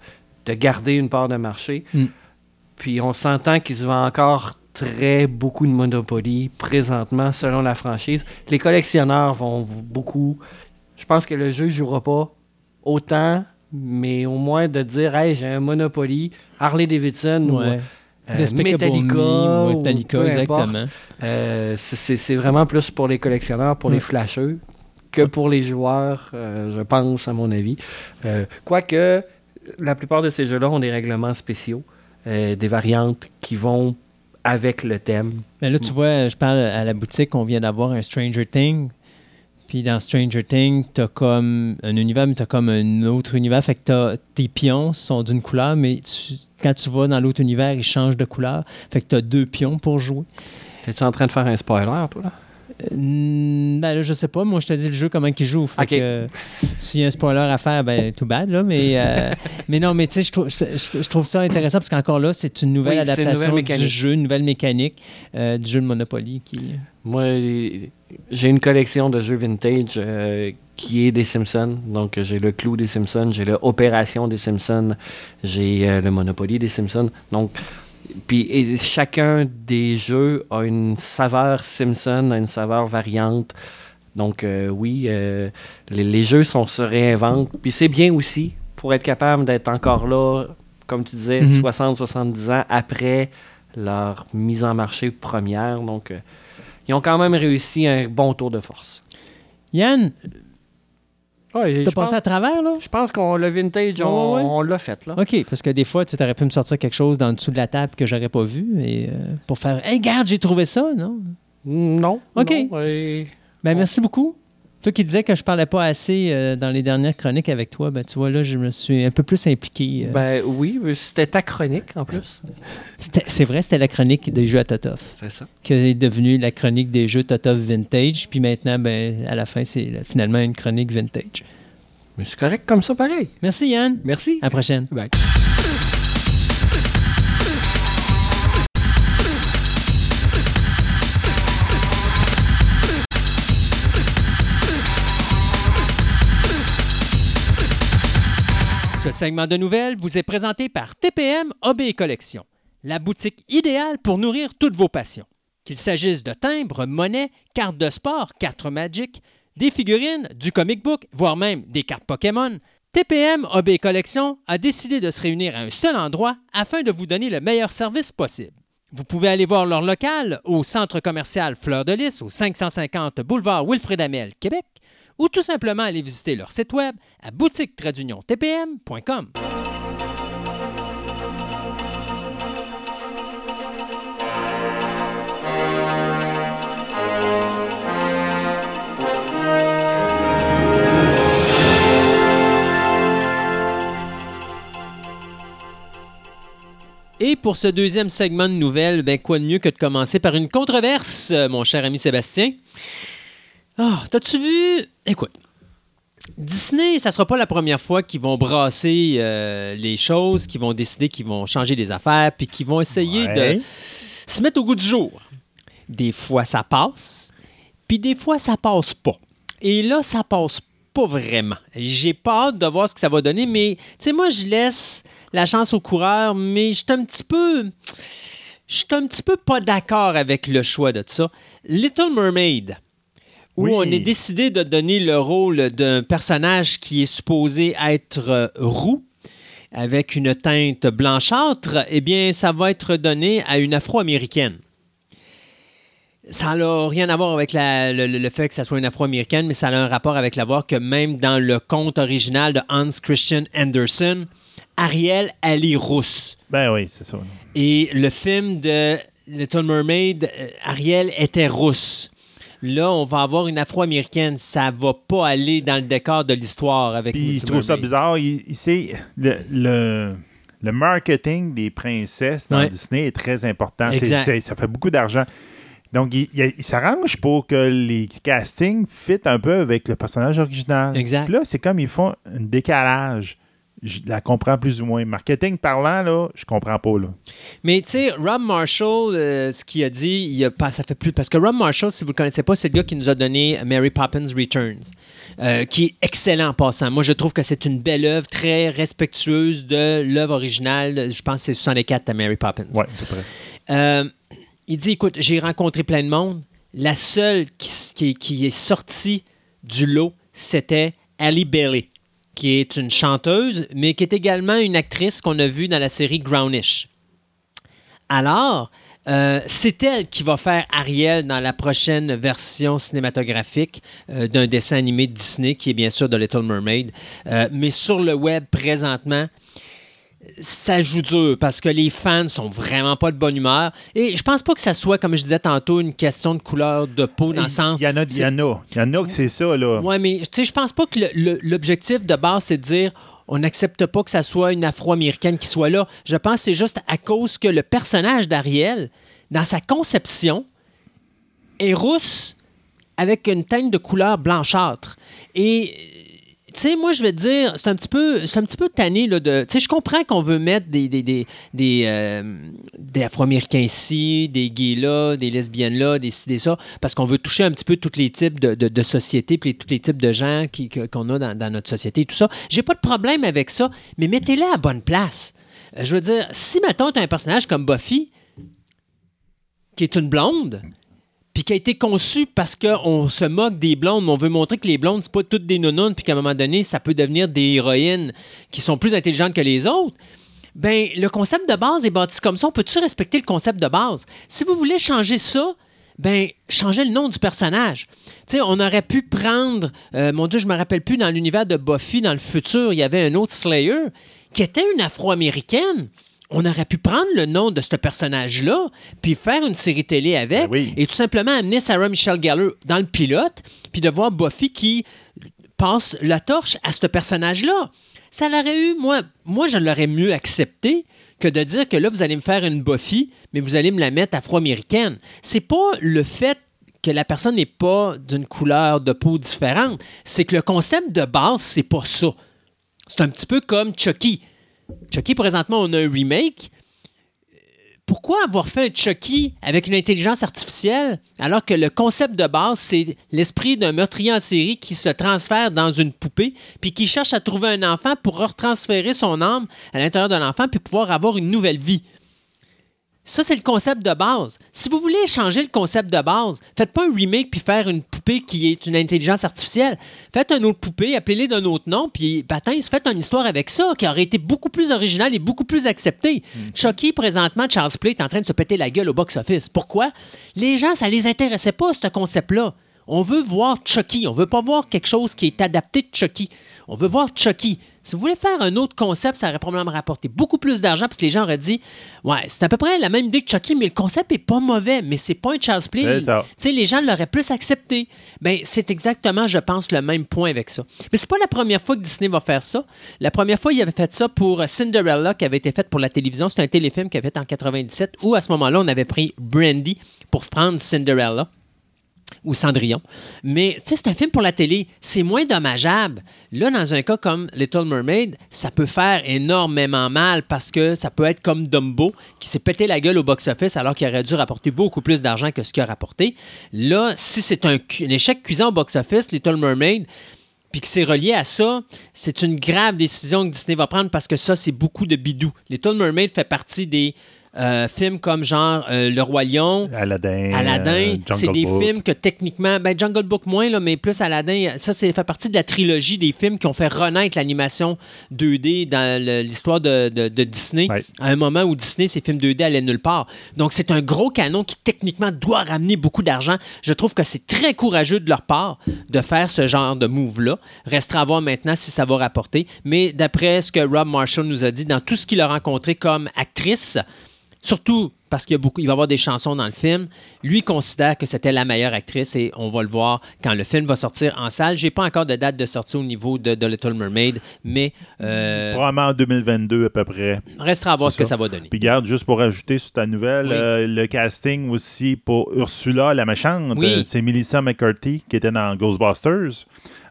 de garder une part de marché. Mm. Puis on s'entend qu'il se vend encore très beaucoup de Monopoly présentement selon la franchise. Les collectionneurs vont beaucoup. Je pense que le jeu ne jouera pas autant, mais au moins de dire Hey, j'ai un Monopoly, Harley Davidson ou Ouais. Metallica. Me, ou Metallica, peu exactement. Euh, c'est- vraiment plus pour les collectionneurs, pour les Ouais. flasheux, que pour les joueurs, euh, je pense, à mon avis. Euh, Quoique, la plupart de ces jeux-là ont des règlements spéciaux, euh, des variantes qui vont avec le thème. Mais là, tu vois, je parle à la boutique, on vient d'avoir un Stranger Things. Puis dans Stranger Things, tu as comme un univers, mais tu as comme un autre univers. Fait que t'as- tes pions sont d'une couleur, mais tu- quand tu vas dans l'autre univers, ils changent de couleur. Fait que tu as deux pions pour jouer. T'es-tu en train de faire un spoiler, toi, là? Ben là, je sais pas. Moi, je te dis le jeu, comment il joue. Fait Ok. que, euh, s'il y a un spoiler à faire, ben, tout bad, là. Mais, euh, mais non, mais tu sais, je trouve, je, ça intéressant parce qu'encore là, c'est une nouvelle Oui, c'est une adaptation nouvelle du jeu, une nouvelle mécanique euh, du jeu de Monopoly. Qui... Moi, j'ai une collection de jeux vintage euh, qui est des Simpsons. Donc, j'ai le Clou des Simpsons, j'ai le Opération des Simpsons, j'ai euh, le Monopoly des Simpsons. Donc, puis et chacun des jeux a une saveur Simpson, a une saveur variante. Donc, euh, oui, euh, les, les jeux sont, se réinventent. Puis c'est bien aussi pour être capable d'être encore là, comme tu disais, Mhm. 60-70 ans après leur mise en marché première. Donc, euh, ils ont quand même réussi un bon tour de force. Yann, Ouais, T'as je passé pense, à travers, là? je pense qu'on le vintage, on, Ouais, ouais, ouais. on l'a fait. Là. OK, parce que des fois, tu aurais pu me sortir quelque chose dans le dessous de la table que j'aurais pas vu et, euh, pour faire Hey, regarde, j'ai trouvé ça, non? Non. OK. non, et- Ben, merci beaucoup. Toi qui disais que je parlais pas assez euh, dans les dernières chroniques avec toi, ben, tu vois, là, je me suis un peu plus impliqué. euh. Ben oui, mais c'était ta chronique en plus. C'était- C'est vrai, c'était la chronique des jeux à Totof, C'est ça. qui est devenue la chronique des jeux Totof Vintage. Puis maintenant, ben, à la fin, c'est euh, finalement une chronique vintage. Mais c'est correct comme ça, pareil. Merci, Yann. Merci. À la prochaine. Bye. Ce segment de nouvelles vous est présenté par TPM et Collection, la boutique idéale pour nourrir toutes vos passions. Qu'il s'agisse de timbres, monnaies, cartes de sport, cartes Magic, des figurines, du comic book, voire même des cartes Pokémon, TPM et Collection a décidé de se réunir à un seul endroit afin de vous donner le meilleur service possible. Vous pouvez aller voir leur local au centre commercial Fleur de Lys au 550 boulevard Wilfrid Amel, Québec, ou tout simplement aller visiter leur site web à boutique-tpm.com. Et pour ce deuxième segment de nouvelles, ben quoi de mieux que de commencer par une controverse, euh, mon cher ami Sébastien? Ah, t'as-tu vu? Écoute, Disney, ça sera pas la première fois qu'ils vont brasser euh, les choses, qu'ils vont décider qu'ils vont changer des affaires, puis qu'ils vont essayer Ouais. de se mettre au goût du jour. Des fois, ça passe, puis des fois, ça passe pas. Et là, ça passe pas vraiment. J'ai pas hâte de voir ce que ça va donner, mais tu sais, moi, je laisse la chance au coureur, mais je suis un petit peu. Je suis un petit peu pas d'accord avec le choix de ça. Little Mermaid, où Oui. on est décidé de donner le rôle d'un personnage qui est supposé être euh, roux, avec une teinte blanchâtre, eh bien, ça va être donné à une afro-américaine. Ça n'a rien à voir avec la- le, le- le fait que ça soit une afro-américaine, mais ça a un rapport avec la voir que même dans le conte original de Hans Christian Andersen, Ariel, elle est rousse. Ben oui, c'est ça. Et le film de Little Mermaid, euh, Ariel était rousse. Là, on va avoir une afro-américaine. Ça va pas aller dans le décor de l'histoire avec Puis je trouve ça bizarre. Il, il sait, le, le, le marketing des princesses dans Ouais. Disney est très important. Ça fait beaucoup d'argent. Donc, il, il- il s'arrange pour que les castings fit un peu avec le personnage original. Exact. Puis là, c'est comme ils font un décalage. Je la comprends plus ou moins. Marketing parlant, là, je comprends pas. Là. Mais tu sais, Rob Marshall, euh, ce qu'il a dit, il a pas, ça fait plus. Parce que Rob Marshall, si vous ne le connaissez pas, c'est le gars qui nous a donné Mary Poppins Returns, euh, qui est excellent en passant. Moi, je trouve que c'est une belle œuvre, très respectueuse de l'œuvre originale. Je pense que c'est 64 à Mary Poppins. Ouais, à peu près. Euh, il dit écoute, j'ai rencontré plein de monde. La seule qui, qui- qui est sortie du lot, c'était Ali Bailey, qui est une chanteuse, mais qui est également une actrice qu'on a vue dans la série Grownish. Alors, euh, c'est elle qui va faire Ariel dans la prochaine version cinématographique euh, d'un dessin animé de Disney, qui est bien sûr de Little Mermaid. Euh, mais sur le web, présentement, ça joue dur parce que les fans sont vraiment pas de bonne humeur. Et je pense pas que ça soit, comme je disais tantôt, une question de couleur de peau dans le sens. Il y en a, il y en a. Il y en a que c'est ça, là. Ouais, mais tu sais, je pense pas que l'objectif de base, c'est de dire on n'accepte pas que ça soit une afro-américaine qui soit là. Je pense que c'est juste à cause que le personnage d'Ariel, dans sa conception, est rousse avec une teinte de couleur blanchâtre. Et tu sais, moi, je vais te dire, c'est un petit peu, c'est un petit peu tanné là, de. Tu sais, je comprends qu'on veut mettre des des, des, des, euh, Afro-Américains ici, des gays là, des lesbiennes là, des ci, des ça, parce qu'on veut toucher un petit peu tous les types de, de, sociétés, puis tous les types de gens qu'on a dans, notre société, tout ça. J'ai pas de problème avec ça, mais mettez-les à bonne place. Euh, Je veux dire, si mettons, tu as un personnage comme Buffy, qui est une blonde, puis qui a été conçu parce qu'on se moque des blondes, mais on veut montrer que les blondes, c'est pas toutes des nounounes, puis qu'à un moment donné, ça peut devenir des héroïnes qui sont plus intelligentes que les autres. Ben, le concept de base est bâti comme ça. On peut-tu respecter le concept de base? Si vous voulez changer ça, ben changer le nom du personnage. Tu sais, on aurait pu prendre, euh, mon Dieu, je me rappelle plus, dans l'univers de Buffy, dans le futur, il y avait un autre Slayer qui était une Afro-Américaine. On aurait pu prendre le nom de ce personnage-là, puis faire une série télé avec, Ben oui. et tout simplement amener Sarah Michelle Gellar dans le pilote, puis de voir Buffy qui passe la torche à ce personnage-là. Ça l'aurait eu, moi, moi je l'aurais mieux accepté que de dire que là, vous allez me faire une Buffy, mais vous allez me la mettre afro-américaine. C'est pas le fait que la personne n'est pas d'une couleur de peau différente, c'est que le concept de base, c'est pas ça. C'est un petit peu comme Chucky. Chucky, présentement, on a un remake. Pourquoi avoir fait un Chucky avec une intelligence artificielle alors que le concept de base, c'est l'esprit d'un meurtrier en série qui se transfère dans une poupée puis qui cherche à trouver un enfant pour retransférer son âme à l'intérieur de l'enfant puis pouvoir avoir une nouvelle vie? Ça, c'est le concept de base. Si vous voulez changer le concept de base, faites pas un remake puis faire une poupée qui est une intelligence artificielle. Faites une autre poupée, appelez-les d'un autre nom, puis baptême, faites une histoire avec ça qui aurait été beaucoup plus originale et beaucoup plus acceptée. Chucky, présentement, Charles Play est en train de se péter la gueule au box-office. Pourquoi? Les gens, ça les intéressait pas, ce concept-là. On veut voir Chucky. On veut pas voir quelque chose qui est adapté de Chucky. On veut voir Chucky. Si vous voulez faire un autre concept, ça aurait probablement rapporté beaucoup plus d'argent parce que les gens auraient dit Ouais, c'est à peu près la même idée que Chucky, mais le concept est pas mauvais, mais c'est pas un Charles Play. C'est ça. Les gens l'auraient plus accepté. Ben, c'est exactement, je pense, le même point avec ça. Mais c'est pas la première fois que Disney va faire ça. La première fois, il avait fait ça pour Cinderella, qui avait été fait pour la télévision. C'est un téléfilm qui avait fait en 97, où à ce moment-là, on avait pris Brandy pour prendre Cinderella ou Cendrillon. Mais c'est un film pour la télé. C'est moins dommageable. Là, dans un cas comme Little Mermaid, ça peut faire énormément mal parce que ça peut être comme Dumbo qui s'est pété la gueule au box-office alors qu'il aurait dû rapporter beaucoup plus d'argent que ce qu'il a rapporté. Là, si c'est un, un échec cuisant au box-office, Little Mermaid, puis que c'est relié à ça, c'est une grave décision que Disney va prendre parce que ça, c'est beaucoup de bidou. Little Mermaid fait partie des euh, films comme genre euh, Le Roi Lion, Aladdin. Aladdin, euh, c'est des Book. films que techniquement, ben Jungle Book moins, là, mais plus Aladdin, ça c'est fait partie de la trilogie des films qui ont fait renaître l'animation 2D dans l'histoire de, de- de Disney, Ouais. à un moment où Disney, ces films 2D allaient nulle part. Donc c'est un gros canon qui techniquement doit ramener beaucoup d'argent. Je trouve que c'est très courageux de leur part de faire ce genre de move-là. Restera à voir maintenant si ça va rapporter. Mais d'après ce que Rob Marshall nous a dit, dans tout ce qu'il a rencontré comme actrice, Surtout parce qu'il y a beaucoup, il va y avoir des chansons dans le film. Lui considère que c'était la meilleure actrice et on va le voir quand le film va sortir en salle. J'ai pas encore de date de sortie au niveau de, de Little Mermaid, mais euh, Probablement en 2022 à peu près. restera à voir ce que ça va donner. Puis garde, juste pour ajouter sur ta nouvelle, Oui. euh, le casting aussi pour Ursula la méchante, Oui. euh, c'est Melissa McCarthy qui était dans Ghostbusters,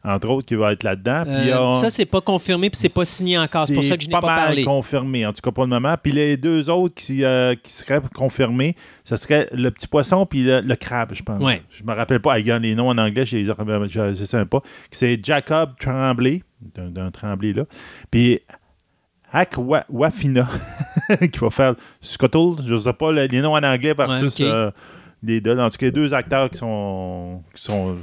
entre autres, qui va être là-dedans. Euh, ça, c'est pas confirmé puis c'est pas signé encore. C'est pour ça que je n'ai pas, mal parlé. confirmé, en tout cas pour le moment. Puis les deux autres qui, euh, qui seraient confirmés, ce serait le petit poisson puis le, le crabe, je pense. Ouais. Je me rappelle pas. Regarde les noms en anglais, je les je, sais même pas. C'est Jacob Tremblay, d'un d'un Tremblay là. Puis Hack Wa- Wafina, qui va faire Scuttle. Je sais pas le- les noms en anglais versus Ouais, euh, les deux. En tout cas, les deux acteurs qui sont, qui sont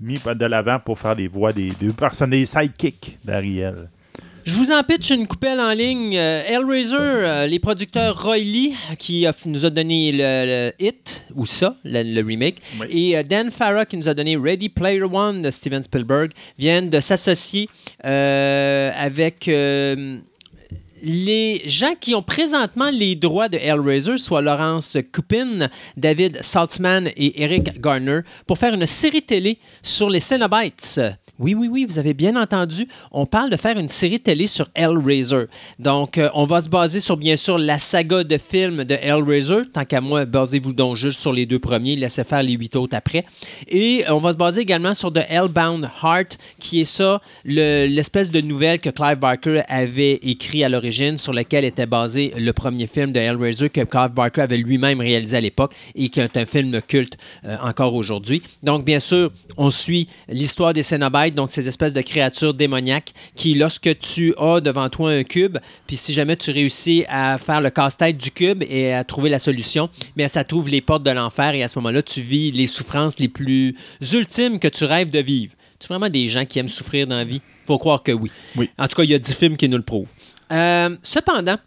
mis de l'avant pour faire les voix des deux personnes, des sidekicks d'Ariel. Je vous en pitch une coupelle en ligne. Euh, Hellraiser, euh, les producteurs Roy Lee, qui a- nous a donné le, le Hit, ou ça, le, le remake, Oui. et euh, Dan Farah, qui nous a donné Ready Player One de Steven Spielberg, viennent de s'associer euh, avec les gens qui ont présentement les droits de Hellraiser, soit Laurence Cupin, David Saltzman et Eric Garner, pour faire une série télé sur les Cenobites. Oui, oui, oui, vous avez bien entendu. On parle de faire une série télé sur Hellraiser. Donc, euh, on va se baser sur, bien sûr, la saga de films de Hellraiser. Tant qu'à moi, basez-vous donc juste sur les deux premiers, laissez faire les huit autres après. Et euh, on va se baser également sur The Hellbound Heart, qui est ça, le- l'espèce de nouvelle que Clive Barker avait écrit à l'origine, sur lequel était basé le premier film de Hellraiser que Clive Barker avait lui-même réalisé à l'époque et qui est un film culte euh, encore aujourd'hui. Donc, bien sûr, on suit l'histoire des Cenobites, donc ces espèces de créatures démoniaques qui, lorsque tu as devant toi un cube, puis si jamais tu réussis à faire le casse-tête du cube et à trouver la solution, mais ça t'ouvre les portes de l'enfer et à ce moment-là, tu vis les souffrances les plus ultimes que tu rêves de vivre. Tu vraiment des gens qui aiment souffrir dans la vie? Faut croire que oui. Oui. En tout cas, il y a 10 films qui nous le prouvent. Euh, cependant,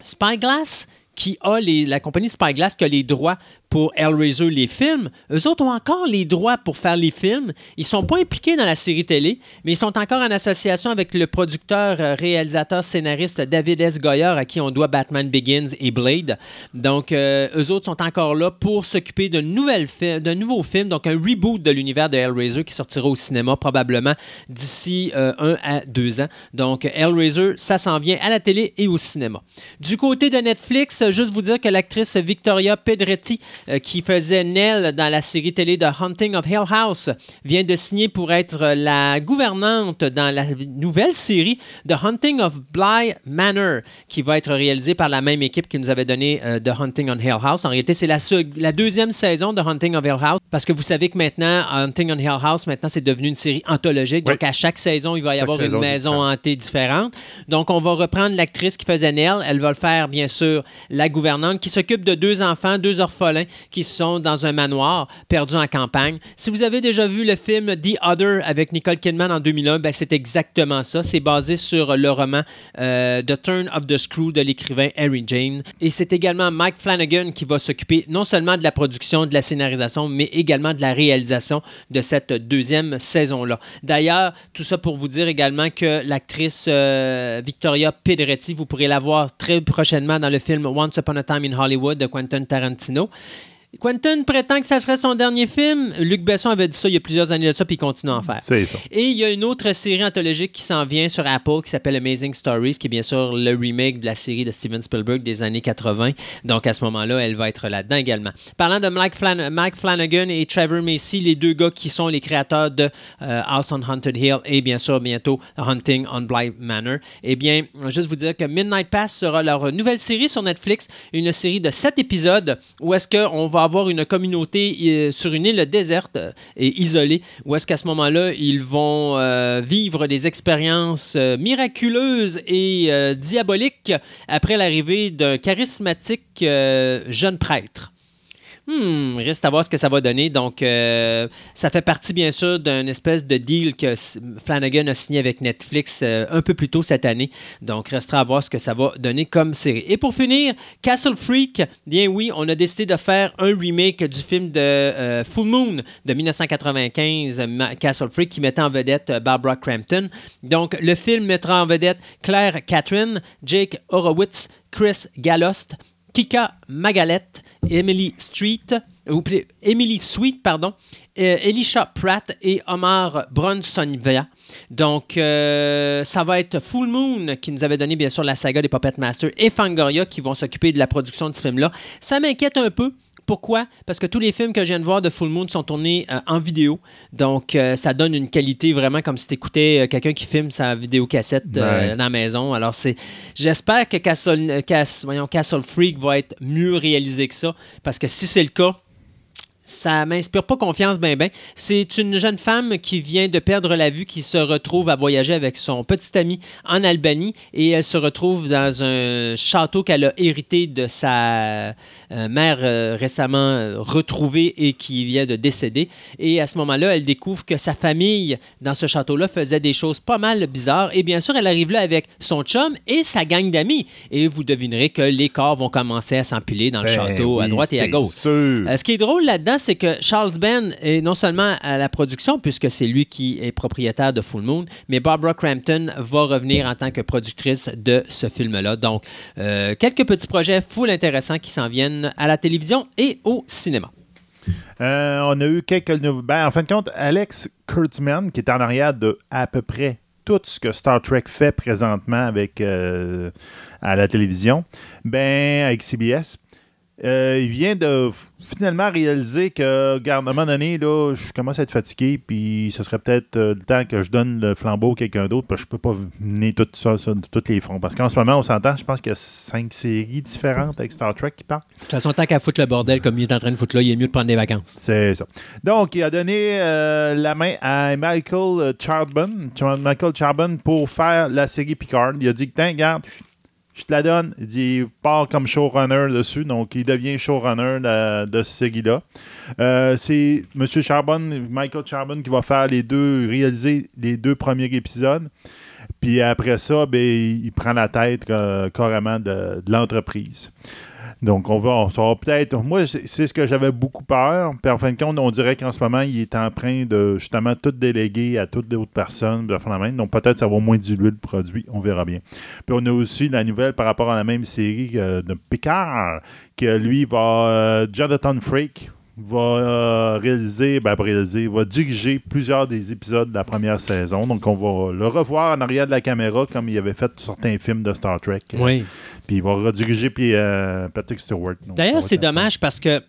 Spyglass, qui a la compagnie Spyglass qui a les droits pour Hellraiser, les films, eux autres ont encore les droits pour faire les films. Ils sont pas impliqués dans la série télé, mais ils sont encore en association avec le producteur, euh, réalisateur, scénariste David S. Goyer, à qui on doit Batman Begins et Blade. Donc, euh, eux autres sont encore là pour s'occuper d'un nouveau film, donc un reboot de l'univers de Hellraiser qui sortira au cinéma probablement d'ici euh, un à deux ans. Donc, Hellraiser, ça s'en vient à la télé et au cinéma. Du côté de Netflix, juste vous dire que l'actrice Victoria Pedretti qui faisait Nell dans la série télé de Hunting of Hill House, vient de signer pour être la gouvernante dans la nouvelle série The Hunting of Bly Manor, qui va être réalisée par la même équipe qui nous avait donné euh, The Hunting on Hill House. En réalité, c'est la, la deuxième saison de Hunting of Hill House, parce que vous savez que maintenant, Hunting on Hill House, maintenant, c'est devenu une série anthologique. Donc, à chaque saison, il va y avoir une maison hantée différente. Donc, on va reprendre l'actrice qui faisait Nell. Elle va le faire, bien sûr, la gouvernante, qui s'occupe de deux enfants, deux orphelins, qui sont dans un manoir perdu en campagne. Si vous avez déjà vu le film The Other avec Nicole Kidman en 2001, ben c'est exactement ça. C'est basé sur le roman euh, The Turn of the Screw de l'écrivain Harry Jane. Et c'est également Mike Flanagan qui va s'occuper non seulement de la production, de la scénarisation, mais également de la réalisation de cette deuxième saison-là. D'ailleurs, tout ça pour vous dire également que l'actrice euh, Victoria Pedretti, vous pourrez la voir très prochainement dans le film Once Upon a Time in Hollywood de Quentin Tarantino. Quentin prétend que ça serait son dernier film. Luc Besson avait dit ça il y a plusieurs années de ça, puis il continue à en faire. C'est ça. Et il y a une autre série anthologique qui s'en vient sur Apple qui s'appelle Amazing Stories, qui est bien sûr le remake de la série de Steven Spielberg des années 80. Donc à ce moment-là, elle va être là-dedans également. Parlant de Mike, Flanagan et Trevor Macy, les deux gars qui sont les créateurs de euh, House on Haunted Hill et bien sûr bientôt Hunting on Bly Manor, eh bien, juste vous dire que Midnight Pass sera leur nouvelle série sur Netflix, une série de sept épisodes où est-ce qu'on va avoir une communauté euh, sur une île déserte euh, et isolée, où est-ce qu'à ce, moment-là, ils vont euh, vivre des expériences miraculeuses et diaboliques après l'arrivée d'un charismatique jeune prêtre. Hmm, reste à voir ce que ça va donner. Donc, euh, ça fait partie, bien sûr, d'un espèce de deal que Flanagan a signé avec Netflix euh, un peu plus tôt cette année. Donc, restera à voir ce que ça va donner comme série. Et pour finir, Castle Freak, bien oui, on a décidé de faire un remake du film de euh, Full Moon de 1995, Castle Freak, qui mettait en vedette Barbara Crampton. Donc, le film mettra en vedette Claire Catherine, Jake Horowitz, Chris Galost, Kika Magalette, Emily Street, ou Emily Sweet, pardon, euh, Elisha Pratt et Omar Bronsonvia. Donc, euh, ça va être Full Moon qui nous avait donné bien sûr la saga des Puppet Masters et Fangoria qui vont s'occuper de la production de ce film-là. Ça m'inquiète un peu pourquoi? Parce que tous les films que je viens de voir de Full Moon sont tournés euh, en vidéo. Donc, euh, ça donne une qualité vraiment comme si tu écoutais euh, quelqu'un qui filme sa vidéocassette dans la maison. Alors, c'est j'espère que Castle, Castle Freak va être mieux réalisé que ça. Parce que si c'est le cas, ça m'inspire pas confiance ben ben. C'est une jeune femme qui vient de perdre la vue qui se retrouve à voyager avec son petit ami en Albanie et elle se retrouve dans un château qu'elle a hérité de sa mère euh, récemment euh, retrouvée et qui vient de décéder. Et à ce moment-là, elle découvre que sa famille dans ce château-là faisait des choses pas mal bizarres. Et bien sûr, elle arrive là avec son chum et sa gang d'amis. Et vous devinerez que les corps vont commencer à s'empiler dans le ben château à droite et à gauche. ce qui est drôle là-dedans, c'est que Charles Ben est non seulement à la production, puisque c'est lui qui est propriétaire de Full Moon, mais Barbara Crampton va revenir en tant que productrice de ce film-là. Donc, euh, quelques petits projets full intéressants qui s'en viennent à la télévision et au cinéma. Euh, on a eu quelques ben, en fin de compte, Alex Kurtzman, qui est en arrière de à peu près tout ce que Star Trek fait présentement avec euh, à la télévision, ben avec CBS, euh, il vient de finalement réaliser que, regarde, à un moment donné, là, je commence à être fatigué, puis ce serait peut-être euh, le temps que je donne le flambeau à quelqu'un d'autre, parce que je peux pas mener tout ça sur tous les fronts. Parce qu'en ce moment, on s'entend, je pense qu'il y a cinq séries différentes avec Star Trek qui partent. De toute façon, tant qu'à foutre le bordel comme il est en train de foutre là, il est mieux de prendre des vacances. C'est ça. Donc, il a donné euh, la main à Michael Charbon, Michael Charbon pour faire la série Picard. Il a dit que, regarde, je te la donne. Il dit, il part comme showrunner dessus, donc il devient showrunner de, cette série-là. Euh, c'est M. Charbon, Michael Charbon, qui va faire les deux, réaliser les deux premiers épisodes. Puis après ça, ben, il prend la tête euh, carrément de, l'entreprise. Donc, on va, on saura peut-être. Moi, c'est ce que j'avais beaucoup peur. Puis, en fin de compte, on dirait qu'en ce moment, il est en train de justement tout déléguer à toutes les autres personnes. de la main. Donc, peut-être ça va moins diluer le produit. On verra bien. Puis, on a aussi la nouvelle par rapport à la même série euh, de Picard, que lui va. euh, Jonathan Frakes va euh, réaliser, ben, réaliser, va diriger plusieurs des épisodes de la première saison. Donc, on va le revoir en arrière de la caméra comme il avait fait certains films de Star Trek. Oui. Puis il va rediriger puis, euh, Patrick Stewart. D'ailleurs, c'est dommage parce que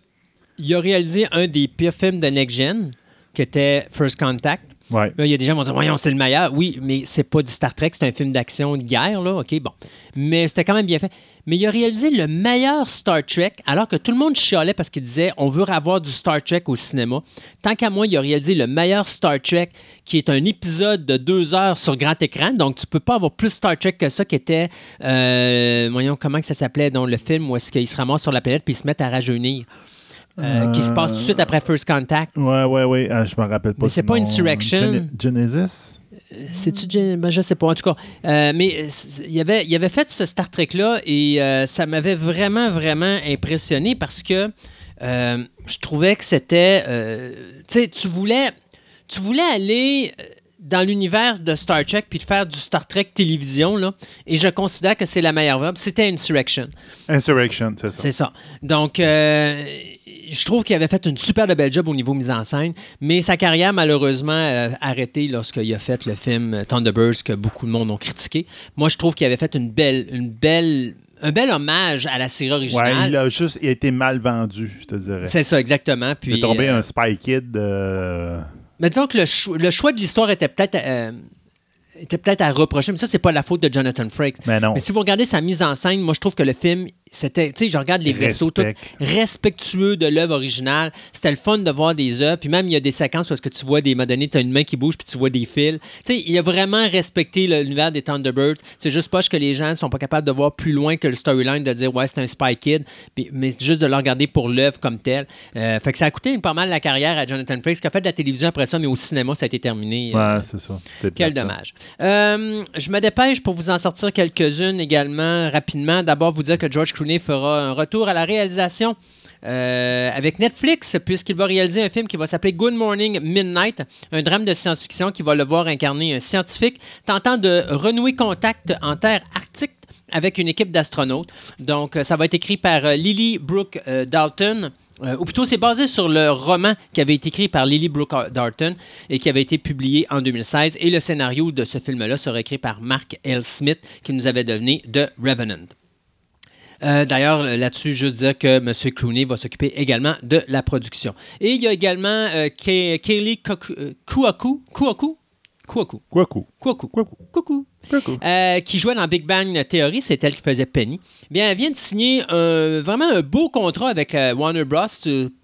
il a réalisé un des pires films de Next Gen, qui était First Contact. Ouais. Là, il y a des gens qui vont dire Voyons, c'est le meilleur. Oui, mais c'est pas du Star Trek, c'est un film d'action de guerre, là. OK, bon. Mais c'était quand même bien fait. Mais il a réalisé le meilleur Star Trek, alors que tout le monde chialait parce qu'il disait On veut avoir du Star Trek au cinéma. Tant qu'à moi, il a réalisé le meilleur Star Trek, qui est un épisode de deux heures sur grand écran. Donc, tu peux pas avoir plus Star Trek que ça, qui était. euh, voyons, comment ça s'appelait dans le film où est-ce qu'il se ramasse sur la planète puis ils se mettent à rajeunir. Euh, Qui se passe tout de suite après First Contact. Ouais, ouais, ouais. Ah, je me rappelle pas. Mais c'est pas. Insurrection. Gene- Genesis? C'est-tu Jane- ben, je sais pas, en tout cas. Euh, mais euh, il avait, il avait fait ce Star Trek-là et euh, ça m'avait vraiment, vraiment impressionné parce que euh, je trouvais que c'était. euh, tu sais, tu voulais, tu voulais aller euh, dans l'univers de Star Trek puis de faire du Star Trek télévision, là, et je considère que c'est la meilleure œuvre. C'était Insurrection. Insurrection, c'est ça. C'est ça. Donc, euh, je trouve qu'il avait fait une super de belle job au niveau mise en scène, mais sa carrière, malheureusement, a arrêté lorsqu'il a fait le film Thunderbirds que beaucoup de monde ont critiqué. Moi, je trouve qu'il avait fait une belle, une belle, un bel hommage à la série Ouais, originale. il a juste été mal vendu, je te dirais. C'est ça, exactement. Puis, C'est tombé euh, un Spy Kid. euh, Mais disons que le, cho- le choix de l'histoire était peut-être euh, était peut-être à reprocher, mais ça, c'est pas la faute de Jonathan Frakes. Mais non. Mais si vous regardez sa mise en scène, moi, je trouve que le film, c'était, tu sais, je regarde les vaisseaux, tout Respect. respectueux de l'œuvre originale. C'était le fun de voir des œuvres. Puis même, il y a des séquences où est-ce que tu vois des moments donnés, tu as une main qui bouge, puis tu vois des fils. Tu sais, il a vraiment respecté le- l'univers des Thunderbirds. C'est juste pas que les gens sont pas capables de voir plus loin que le storyline, de dire, ouais, c'est un Spy Kid, puis- mais juste de le regarder pour l'œuvre comme telle. Euh, fait que ça a coûté pas mal la carrière à Jonathan Frakes, qui a fait de la télévision après ça, mais au cinéma, ça a été terminé. euh, Ouais, c'est ça. Quel dommage. Euh, je me dépêche pour vous en sortir quelques-unes également rapidement. D'abord, vous dire que George Clooney fera un retour à la réalisation. euh, avec Netflix, puisqu'il va réaliser un film qui va s'appeler Good Morning Midnight, un drame de science-fiction qui va le voir incarner un scientifique tentant de renouer contact en terre arctique avec une équipe d'astronautes. Donc, euh, ça va être écrit par euh, Lily Brooke Dalton. Ou plutôt, c'est basé sur le roman qui avait été écrit par Lily Brooke Dalton et qui avait été publié en 2016. Et le scénario de ce film-là sera écrit par Mark L. Smith, qui nous avait donné The Revenant. Euh, D'ailleurs, là-dessus, juste dire que M. Clooney va s'occuper également de la production. Et il y a également euh, Koku- euh, Kouakou, Kouakou, Kouakou, Kwaku. Coucou. Kwaku. Euh, qui jouait dans Big Bang Theory, c'est elle qui faisait Penny. Bien, elle vient de signer un- vraiment un beau contrat avec euh, Warner Bros.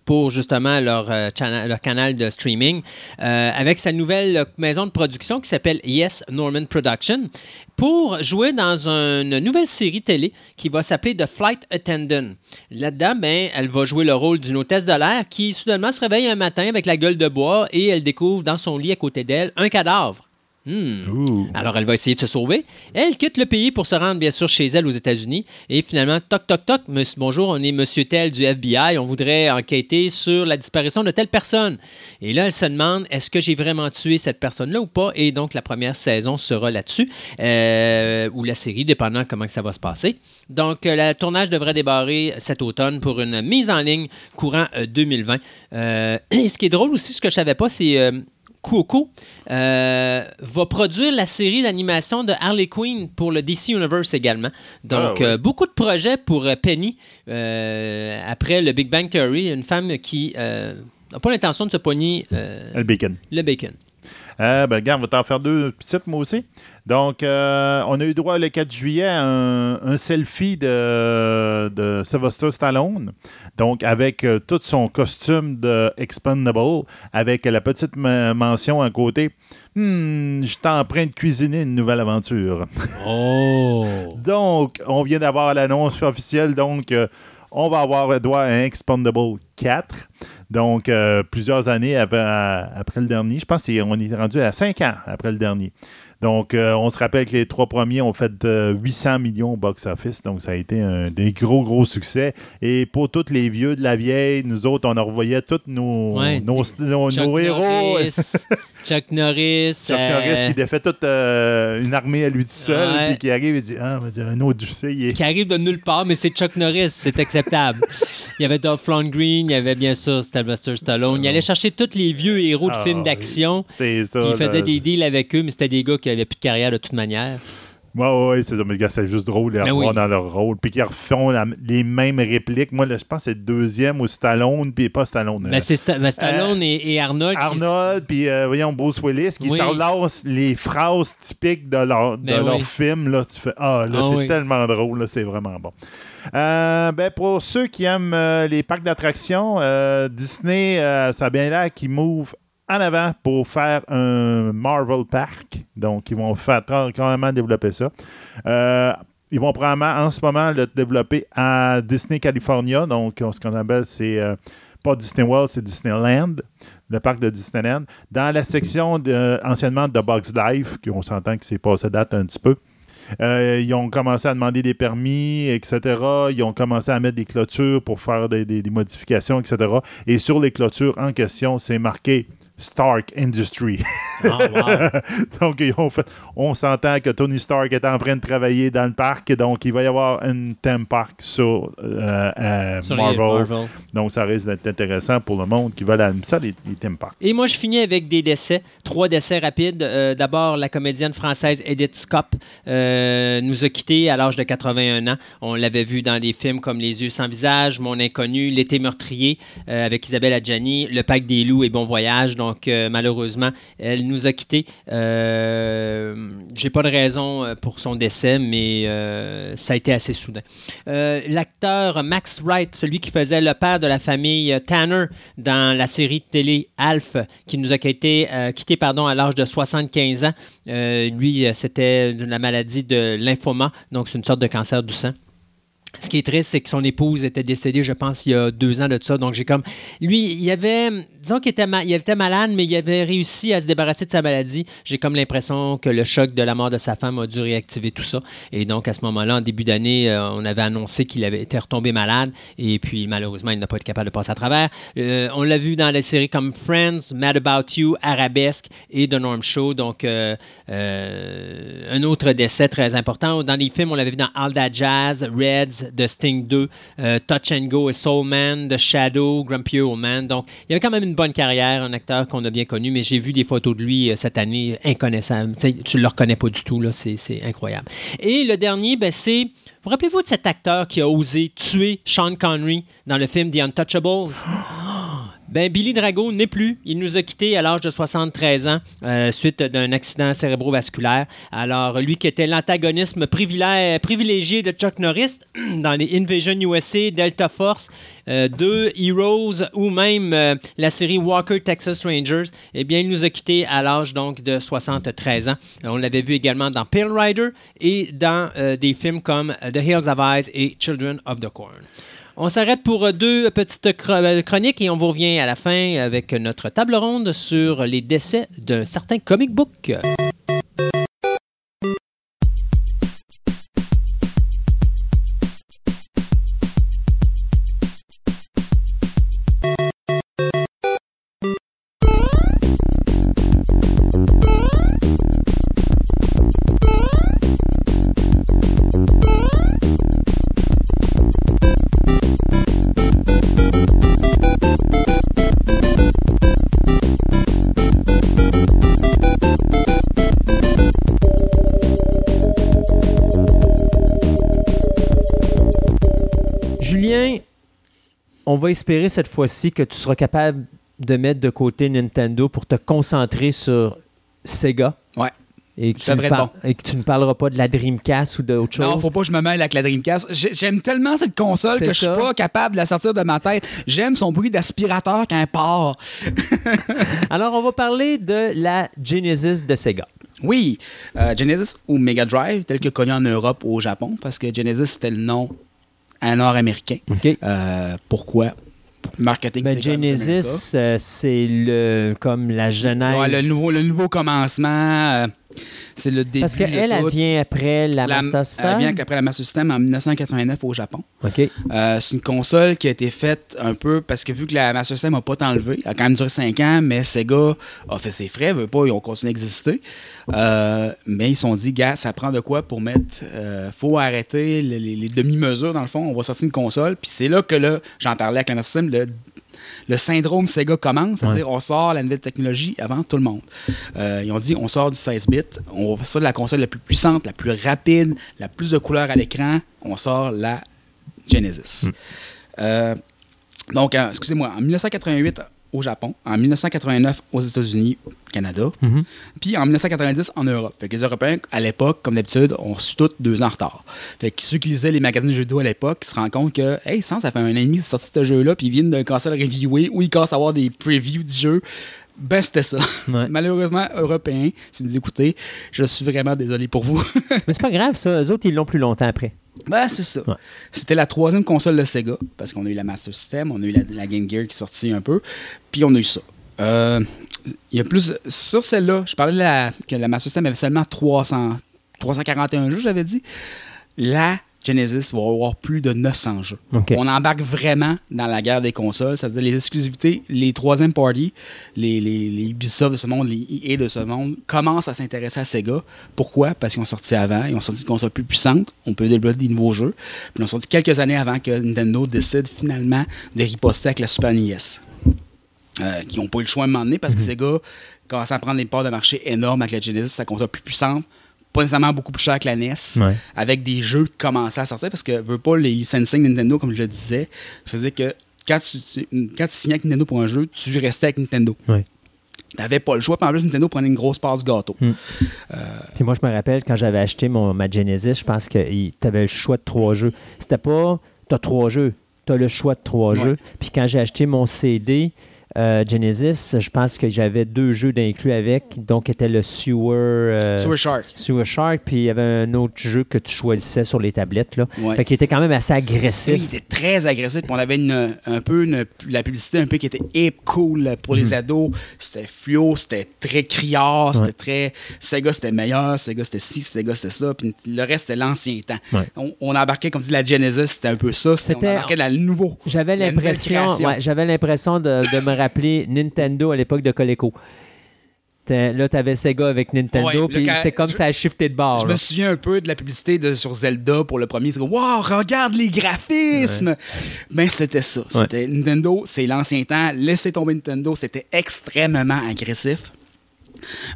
pour justement leur, euh, leur canal de streaming, avec sa nouvelle maison de production qui s'appelle Yes Norman Production, pour jouer dans une nouvelle série télé qui va s'appeler The Flight Attendant. Là-dedans, ben, elle va jouer le rôle d'une hôtesse de l'air qui soudainement se réveille un matin avec la gueule de bois et elle découvre dans son lit à côté d'elle un cadavre. Hmm. Alors, elle va essayer de se sauver. Elle quitte le pays pour se rendre, bien sûr, chez elle aux États-Unis. Et finalement, toc, toc, toc, monsieur, bonjour, on est monsieur tel du FBI. On voudrait enquêter sur la disparition de telle personne. Et là, elle se demande, est-ce que j'ai vraiment tué cette personne-là ou pas? Et donc, la première saison sera là-dessus. euh, ou la série, dépendant comment ça va se passer. Donc, euh, le tournage devrait débarrer cet automne pour une mise en ligne courant euh, 2020. Euh, et ce qui est drôle aussi, ce que je savais pas, c'est... euh, Cuoco euh, va produire la série d'animation de Harley Quinn pour le DC Universe également. Donc, Ah, ouais. euh, beaucoup de projets pour euh, Penny euh, après le Big Bang Theory, une femme qui n'a pas l'intention de se pogner Le bacon. le bacon. Euh, ben, regarde, on va t'en faire deux petites, moi aussi. Donc, euh, on a eu droit le 4 juillet à un, un selfie de, de Sylvester Stallone. Donc, avec euh, tout son costume de Expendable, avec la petite me- mention à côté. Hmm, je suis en train de cuisiner une nouvelle aventure. Oh! Donc, on vient d'avoir l'annonce officielle. Donc, euh, on va avoir droit à un Expendable 4. Donc, euh, plusieurs années après le dernier. Je pense qu'on est rendu à 5 ans après le dernier. Donc, euh, on se rappelle que les trois premiers ont fait euh, 800 millions au box-office. Donc, ça a été un des gros, gros succès. Et pour tous les vieux de la vieille, nous autres, on en revoyait tous nos, Ouais, nos, héros. Norris, Chuck Norris. Chuck euh, Norris qui défait toute euh, une armée à lui tout seul, Ouais. puis qui arrive et dit Ah, on va dire, un autre, il est. qui arrive de nulle part, mais c'est Chuck Norris, c'est acceptable. il y avait Dolph Lundgren, il y avait bien sûr Sylvester Stallone. Il allait chercher tous les vieux héros de Ah, films d'action. C'est ça. Il faisait des deals avec eux, mais c'était des gars qui avaient plus de carrière de toute manière. Ouais, ouais, c'est ça. Mais gars, c'est juste drôle de les Ben revoir oui. dans leur rôle. Puis qu'ils refont la- les mêmes répliques. Moi, là, je pense que c'est le deuxième ou Stallone, puis pas Stallone. Ben, euh, c'est Sta- ben, Stallone et, et Arnold. qui- Arnold, puis euh, voyons, Bruce Willis, qui Oui. s'enlacent les phrases typiques de leur, de Ben leur oui. film. Là, tu fais Ah, là, Ah c'est tellement drôle, là, c'est vraiment bon. Euh, ben, pour ceux qui aiment euh, les parcs d'attractions, euh, Disney, euh, ça a bien l'air qu'ils move en avant pour faire un Marvel Park. Donc, ils vont faire carrément développer ça. Euh, ils vont probablement en ce moment le développer à Disney California. Donc, ce qu'on appelle, c'est euh, pas Disney World, c'est Disneyland, le parc de Disneyland. Dans la section anciennement de Bugs Life, qu'on s'entend que c'est passé date un petit peu. Euh, ils ont commencé à demander des permis, etc. Ils ont commencé à mettre des clôtures pour faire des modifications, etc. Et sur les clôtures en question, c'est marqué Stark Industry. Ah, wow. donc, ils ont fait- on s'entend que Tony Stark est en train de travailler dans le parc. Donc, il va y avoir un theme park sur, euh, euh, Sur Marvel. Marvel. Donc, ça risque d'être intéressant pour le monde qui veut aller ça, les, les theme parks. Et moi, je finis avec des décès. Trois décès rapides. Euh, D'abord, la comédienne française Edith euh, nous a quittés à l'âge de 81 ans. On l'avait vu dans des films comme Les yeux sans visage, Mon inconnu, L'été meurtrier euh, avec Isabelle Adjani, Le Pacte des loups et Bon voyage. Donc, euh, malheureusement, elle nous a quittés. Euh, J'ai pas de raison euh, pour son décès, mais euh, ça a été assez soudain. L'acteur Max Wright, celui qui faisait le père de la famille Tanner dans la série de télé Alf, qui nous a quitté, euh, quitté pardon, à l'âge de 75 ans. Lui, c'était la maladie de lymphoma, donc c'est une sorte de cancer du sang. Ce qui est triste, c'est que son épouse était décédée, je pense, il y a deux ans de ça. Donc, j'ai comme. Lui, il avait. Disons qu'il était, malade, mais il avait réussi à se débarrasser de sa maladie. J'ai comme l'impression que le choc de la mort de sa femme a dû réactiver tout ça. Et donc, à ce moment-là, en début d'année, euh, on avait annoncé qu'il avait été retombé malade. Et puis, malheureusement, il n'a pas été capable de passer à travers. Euh, on l'a vu dans des séries comme Friends, Mad About You, Arabesque et The Norm Show. Donc, euh, un autre décès très important. Dans les films, on l'avait vu dans All That Jazz, Reds, The Sting 2, euh, Touch and Go et Soul Man, The Shadow, Grumpy Old Man. Donc, il avait quand même une bonne carrière, un acteur qu'on a bien connu, mais j'ai vu des photos de lui euh, cette année, inconnaissable. Tu ne le reconnais pas du tout, là, c'est c'est incroyable. Et le dernier, ben, c'est. Vous rappelez-vous de cet acteur qui a osé tuer Sean Connery dans le film The Untouchables? Ben, Billy Drago n'est plus. Il nous a quittés à l'âge de 73 ans euh, suite d'un accident cérébrovasculaire. Alors, lui qui était l'antagonisme privilé- privilégié de Chuck Norris dans les Invasion USA, Delta Force, euh, 2 Heroes ou même euh, la série Walker Texas Rangers, eh bien, il nous a quittés à l'âge donc de 73 ans. On l'avait vu également dans Pale Rider et dans euh, des films comme The Hills of Eyes et Children of the Corn. On s'arrête pour euh, deux petites euh, chroniques et on vous revient à la fin avec notre table ronde sur les décès d'un certain comic book. On va espérer cette fois-ci que tu seras capable de mettre de côté Nintendo pour te concentrer sur Sega. Ouais. Et que, tu ne par- et que tu ne parleras pas de la Dreamcast ou d'autre chose. Non, faut pas que je me mêle avec la Dreamcast. J'ai- J'aime tellement cette console que je suis pas capable de la sortir de ma tête. J'aime son bruit d'aspirateur quand elle part. Alors, on va parler de la Genesis de Sega. Oui, euh, Genesis ou Mega Drive, tel que connu en Europe ou au Japon, parce que Genesis c'était le nom un nord américain. OK. Euh, pourquoi? Marketing Ben. Genesis, euh, c'est le comme la genèse. Ouais, le, nouveau, le nouveau commencement, euh, c'est le début. Parce de qu'elle, elle vient après la, La- Master Elle System? vient après la Master System en 1989 au Japon. OK. Euh, c'est une console qui a été faite un peu parce que vu que la Master System n'a pas tant levé, elle a quand même duré 5 ans, mais Sega a fait ses frais, veut pas, ils ont continué d'exister. Euh, mais ils se sont dit, gars, ça prend de quoi pour mettre. euh, faut arrêter les, les- les demi-mesures, dans le fond, on va sortir une console. Puis c'est là que là, j'en parlais avec la Master System, le, le syndrome Sega commence, c'est-à-dire on sort la nouvelle technologie avant tout le monde. Euh, ils ont dit, on sort du 16 bits, on va faire la console la plus puissante, la plus rapide, la plus de couleurs à l'écran, on sort la Genesis. Euh, donc, euh, excusez-moi, en 1988 au Japon, en 1989 aux États-Unis, Canada, Mhm. puis en 1990 en Europe. Fait que les Européens, à l'époque, comme d'habitude, ont su tous deux ans en retard. Fait que ceux qui lisaient les magazines de jeux vidéo à l'époque se rendent compte que, hey, sans, ça fait un an et demi sont sortis de ce jeu-là, puis ils viennent d'un console reviewer ou ils commencent à avoir des previews du jeu. Ben, c'était ça. Ouais. Malheureusement, Européens, si vous nous écoutez, je suis vraiment désolé pour vous. Mais c'est pas grave, ça. Eux autres, ils l'ont plus longtemps après. Ben, c'est ça. Ouais. C'était la troisième console de Sega, parce qu'on a eu la Master System, on a eu la, la Game Gear qui est sortie un peu, puis on a eu ça. Euh, Il y a plus. Sur celle-là, je parlais de la- que la Master System avait seulement 300, 341 jeux, j'avais dit. La Genesis va avoir plus de 900 jeux. On embarque vraiment dans la guerre des consoles, c'est-à-dire les exclusivités, les troisième parties, les, les, les Ubisoft de ce monde, les EA de ce monde, commencent à s'intéresser à Sega. Pourquoi? Parce qu'ils ont sorti avant, ils ont sorti une console plus puissante, on peut développer des nouveaux jeux. Puis ils ont sorti quelques années avant que Nintendo décide finalement de riposter avec la Super NES. Euh, qui n'ont pas eu le choix à un moment donné parce que Sega commence à prendre des parts de marché énormes avec la Genesis, sa console plus puissante, pas nécessairement beaucoup plus cher que la NES Ouais. avec des jeux qui commençaient à sortir parce que veut pas les licensing Nintendo comme je le disais faisait que quand tu, tu- quand tu signais avec Nintendo pour un jeu tu restais avec Nintendo Ouais. t'avais pas le choix puis en plus Nintendo prenait une grosse part du gâteau Mm. Puis moi, je me rappelle quand j'avais acheté mon, ma Genesis, je pense que tu avais le choix de trois jeux. C'était pas, tu as trois jeux, tu as le choix de trois Ouais. jeux. Puis quand j'ai acheté mon CD euh, Genesis, je pense que j'avais deux jeux d'inclus avec, donc était le Sewer, euh, Sewer Shark Sewer Shark, puis il y avait un autre jeu que tu choisissais sur les tablettes. Là. Ouais. Fait qu'il était quand même assez agressif. il était très agressif. puis on avait une- un peu une- la publicité un peu qui était hip cool pour les ados. C'était fluo, c'était très criard, c'était Mhm. Ouais. très. Sega c'était meilleur, Sega c'était ci, Sega c'était ça. Puis le reste c'était l'ancien temps. Ouais. On, on embarquait, comme dit la Genesis, c'était un peu ça. C'était, on C'était- embarquait dans le nouveau. J'avais l'impression, j'avais l'impression de, de me rappeler Nintendo à l'époque de Coleco. Là, tu avais Sega avec Nintendo, Ouais, puis c'est comme je- ça a shifté de bord. Je là. me souviens un peu de la publicité de, sur Zelda pour le premier. C'est comme, wow, regarde les graphismes! Mais c'était ça. C'était Nintendo, c'est l'ancien temps. Laissez tomber Nintendo, c'était extrêmement agressif.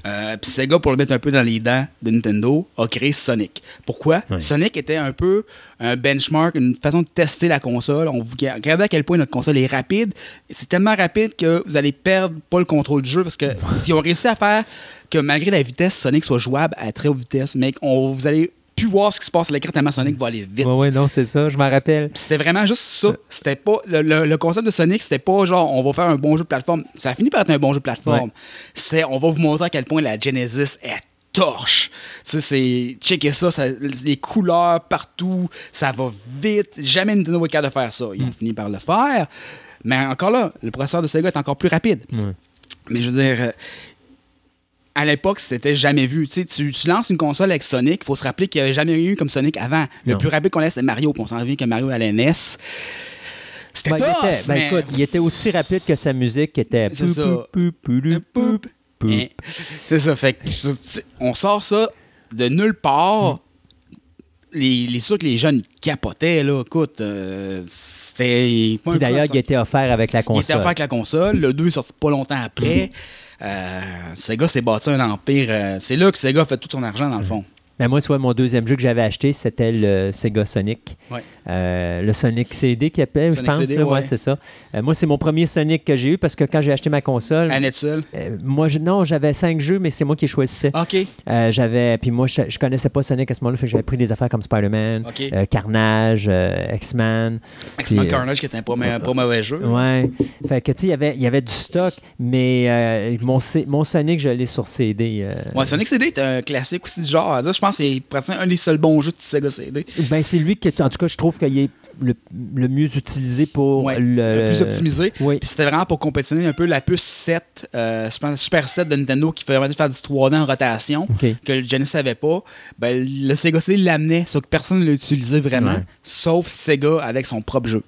Euh, Puis Sega, pour le mettre un peu dans les dents de Nintendo, a créé Sonic. Pourquoi? Sonic était un peu un benchmark, une façon de tester la console. On regardez à quel point notre console est rapide. C'est tellement rapide que vous allez perdre pas le contrôle du jeu parce que si on réussit à faire que malgré la vitesse, Sonic soit jouable à très haute vitesse, mais on, vous allez plus voir ce qui se passe à l'écran tellement Sonic va aller vite. Ouais, ouais, non, c'est ça, je m'en rappelle. C'était vraiment juste ça. C'était pas le, le- le concept de Sonic, c'était pas genre on va faire un bon jeu de plateforme. Ça a fini par être un bon jeu de plateforme. Ouais. C'est on va vous montrer à quel point la Genesis est torche. Tu sais, c'est checker ça, ça- les couleurs partout, ça va vite. Jamais Nintendo va capable de faire ça. Ils ont fini par le faire. Mais encore là, le processeur de Sega est encore plus rapide. Mais je veux dire, euh, à l'époque, c'était jamais vu. Tu, sais, tu, tu lances une console avec Sonic, il faut se rappeler qu'il n'y avait jamais eu comme Sonic avant. Le Non. plus rapide qu'on ait, c'était Mario. Puis on s'en revient que Mario à la NES. C'était Ben, il tough, était- ben, mais- écoute, il était aussi rapide que sa musique qui était. C'est ça. C'est. Fait que, on sort ça de nulle part. Les, les sûr que les jeunes capotaient, là. Écoute, euh, c'était. Puis d'ailleurs, il était offert avec la Il était console. offert avec la console. Le 2 est sorti pas longtemps après. Euh, Sega s'est bâti un empire. euh, c'est là que Sega fait tout son argent, dans le fond. Ben, moi, vois, mon deuxième jeu que j'avais acheté, c'était le Sega Sonic. Ouais. Euh, le Sonic CD qu'il appelle, je pense. CD, là, ouais. c'est ça. Euh, moi, c'est mon premier Sonic que j'ai eu parce que quand j'ai acheté ma console, Annette seule? euh, moi, je- non, j'avais cinq jeux, mais c'est moi qui choisissais. OK. J'avais, puis moi, je, je connaissais pas Sonic à ce moment-là, fait que j'avais pris des affaires comme Spider-Man, Carnage, X-Men. X-Men Carnage, qui était un pas, ma- pas mauvais jeu. Ouais. Fait que, tu sais, il y avait- il y avait du stock, mais mon, C- mon Sonic, je l'ai sur CD. Ouais, Sonic CD est un classique aussi du genre. Je c'est pratiquement un des seuls bons jeux de Sega CD. Ben, c'est lui qui, en tout cas, je trouve qu'il est le, le mieux utilisé pour Ouais, le, le plus optimisé. Oui. Puis c'était vraiment pour compétitionner un peu la puce 7, euh, je pense, Super 7 de Nintendo qui permettait de faire du 3D en rotation, que le Genesis savait pas. Ben, le Sega CD l'amenait, sauf que personne ne l'utilisait vraiment, Ouais. sauf Sega avec son propre jeu.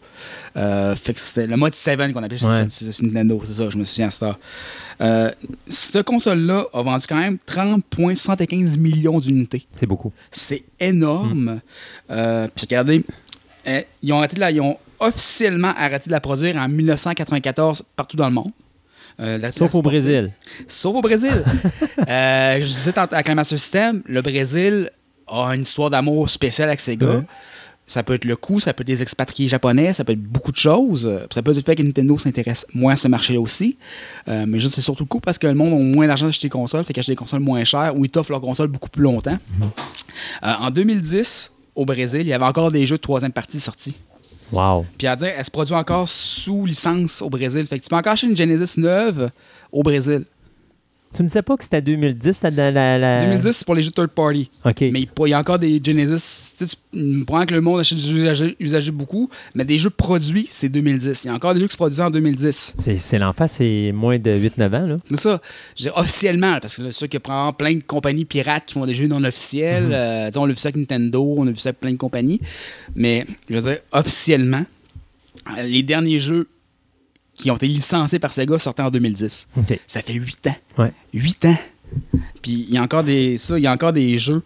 Euh, fait que c'était le mode 7 qu'on appelait Ouais. sur Nintendo, c'est ça, je me souviens à ça. Euh, cette console-là a vendu quand même 30,115 millions d'unités. C'est beaucoup. C'est énorme. Euh, puis regardez, euh, ils, ont arrêté de la- ils ont officiellement arrêté de la produire en 1994 partout dans le monde. Euh, la- Sauf la- au Brésil. Sauf au Brésil. Euh, je disais avec le Master System, le Brésil a une histoire d'amour spéciale avec Sega. Ouais. Ça peut être le coût, ça peut être des expatriés japonais, ça peut être beaucoup de choses. Ça peut être le fait que Nintendo s'intéresse moins à ce marché-là aussi. Euh, mais juste, c'est surtout le coût parce que le monde a moins d'argent d'acheter des consoles, fait qu'acheter des consoles moins chères ou ils t'offrent leurs consoles beaucoup plus longtemps. Euh, en 2010, au Brésil, il y avait encore des jeux de troisième partie sortis. Wow. Puis à dire, elle se produit encore sous licence au Brésil. Fait que tu peux encore acheter une Genesis neuve au Brésil. Tu me disais pas que c'était 2010, là, dans la, la- 2010, c'est pour les jeux third party. OK. Mais il il y a encore des Genesis. Tu sais, tu prends que le monde achète des jeux usagés, usagés beaucoup, mais des jeux produits, c'est 2010. Il y a encore des jeux qui se produisent en 2010. C'est, l'enfant, c'est moins de 8-9 ans, là. C'est ça. Je dis officiellement, parce que là, c'est sûr qu'il y a plein de compagnies pirates qui font des jeux non officiels. Euh, tu sais, on l'a vu ça avec Nintendo, on a vu ça avec plein de compagnies. Mais, je veux dire, officiellement, euh, les derniers jeux qui ont été licenciés par Sega sortaient en 2010. OK. Ça fait 8 ans. Ouais. 8 ans. Puis il y a encore des ça, il y a encore des jeux,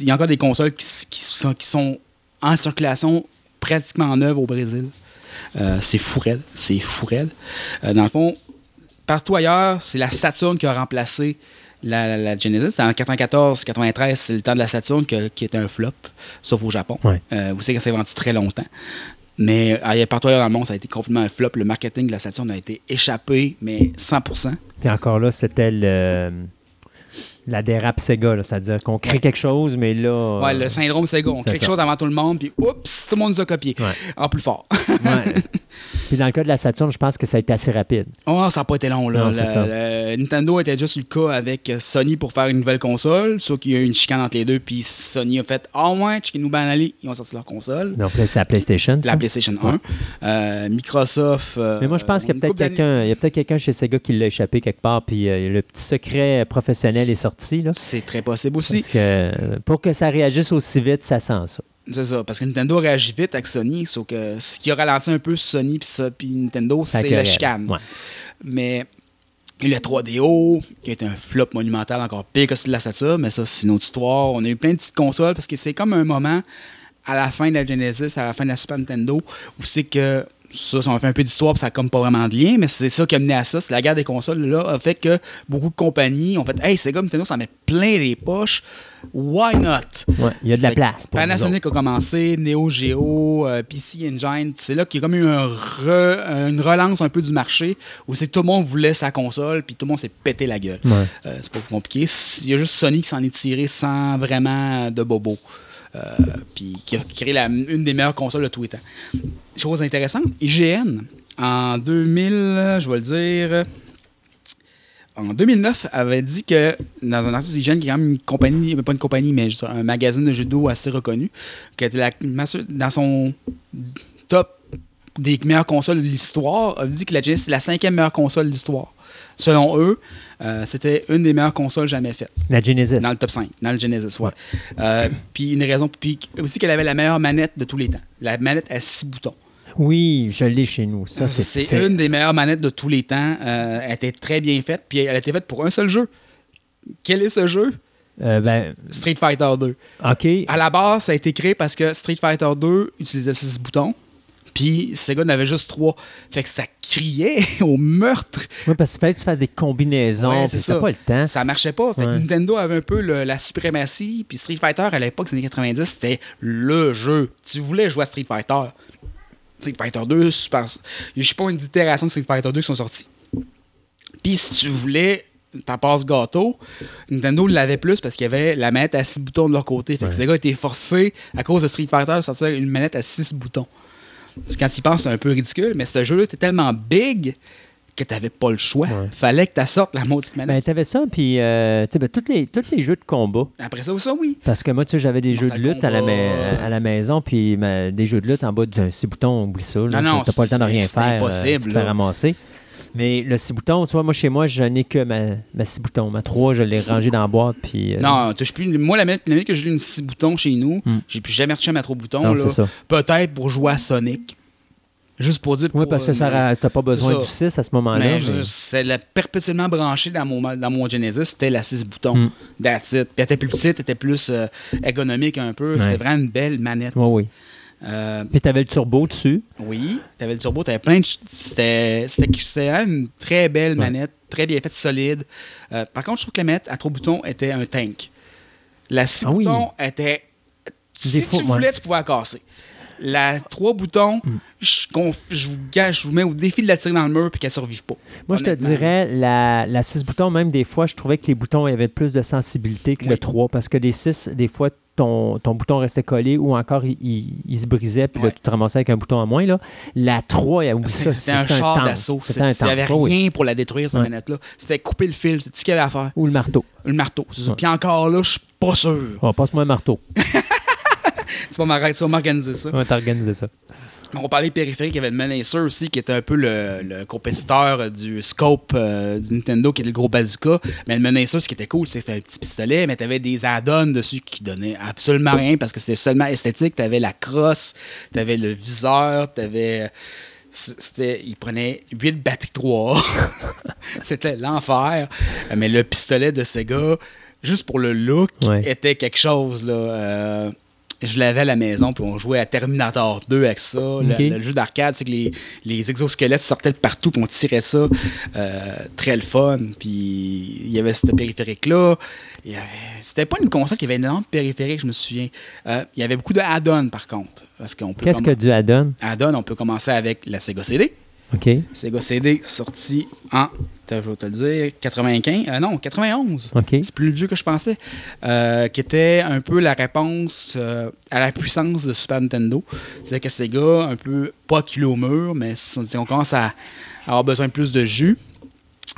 il y a encore des consoles qui, sont, qui sont en circulation pratiquement en œuvre au Brésil. Euh, c'est fou raide, c'est fou raide. Euh, dans le fond, partout ailleurs, c'est la Saturn qui a remplacé la, la- la Genesis. En 94-93, c'est le temps de la Saturn que- qui était un flop, sauf au Japon. Ouais. Euh, vous savez qu'elle s'est vendue très longtemps. Mais ailleurs- partout ailleurs dans le monde, ça a été complètement un flop. Le marketing de la Saturn a été échappé, mais 100%. Puis encore là, c'était le, la dérape Sega, c'est-à-dire qu'on crée quelque chose, mais là. Ouais, euh, le syndrome Sega. On crée quelque chose avant tout le monde, puis oups, tout le monde nous a copié. Ouais. En plus fort. ouais. Puis dans le cas de la Saturn, je pense que ça a été assez rapide. Oh, ça n'a pas été long, là. Non, c'est Le- ça. le- Nintendo était juste le cas avec euh, Sony pour faire une nouvelle console, sauf qu'il y a eu une chicane entre les deux, puis Sony a fait Ah ouais, Chicken Banali, ils ont sorti leur console. Là, c'est la PlayStation. ça? La PlayStation 1. Euh, Microsoft. euh, Mais moi, je pense qu'il y a peut-être quelqu'un, il y a peut-être quelqu'un chez Sega qui l'a échappé quelque part, puis euh, le petit secret professionnel est sorti, C'est très possible aussi. Parce que euh, pour que ça réagisse aussi vite, ça sent ça. C'est ça, parce que Nintendo réagit vite avec Sony, sauf que ce qui a ralenti un peu Sony puis ça- puis Nintendo, c'est la chicane. Ouais. Mais il y a eu le 3DO, qui été un flop monumental, encore pire que celui de la Saturn, mais ça, c'est une autre histoire. On a eu plein de petites consoles, parce que c'est comme un moment à la fin de la Genesis, à la fin de la Super Nintendo, où c'est que ça, ça m'a fait un peu d'histoire, ça n'a comme pas vraiment de lien, mais c'est ça qui a mené à ça. C'est la guerre des consoles, là, a fait que beaucoup de compagnies ont fait Hey, Sega Nintendo, ça met plein les poches. Why not? Ouais, il y a de la Fait place pour Panasonic a commencé, Neo Geo, euh, PC Engine. C'est là qu'il y a comme eu un re- une relance un peu du marché où c'est tout le monde voulait sa console puis tout le monde s'est pété la gueule. Ouais. Euh, c'est pas compliqué. Il y a juste Sony qui s'en est tiré sans vraiment de bobo. Euh, puis qui a créé une des meilleures consoles de tous les temps. Chose intéressante, IGN, en 2000, je vais le dire, en 2009, avait dit que, dans un article IGN, qui est quand même une compagnie, pas une compagnie, mais un magazine de jeux vidéo assez reconnu, était la- dans son top des meilleures consoles de l'histoire, a dit que la Genesis c'est la cinquième meilleure console de l'histoire. Selon eux, euh, c'était une des meilleures consoles jamais faites. La Genesis. Dans le top 5, dans le Genesis, ouais. Euh, puis une raison, puis aussi qu'elle avait la meilleure manette de tous les temps. La manette à six boutons. Oui, je l'ai chez nous. Ça, c'est, c'est c'est- une des meilleures manettes de tous les temps. Euh, elle était très bien faite, puis elle a été faite pour un seul jeu. Quel est ce jeu? euh, ben, Street Fighter 2. OK. À la base, ça a été créé parce que Street Fighter 2 utilisait six boutons, puis Sega en avait juste trois. Fait que ça criait au meurtre. Oui, parce qu'il fallait que tu fasses des combinaisons, Ouais, c'est pas le temps. Ça marchait pas. Fait que. Nintendo avait un peu le- la suprématie. Puis Street Fighter, à l'époque des années 90, c'était le jeu. Tu voulais jouer à Street Fighter. Street Fighter 2, super. Je sais pas une itération de Street Fighter 2 qui sont sorties. Puis si tu voulais ta passe gâteau, Nintendo l'avait plus parce qu'il y avait la manette à 6 boutons de leur côté. Fait que Ouais. ces gars étaient forcés, à cause de Street Fighter, de sortir une manette à 6 boutons. Parce que Quand ils pensent, c'est un peu ridicule, mais ce jeu-là était tellement big que t'avais pas le choix. Ouais. Fallait que tu sortes la maudite Ben, manette. t'avais ça, puis euh, tu ben, tous les, tous les jeux de combat. Après ça, ça, oui. Parce que moi, tu sais, j'avais des jeux de lutte à la, Kombat. ma- à la maison, puis ma- des jeux de lutte en bas d'un six boutons, oublie ça. là. Non, non, T'as pas le temps de c'est- rien c'est faire. euh, impossible, tu te fais ramasser. Mais le six boutons, tu vois, moi, chez moi, je n'ai que ma, ma six boutons. Ma 3, je l'ai rangée dans la boîte, puis... euh, Non, touche plus. Moi, la minute, la minute que j'ai eu une 6 boutons chez nous, Hmm. j'ai plus jamais à ma 3 boutons. Peut-être pour jouer à Sonic. Juste pour dire. Oui, parce que ça, euh, t'as pas besoin du 6 à ce moment-là. Mais mais- je- c'est la perpétuellement branché dans mon, dans mon Genesis, c'était la 6 boutons. That's it. Puis elle était plus petite, elle était plus euh, ergonomique un peu. Ouais. C'était vraiment une belle manette. Oui, oui. Euh, Puis t'avais le turbo dessus? oui, t'avais le turbo, t'avais plein de. C'était une très belle Ouais. manette, très bien faite, solide. Euh, par contre, je trouve que la manette à 3 boutons était un tank. La 6 Ah oui. était. Des Si tu ouais. voulais, tu pouvais la casser. La 3 boutons, Mm. je, je vous je vous mets au défi de la tirer dans le mur puis qu'elle survive pas. Moi, je te dirais, la, la 6 boutons, même des fois, je trouvais que les boutons avaient plus de sensibilité que le Oui. 3, parce que les 6, des fois, ton, ton bouton restait collé ou encore il, il- il se brisait, puis là, Ouais. tu te ramassais avec un bouton en moins. Là. La 3, il y a oublie ça, C'était un char d'assaut. C'était un Il n'y avait oui. rien pour la détruire, cette Ouais. manette-là. C'était couper le fil, c'est tout ce qu'il y avait à faire. Ou le marteau. Le marteau, c'est ça. Ouais. Puis encore là, je suis pas sûr. Oh, passe-moi un marteau. Tu vas tu m'organiser ça. On va t'organiser ça. On parlait périphérique, il y avait le Menacer aussi, qui était un peu le, le compétiteur du Scope euh, du Nintendo, qui est le gros bazooka. Mais le Menacer, ce qui était cool, c'est que c'était un petit pistolet, mais t'avais des add-ons dessus qui donnaient absolument rien parce que c'était seulement esthétique. T'avais la crosse, t'avais le viseur, t'avais. C'était, il prenait 8 batteries 3 C'était l'enfer. Mais le pistolet de Sega, juste pour le look, Ouais. était quelque chose. Là. Euh, je l'avais à la maison, puis on jouait à Terminator 2 avec ça. Le- jeu d'arcade, c'est que les, les exosquelettes sortaient de partout, puis on tirait ça. Euh, très le fun. Puis il y avait ce périphérique-là. C'était pas une console qui avait énormément de périphériques, je me souviens. Euh, il y avait beaucoup de add-ons, par contre. Qu'est-ce que du add-on? add-on, on peut commencer avec la Sega CD. OK. Sega CD sorti en, je vais te le dire, 95, euh, non, 91. OK. C'est plus vieux que je pensais. Euh, qui était un peu la réponse euh, à la puissance de Super Nintendo. C'est-à-dire que Sega, un peu pas acculé au mur, mais on commence à avoir besoin de plus de jus.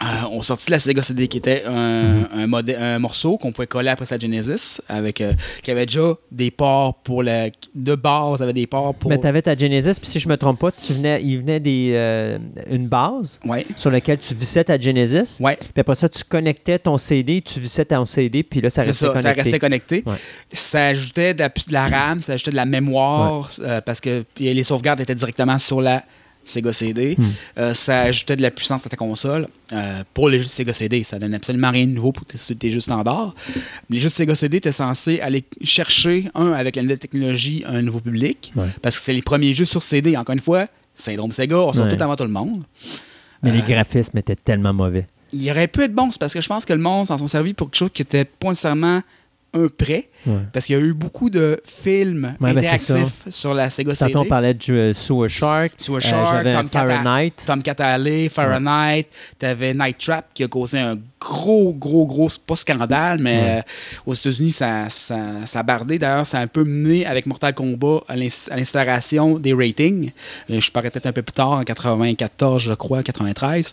Euh, on sortit la Sega CD qui était un, un, morceau qu'on pouvait coller après sa Genesis, avec, euh, qui avait déjà des ports pour la. De base, avait des ports pour. Mais tu avais ta Genesis, puis si je me trompe pas, tu venais, il venait des, euh, une base Ouais. sur laquelle tu vissais ta Genesis. Ouais. Puis après ça, tu connectais ton CD, tu vissais ton CD, puis là, ça restait ça, connecté. ça restait connecté. Ouais. Ça ajoutait de la, de la RAM, ça ajoutait de la mémoire, parce que les sauvegardes étaient directement sur la Sega CD. Hmm. Euh, ça ajoutait de la puissance à ta console. Euh, pour les jeux de Sega CD, ça donne absolument rien de nouveau pour tes, tes jeux standards. Les jeux de Sega CD étaient censés aller chercher, un, avec la nouvelle technologie, un nouveau public, Ouais. parce que c'est les premiers jeux sur CD. Encore une fois, syndrome Sega, on sort Ouais. tout avant tout le monde. Mais les Euh, graphismes étaient tellement mauvais. Il aurait pu être bon, c'est parce que je pense que le monde s'en sont servis pour quelque chose qui était pas nécessairement un prêt. Ouais. Parce qu'il y a eu beaucoup de films Ouais, ben, interactifs sur la Sega CD. Tantôt, on parlait de euh, Sewer Shark. Sewer Euh, Shark, Tom Cata- Fahrenheit. Tom Catale, Fahrenheit, t'avais Night Trap qui a causé un gros, gros, gros, pas scandale, mais euh, aux États-Unis, ça, ça, ça a bardé. D'ailleurs, ça a un peu mené avec Mortal Kombat à l'ins- à l'instauration des ratings. Je parlais peut-être un peu plus tard, en 94, je crois, 93.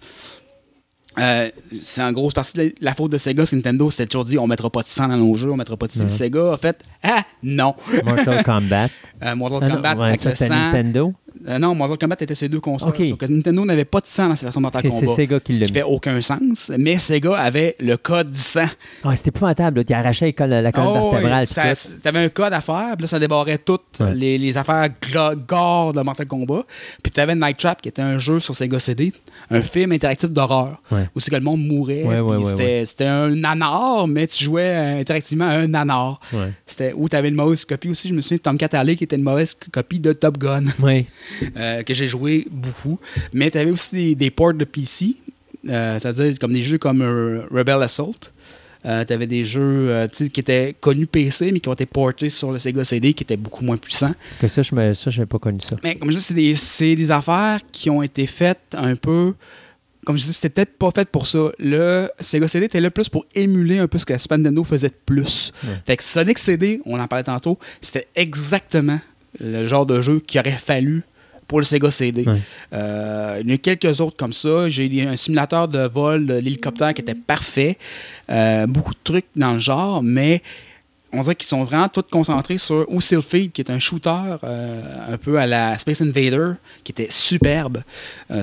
Euh, c'est en grosse partie de la faute de Sega, c'est que Nintendo s'était toujours dit on mettra pas de sang dans nos jeux, on mettra pas de sang. Ouais. Sega a fait Ah non Mortal Kombat. Euh, Mortal Ah non, Kombat ouais, avec ça, le sang. Nintendo? Euh, non, Mortal Kombat était ces deux consoles. Nintendo n'avait pas de sang dans ses versions de Mortal C'est c'est Kombat. Sega qui Ce l'a qui mis. fait aucun sens. Mais Sega avait le code du sang. Ah, c'était épouvantable. là. Il arrachait la colonne, la colonne Oh, vertébrale. oui. tout. T'avais un code à faire, puis là, ça débarrait toutes Ouais. les, les affaires gore de Mortal Kombat. Puis t'avais Night Trap, qui était un jeu sur Sega CD, un film interactif d'horreur, Ouais. où c'est que le monde mourait. Ouais, ouais, puis ouais, c'était, un nanar, mais tu jouais euh, interactivement à un nanar. Ouais. C'était où t'avais une mauvaise copie aussi. Je me souviens de Tom Catale, qui était une mauvaise copie de Top Gun. Ouais. euh, que j'ai joué beaucoup. Mais tu avais aussi des, des ports de PC, euh, c'est-à-dire comme des jeux comme euh, Rebel Assault. tu avais des jeux euh, qui étaient connus PC, mais qui ont été portés sur le Sega CD, qui étaient beaucoup moins puissants. Que ça, je j'avais pas connu ça. Mais comme je dis, c'est des, c'est des affaires qui ont été faites un peu. Comme je dis, c'était peut-être pas fait pour ça. Le Sega CD était là plus pour émuler un peu ce que la Super Nintendo faisait de plus. Ouais. Fait que Sonic CD, on en parlait tantôt, c'était exactement le genre de jeu qu'il aurait fallu pour le Sega CD. Ouais. Euh, il y en a quelques autres comme ça. J'ai eu un simulateur de vol de l'hélicoptère qui était parfait. Euh, beaucoup de trucs dans le genre, mais on dirait qu'ils sont vraiment tous concentrés sur Field, qui est un shooter euh, un peu à la Space Invader, qui était superbe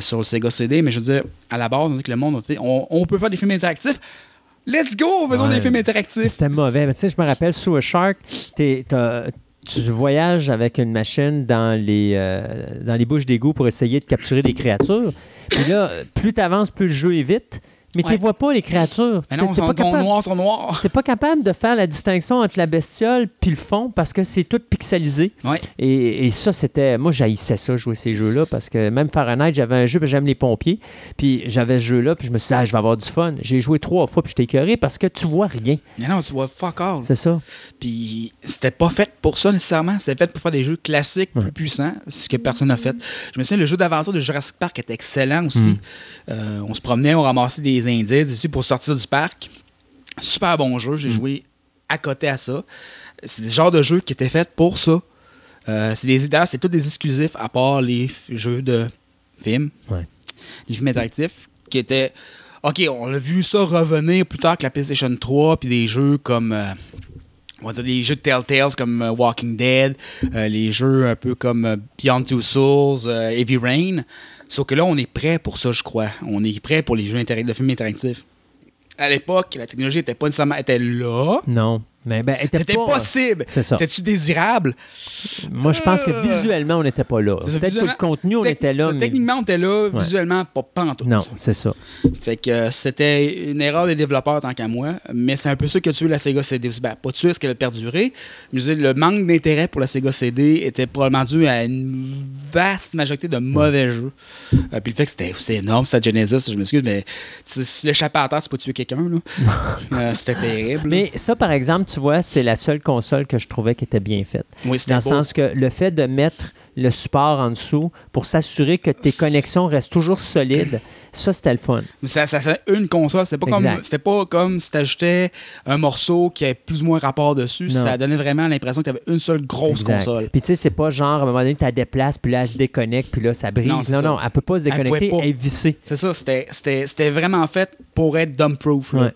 sur le Sega CD. Mais je veux dire, à la base, on dit que le monde, on, on, on peut faire des films interactifs. Let's go, faisons Ouais. des films interactifs. C'était mauvais. Mais Tu sais, je me rappelle, sous a Shark, t'es- tu voyages avec une machine dans les, euh, dans les bouches d'égout pour essayer de capturer des créatures. Puis là, plus tu avances, plus le jeu est vite. Mais tu Ouais. vois pas, les créatures. Mais Tu non, t'es ils pas sont capable- noirs sur noir. T'es pas capable de faire la distinction entre la bestiole puis le fond parce que c'est tout pixelisé. Ouais. Et, et ça, c'était. Moi, j'haïssais ça, jouer ces jeux-là, parce que même Fahrenheit, j'avais un jeu, j'aime les pompiers. Puis j'avais ce jeu-là, puis je me suis dit, ah, je vais avoir du fun. J'ai joué trois fois, puis j'étais écœuré parce que tu vois rien. Mais non, tu vois fuck all. C'est ça. Puis c'était pas fait pour ça nécessairement. C'était fait pour faire des jeux classiques Ouais. plus puissants, ce que personne n'a fait. Je me souviens, le jeu d'aventure de Jurassic Park était excellent aussi. Mm. Euh, on se promenait, on ramassait des indices ici pour sortir du parc. Super bon jeu. Mm. J'ai joué à côté à ça. C'est des genres de jeux qui étaient faits pour ça. Euh, c'est des c'est tous des exclusifs à part les jeux de films. Ouais. Les films interactifs qui étaient. Ok, on a vu ça revenir plus tard que la PlayStation 3, puis des jeux comme. euh, on va dire des jeux de Telltales comme euh, Walking Dead, les jeux un peu comme Beyond Two Souls, Heavy Rain. Sauf que là, on est prêt pour ça, je crois. On est prêt pour les jeux interac- de films interactifs. À l'époque, la technologie était pas nécessairement était là. Non. Mais ben, C'était pas- possible. C'est ça. C'est-tu désirable? Moi, je pense que Euh, visuellement, on n'était pas là. Peut-être que le contenu, on était là, mais. Techniquement, on était là, Ouais. visuellement, pas pantoute. Non, c'est ça. Fait que euh, c'était une erreur des développeurs tant qu'à moi, mais c'est un peu ça qui a tué la Sega CD. Ben, pas tué, parce qu'elle a perduré. Mais je veux dire, le manque d'intérêt pour la Sega CD était probablement dû à une vaste majorité de mauvais jeux. Euh, puis le fait que c'était aussi énorme, c'était Genesis, je m'excuse, mais si l'échapper à terre, tu peux tuer quelqu'un. Euh, c'était terrible. Mais ça, par exemple, tu vois, c'est la seule console que je trouvais qui était bien faite. oui, Dans le beau. sens que le fait de mettre le support en dessous pour s'assurer que tes connexions restent toujours solides, ça, c'était le fun. Mais ça, ça fait une console. C'était pas, comme, c'était pas comme si t'ajoutais un morceau qui avait plus ou moins rapport dessus. Non. Ça donnait vraiment l'impression que t'avais une seule grosse Exact. console. Puis tu sais, c'est pas genre, à un moment donné, tu la déplaces, puis là, elle se déconnecte, puis là, ça brise. Non, Non, non, ça. elle peut pas se Elle déconnecter, pas. elle est vissée. C'est ça, c'était, vraiment fait pour être dumb-proof. Ouais.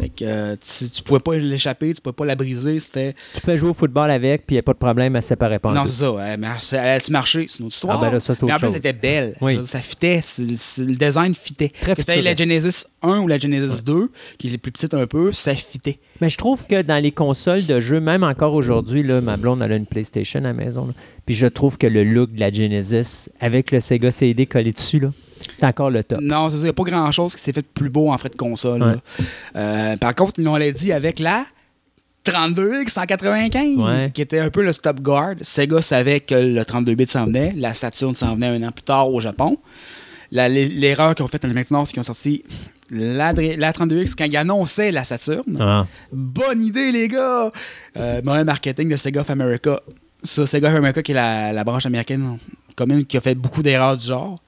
Fait que euh, tu, tu pouvais pas l'échapper, tu pouvais pas la briser. C'était... Tu peux jouer au football avec, puis il n'y a pas de problème, elle se séparait pas. non, c'est ça. Elle, elle a-tu marché? C'est une autre histoire. Ah, ben là, ça, c'est Mais en autre plus, elle était belle. Oui. Dire, Ça fitait. le design fitait. Très Que la. Genesis 1 ou la Genesis 2, qui est plus petite un peu, ça fitait. Mais je trouve que dans les consoles de jeux, même encore aujourd'hui, là, ma blonde elle a une PlayStation à la maison. là. Puis je trouve que le look de la Genesis avec le Sega CD collé dessus, là, c'est encore le top. Non, c'est ça. Il n'y a pas grand-chose qui s'est fait de plus beau en frais de console. Ouais. Euh, par contre, ils l'ont dit avec la 32X 195, Ouais. qui était un peu le stop guard. Sega savait que le 32 bits s'en venait. La Saturn s'en venait un an plus tard au Japon. L'erreur qu'ils ont faite en Amérique du Nord, c'est qu'ils ont sorti la, la 32X quand ils annonçaient la Saturn. Ah. Bonne idée, les gars! Euh, mauvais marketing de Sega of America. Ça, Sega of America, qui est la, la branche américaine commune qui a fait beaucoup d'erreurs du genre.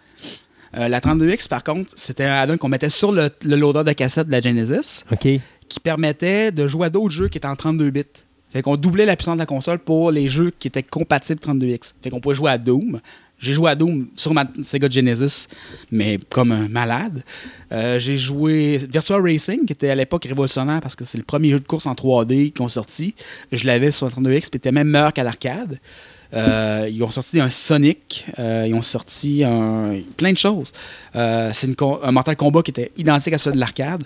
Euh, la 32X, par contre, c'était un add-on qu'on mettait sur le, le loader de cassette de la Genesis qui permettait de jouer à d'autres jeux qui étaient en 32 bits. Fait qu'on doublait la puissance de la console pour les jeux qui étaient compatibles 32X. Fait qu'on pouvait jouer à Doom. J'ai joué à Doom sur ma Sega Genesis, mais comme un malade. Euh, j'ai joué Virtua Racing, qui était à l'époque révolutionnaire parce que c'est le premier jeu de course en 3D qu'ils ont sorti. Je l'avais sur 32X, puis était même meilleur qu'à l'arcade. Euh, ils ont sorti un Sonic, euh, ils ont sorti un, plein de choses. C'est un Mortal Kombat qui était identique à celui de l'arcade.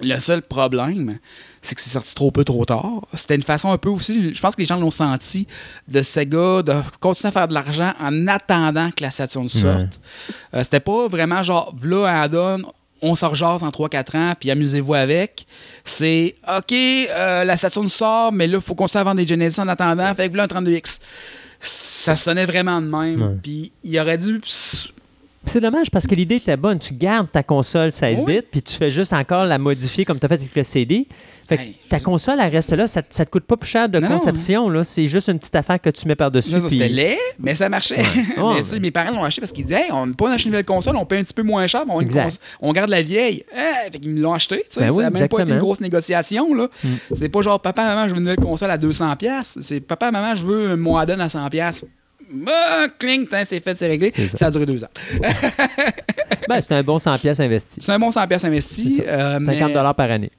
Le seul problème, c'est que c'est sorti trop peu, trop tard. C'était une façon un peu aussi, je pense que les gens l'ont senti, de Sega de continuer à faire de l'argent en attendant que la Saturn sorte. Euh, C'était pas vraiment genre, v'là un add-on, on sort jase en 3-4 ans, puis amusez-vous avec. C'est, OK, euh, la Saturn sort, mais là, il faut continuer à vendre des Genesis en attendant, fait que v'là un 32X. Ça sonnait vraiment de même. Puis il aurait dû C'est dommage parce que l'idée était bonne. Tu gardes ta console 16 Oui. bits, puis tu fais juste encore la modifier comme tu as fait avec le CD. Fait que Hey, ta console, elle reste là. Ça, ça te coûte pas plus cher de Non, conception. là. C'est juste une petite affaire que tu mets par-dessus. Puis- C'était laid, mais ça marchait. Ouais. mais, mes parents l'ont acheté parce qu'ils disaient hey, on n'a pas acheté une nouvelle console, on paye un petit peu moins cher, mais on, Exact. garde la vieille. Eh, fait qu'ils me l'ont acheté. Ben ça n'a même pas été une grosse négociation. Là. Mm. C'est pas genre papa, maman, je veux une nouvelle console à 200$. piastres. C'est papa, maman, je veux mon add-on à 100$. piastres. bah, cling, c'est fait, c'est réglé. Ça. Ça. a duré deux ans. Ben, c'est un bon 100 pièces investi. C'est un bon 100 pièces C'est investi. ça. euh, 50 mais dollars par année.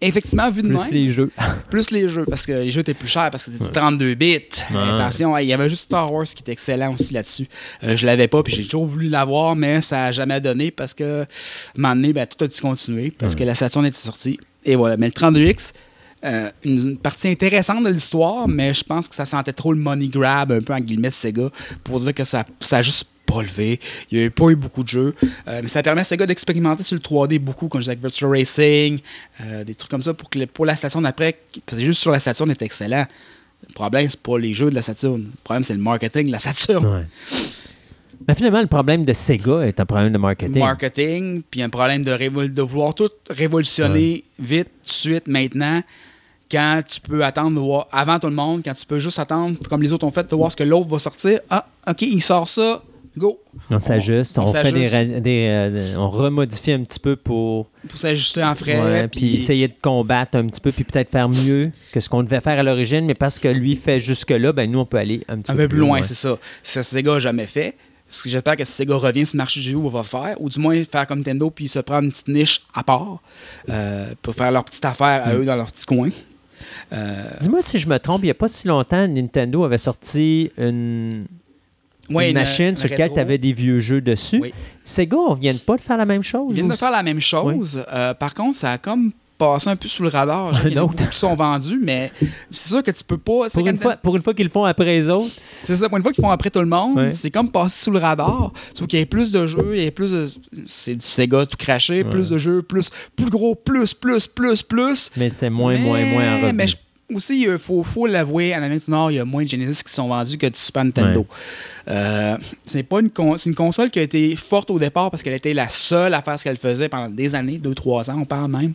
Effectivement, vu de Plus même, les jeux. plus les jeux, parce que les jeux étaient plus chers, parce que c'était 32 bits. Ouais. Attention, il y avait juste Star Wars qui était excellent aussi là-dessus. Euh, je l'avais pas, puis j'ai toujours voulu l'avoir, mais ça n'a jamais donné parce que, à un moment donné, ben, tout a dû continuer, parce que la Saturn était sortie. Et voilà. Mais le 32X, euh, une, une partie intéressante de l'histoire, mais je pense que ça sentait trop le money grab, un peu en guillemets, Sega, pour dire que ça ça a juste pas levé. Il n'y a pas eu beaucoup de jeux. Euh, mais ça permet à Sega d'expérimenter sur le 3D beaucoup, comme je disais avec Virtual Racing, euh, des trucs comme ça, pour que pour la Saturn après, parce que juste sur la Saturn est excellent. Le problème, c'est pas les jeux de la Saturn. Le problème, c'est le marketing de la Saturn. Ouais. Mais finalement, le problème de Sega est un problème de marketing. marketing, puis un problème de, révol- de vouloir tout révolutionner vite, tout de suite, maintenant, quand tu peux attendre de voir avant tout le monde, quand tu peux juste attendre, comme les autres ont fait, de voir ce que l'autre va sortir. Ah, OK, il sort ça, go. on s'ajuste, on, on fait des, euh, on remodifie un petit peu pour Pour s'ajuster en frais. ouais, puis essayer de combattre un petit peu puis peut-être faire mieux que ce qu'on devait faire à l'origine, mais parce que lui fait jusque là, ben nous on peut aller un petit un peu plus loin, c'est ça. Ce que Sega n'a jamais fait. Ce que j'espère que si Sega revient sur le marché du jeu, va faire, ou du moins faire comme Nintendo, puis se prendre une petite niche à part, euh, pour faire leur petite affaire à eux dans leur petit coin. Euh, Dis-moi si je me trompe, il n'y a pas si longtemps, Nintendo avait sorti une, ouais, une une- machine une sur laquelle tu avais des vieux jeux dessus. Oui. Sega, on vient pas de faire la même chose? Ils viennent de faire la même chose. Euh, par contre, ça a comme passé un peu sous le radar. Un a autre. qui sont vendus, mais c'est sûr que tu peux pas. Pour une, fois, pour une fois qu'ils le font après les autres. C'est ça, pour une fois qu'ils font après tout le monde, Ouais. c'est comme passer sous le radar. Sauf qu'il y ait plus de jeux, il y a plus de. C'est du Sega tout craché, plus de jeux, plus, plus gros, plus, plus, plus, plus. Mais c'est moins, moins, moins en revenu. Mais je- aussi, il faut, faut l'avouer, en Amérique du Nord, il y a moins de Genesis qui sont vendus que du Super Nintendo. Ouais. Euh, c'est pas une, con- une console qui a été forte au départ parce qu'elle était la seule à faire ce qu'elle faisait pendant des années, 2-3 ans, on parle même.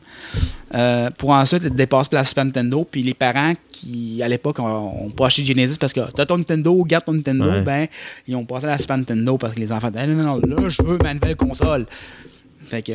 Euh, pour ensuite être dépassée par la Super Nintendo. Puis les parents qui, à l'époque, ont, ont pas acheté de Genesis parce que t'as ton Nintendo, garde ton Nintendo, Ouais. ben, ils ont passé à la Super Nintendo parce que les enfants disaient, non, non, non, là, je veux ma nouvelle console. Fait que.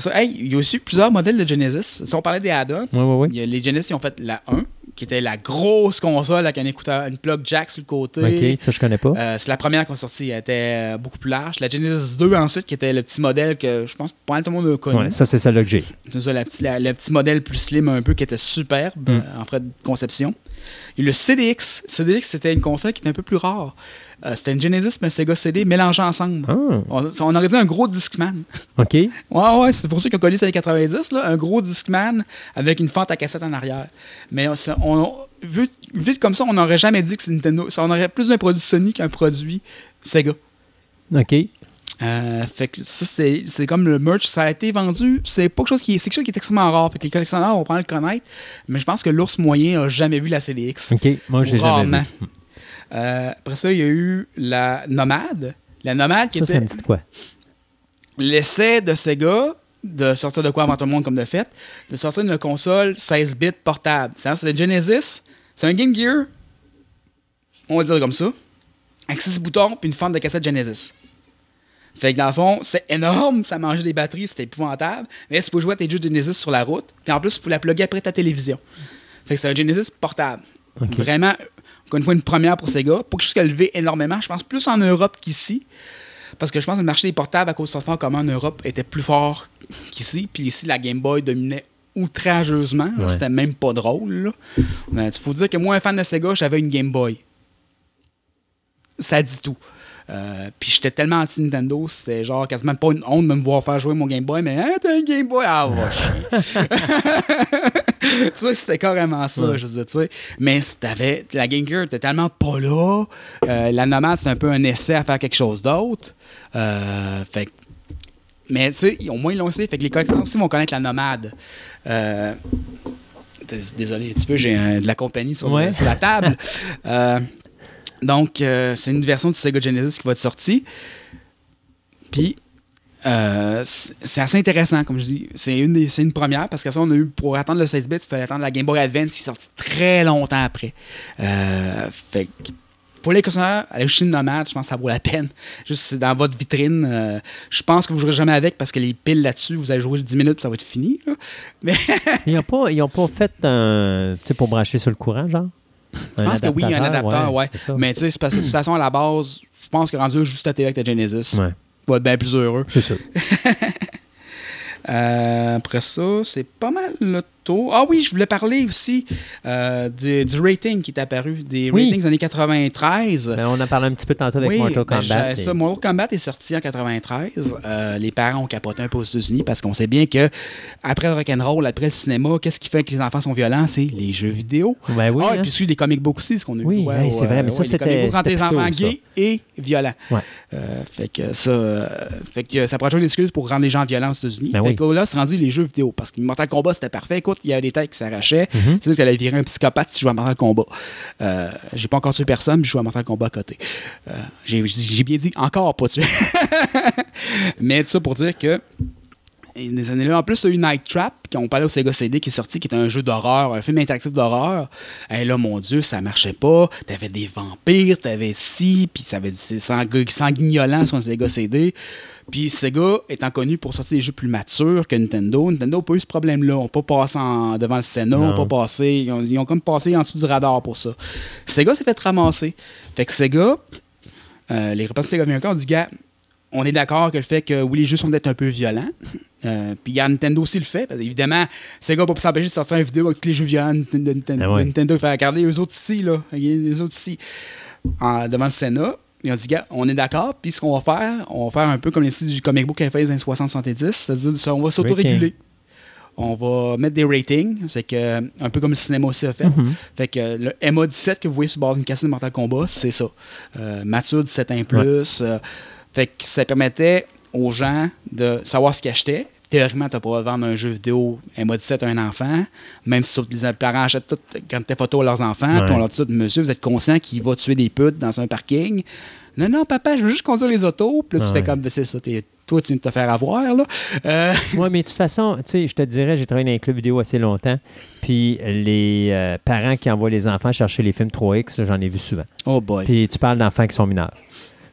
Ça, hey, il y a aussi plusieurs modèles de Genesis. Si on parlait des add-ons, Oui, oui, oui. les Genesis ils ont fait la 1, qui était la grosse console avec un écouteur, une plug jack sur le côté. OK, ça, je connais pas. Euh, c'est la première qu'on sortie, elle était euh, beaucoup plus large. La Genesis 2 ensuite, qui était le petit modèle que je pense que pas mal tout le monde a connu. Ouais, ça, c'est ça là que j'ai. C'est ça, la petite- la- le petit modèle plus slim un peu qui était superbe Mm. euh, en frais de conception. Et le CDX, CDX c'était une console qui était un peu plus rare. Euh, c'était une Genesis mais Sega CD mélangés ensemble. Ah, On, on aurait dit un gros Discman. OK. Ouais, ouais, c'est pour ceux qui ont connu ça les 90, là, un gros Discman avec une fente à cassette en arrière. Mais on- vu, vu comme ça, on n'aurait jamais dit que c'est Nintendo. Ça, on aurait plus un produit Sony qu'un produit Sega. OK. Euh, fait que ça, c'est c'est comme le merch, ça a été vendu. C'est pas quelque chose qui est, c'est quelque chose qui est extrêmement rare. Fait que les collectionneurs vont prendre le connaître. Mais je pense que l'ours moyen a jamais vu la CDX. OK. Moi, je l'ai jamais vu. Euh, après ça, il y a eu la Nomade. La Nomade qui Ça, ça était me dit de quoi? l'essai de Sega de sortir de quoi avant tout le monde comme de fait, de sortir une console 16 bits portable. C'est le Genesis, c'est un Game Gear, on va dire comme ça, avec 6 boutons puis une fente de cassette Genesis. Fait que dans le fond, c'est énorme, ça mangeait des batteries, c'était épouvantable. Mais là, tu peux jouer à tes jeux Genesis sur la route, puis en plus, tu peux la plugger après ta télévision. Fait que c'est un Genesis portable. Vraiment, encore une fois, une première pour Sega. Pas quelque chose qui a levé énormément, je pense plus en Europe qu'ici. Parce que je pense que le marché des portables, à cause du transport commun en Europe, était plus fort qu'ici. Puis ici, la Game Boy dominait outrageusement. Ouais. C'était même pas drôle. il faut dire que moi, un fan de Sega, j'avais une Game Boy. Ça dit tout. Euh, puis j'étais tellement anti-Nintendo, c'était genre quasiment pas une honte de me voir faire jouer mon Game Boy, mais hein, t'as un Game Boy? Ah, va chier. tu sais, c'était carrément ça, Ouais. je veux dire, tu sais. Mais t'avais, la Game Gear était tellement pas là. Euh, la Nomade, c'est un peu un essai à faire quelque chose d'autre. Euh, fait mais tu sais, au moins ils l'ont essayé. Fait que les collectionneurs aussi vont connaître la Nomade. Euh, dés- désolé, un petit peu, j'ai de la compagnie sur, le- sur la table. Donc, c'est une version du Sega Genesis qui va être sortie. Puis, euh, c'est assez intéressant, comme je dis. C'est une, c'est une première, parce que ça, on a eu, pour attendre le 16 bits, il fallait attendre la Game Boy Advance qui est sortie très longtemps après. Euh, fait que pour les collectionneurs, aller une nomade, je pense que ça vaut la peine. Juste, c'est dans votre vitrine. euh, je pense que vous ne jouerez jamais avec parce que les piles là-dessus, vous allez jouer 10 minutes ça va être fini. là. Mais Ils n'ont pas, ils ont pas fait un. Tu sais, pour brancher sur le courant, genre? Je pense que oui, un adapteur, ouais. Mais tu sais, c'est parce que de toute façon, à la base, je pense que rendu juste à TV avec ta Genesis, Ouais, vas être bien plus heureux. c'est ça. Euh, après ça, c'est pas mal le Ah oui, je voulais parler aussi euh, du, du rating qui est apparu, des Oui. ratings des années 93. Ben, on en parlait un petit peu tantôt avec oui, Mortal ben, Kombat. et- ça, Mortal Kombat est sorti en 93. Euh, les parents ont capoté un peu aux États-Unis parce qu'on sait bien que après le rock'n'roll, après le cinéma, qu'est-ce qui fait que les enfants sont violents? C'est les jeux vidéo. Ben oui, ah, hein. et puis celui des comic books aussi, ce qu'on a Oui, c'est vrai, mais ça, c'était- quand tes enfants gays et violents. Ouais. Euh, fait que ça, fait que ça pourrait être une excuse pour rendre les gens violents aux États-Unis. Ben fait que là, c'est rendu les jeux vidéo parce que Mortal Kombat c'était parfait. Écoute, il y avait des têtes qui s'arrachaient. Mhm. Tu sais, ça allait virer un psychopathe si tu jouais à Mortal Kombat. Euh, j'ai pas encore tué personne, puis je joue à Mortal Kombat à côté. Euh, j'ai, bien dit encore pas tué. Mais tout ça pour dire que des années-là, en plus, il y a eu Night Trap, qu'on parlait au Sega CD, qui est sorti, qui était un jeu d'horreur, un film interactif d'horreur. Et là, mon Dieu, ça marchait pas. T'avais des vampires, t'avais ci, puis ça avait c'est sang- sanguignolant sur un Sega CD. Puis Sega étant connu pour sortir des jeux plus matures que Nintendo, Nintendo n'a pas eu ce problème-là. Ils n'ont pas passé en- devant le Sénat, ont pas passé, ils ont, ils ont comme passé en dessous du radar pour ça. Sega s'est fait ramasser. Fait que Sega, euh, les représentants de Sega américains ont dit, gars, on est d'accord que le fait que oui, les jeux sont peut-être un peu violents. Euh, puis il y a Nintendo aussi le fait. Parce évidemment, Sega va pas s'empêcher de sortir une vidéo avec tous les jeux violents de Nintendo. Nintendo, Ah ouais. Nintendo fait regarder eux autres ici, là. Les autres ici. En- devant le Sénat. Ils ont dit, gars, on est d'accord, puis ce qu'on va faire, on va faire un peu comme les sites du comic book dans les années 60-70, c'est-à-dire ça, on va s'autoréguler. On va mettre des ratings, c'est que un peu comme le cinéma aussi a fait. Mhm. Fait que le MA17 que vous voyez sur base d'une cassette de Mortal Kombat, c'est ça. Euh, mature 17 ans plus. euh, fait que ça permettait aux gens de savoir ce qu'ils achetaient. Théoriquement, tu n'as pas le droit de vendre un jeu vidéo MA17 à un enfant, même si les parents achètent toutes quand tes photos à leurs enfants, Ouais. puis on leur dit Monsieur, vous êtes conscient qu'il va tuer des putes dans un parking Non, non, papa, je veux juste conduire les autos. Puis là, tu fais comme, Ben, c'est ça, t'es- toi, tu viens de te faire avoir, là. Euh, Oui, mais de toute façon, tu sais, je te dirais, j'ai travaillé dans un club vidéo assez longtemps. Puis les euh, parents qui envoient les enfants chercher les films 3X, j'en ai vu souvent. oh boy. Puis tu parles d'enfants qui sont mineurs.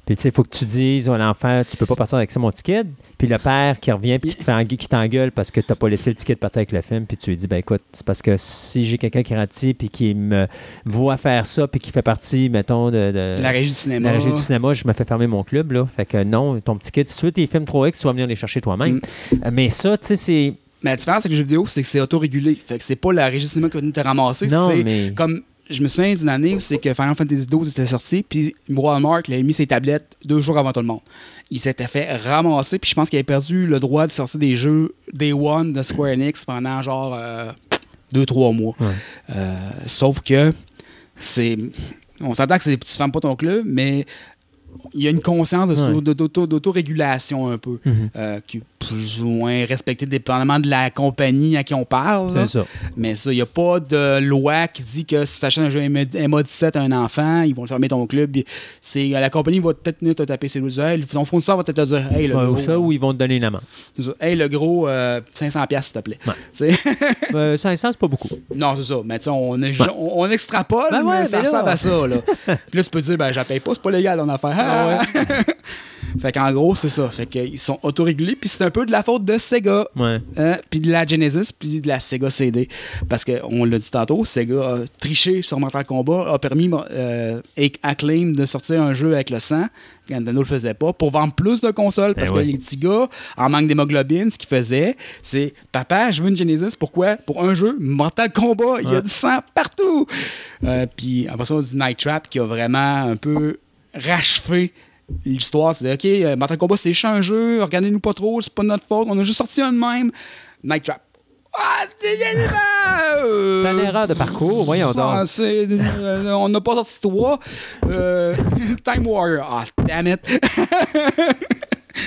Puis tu sais, il faut que tu dises à l'enfant, tu peux pas partir avec ça, mon ticket. Puis le père qui revient puis qui te fait engue- qui t'engueule parce que tu n'as pas laissé le ticket partir avec le film. Puis tu lui dis, ben écoute, c'est parce que si j'ai quelqu'un qui ratit puis qui me voit faire ça puis qui fait partie, mettons, de, de- la régie du cinéma. la régie du cinéma, je me fais fermer mon club. Là. Fait que non, ton kid, si tu veux tes films 3X, tu vas venir les chercher toi-même. Mm. Mais ça, tu sais, c'est. Mais la différence avec les jeux vidéo, c'est que c'est autorégulé. Fait que c'est pas la régie du cinéma qui va venir te ramasser. Non, c'est mais- comme. Je me souviens d'une année où c'est que Final Fantasy XII était sorti, puis Walmart il avait mis ses tablettes deux jours avant tout le monde. Il s'était fait ramasser, puis je pense qu'il avait perdu le droit de sortir des jeux Day One de Square Enix pendant genre euh, deux, trois mois. Ouais. Euh, sauf que c'est. On s'entend que c'est- tu ne fermes pas ton club, mais il y a une conscience de- Ouais. d'auto- d'autorégulation un peu, Mhm. euh, qui plus ou moins respectée dépendamment de la compagnie à qui on parle. C'est ça. Mais ça, il n'y a pas de loi qui dit que si tu achètes un jeu MA17 à un enfant, ils vont fermer ton club. C'est, la compagnie va peut-être venir te taper ses. Hey, Ton fournisseur va peut-être te dire Hey, le Ouais, gros, ou ça, ou ils vont te donner une amende. Hey, le gros, euh, 500$, s'il te plaît. Ouais. Tu sais. Euh, 500, c'est pas beaucoup. Non, c'est ça. Mais tu sais, on, on, on extrapole, Ben ouais, mais ça là- ressemble à ça. Là. Puis là, tu peux te dire, ben, je paye pas, c'est pas légal, on a affaire. Ah! fait qu'en gros, c'est ça. Fait qu'ils sont autorégulés, puis c'est un peu de la faute de Sega. Ouais. hein, puis de la Genesis, puis de la Sega CD. Parce qu'on l'a dit tantôt, Sega a triché sur Mortal Kombat, a permis euh, Acclaim de sortir un jeu avec le sang, quand Nintendo le faisait pas, pour vendre plus de consoles. Parce Ben que oui. les petits gars, en manque d'hémoglobine, ce qu'ils faisaient, c'est Papa, je veux une Genesis. Pourquoi? Pour un jeu, Mortal Kombat, il y a du sang partout. Euh, puis après ça, on dit Night Trap qui a vraiment un peu rachevé l'histoire. C'est OK, euh, Mortal Kombat, c'est un jeu, regardez-nous pas trop, c'est pas notre faute, on a juste sorti un de même. Night Trap. Ah, c'est euh, C'est une erreur de parcours, voyons ah, donc. c'est- euh, on n'a pas sorti trois. Euh, Time Warrior. Ah, damn it.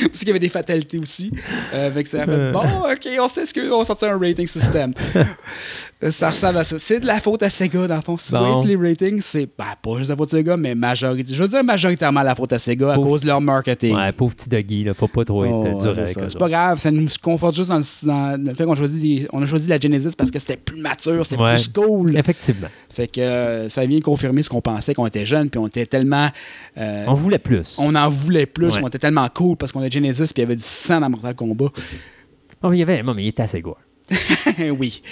Parce qu'il y avait des fatalités aussi. Euh, ça fait, bon, ok, on sait ce qu'on va sortir un rating system. Euh, ça ressemble à ça. C'est de la faute à Sega, dans le fond. Les ratings, c'est ben, pas juste la faute à Sega, mais majorité, je veux dire majoritairement la faute à Sega à cause de leur marketing. Ouais, pauvre petit doggy, là, faut pas trop être Oh, ouais, dur avec C'est pas grave, ça nous conforte juste dans le, dans le fait qu'on choisit on a choisi la Genesis parce que c'était plus mature, c'était Ouais. plus cool. Effectivement. Fait que euh, ça vient confirmer ce qu'on pensait quand on était jeune, puis on était tellement. euh, On voulait plus. on en voulait plus, Ouais. on était tellement cool parce qu'on a Genesis, puis il y avait du sang dans Mortal Kombat. Oh, il y avait, non, mais il était assez gore. oui.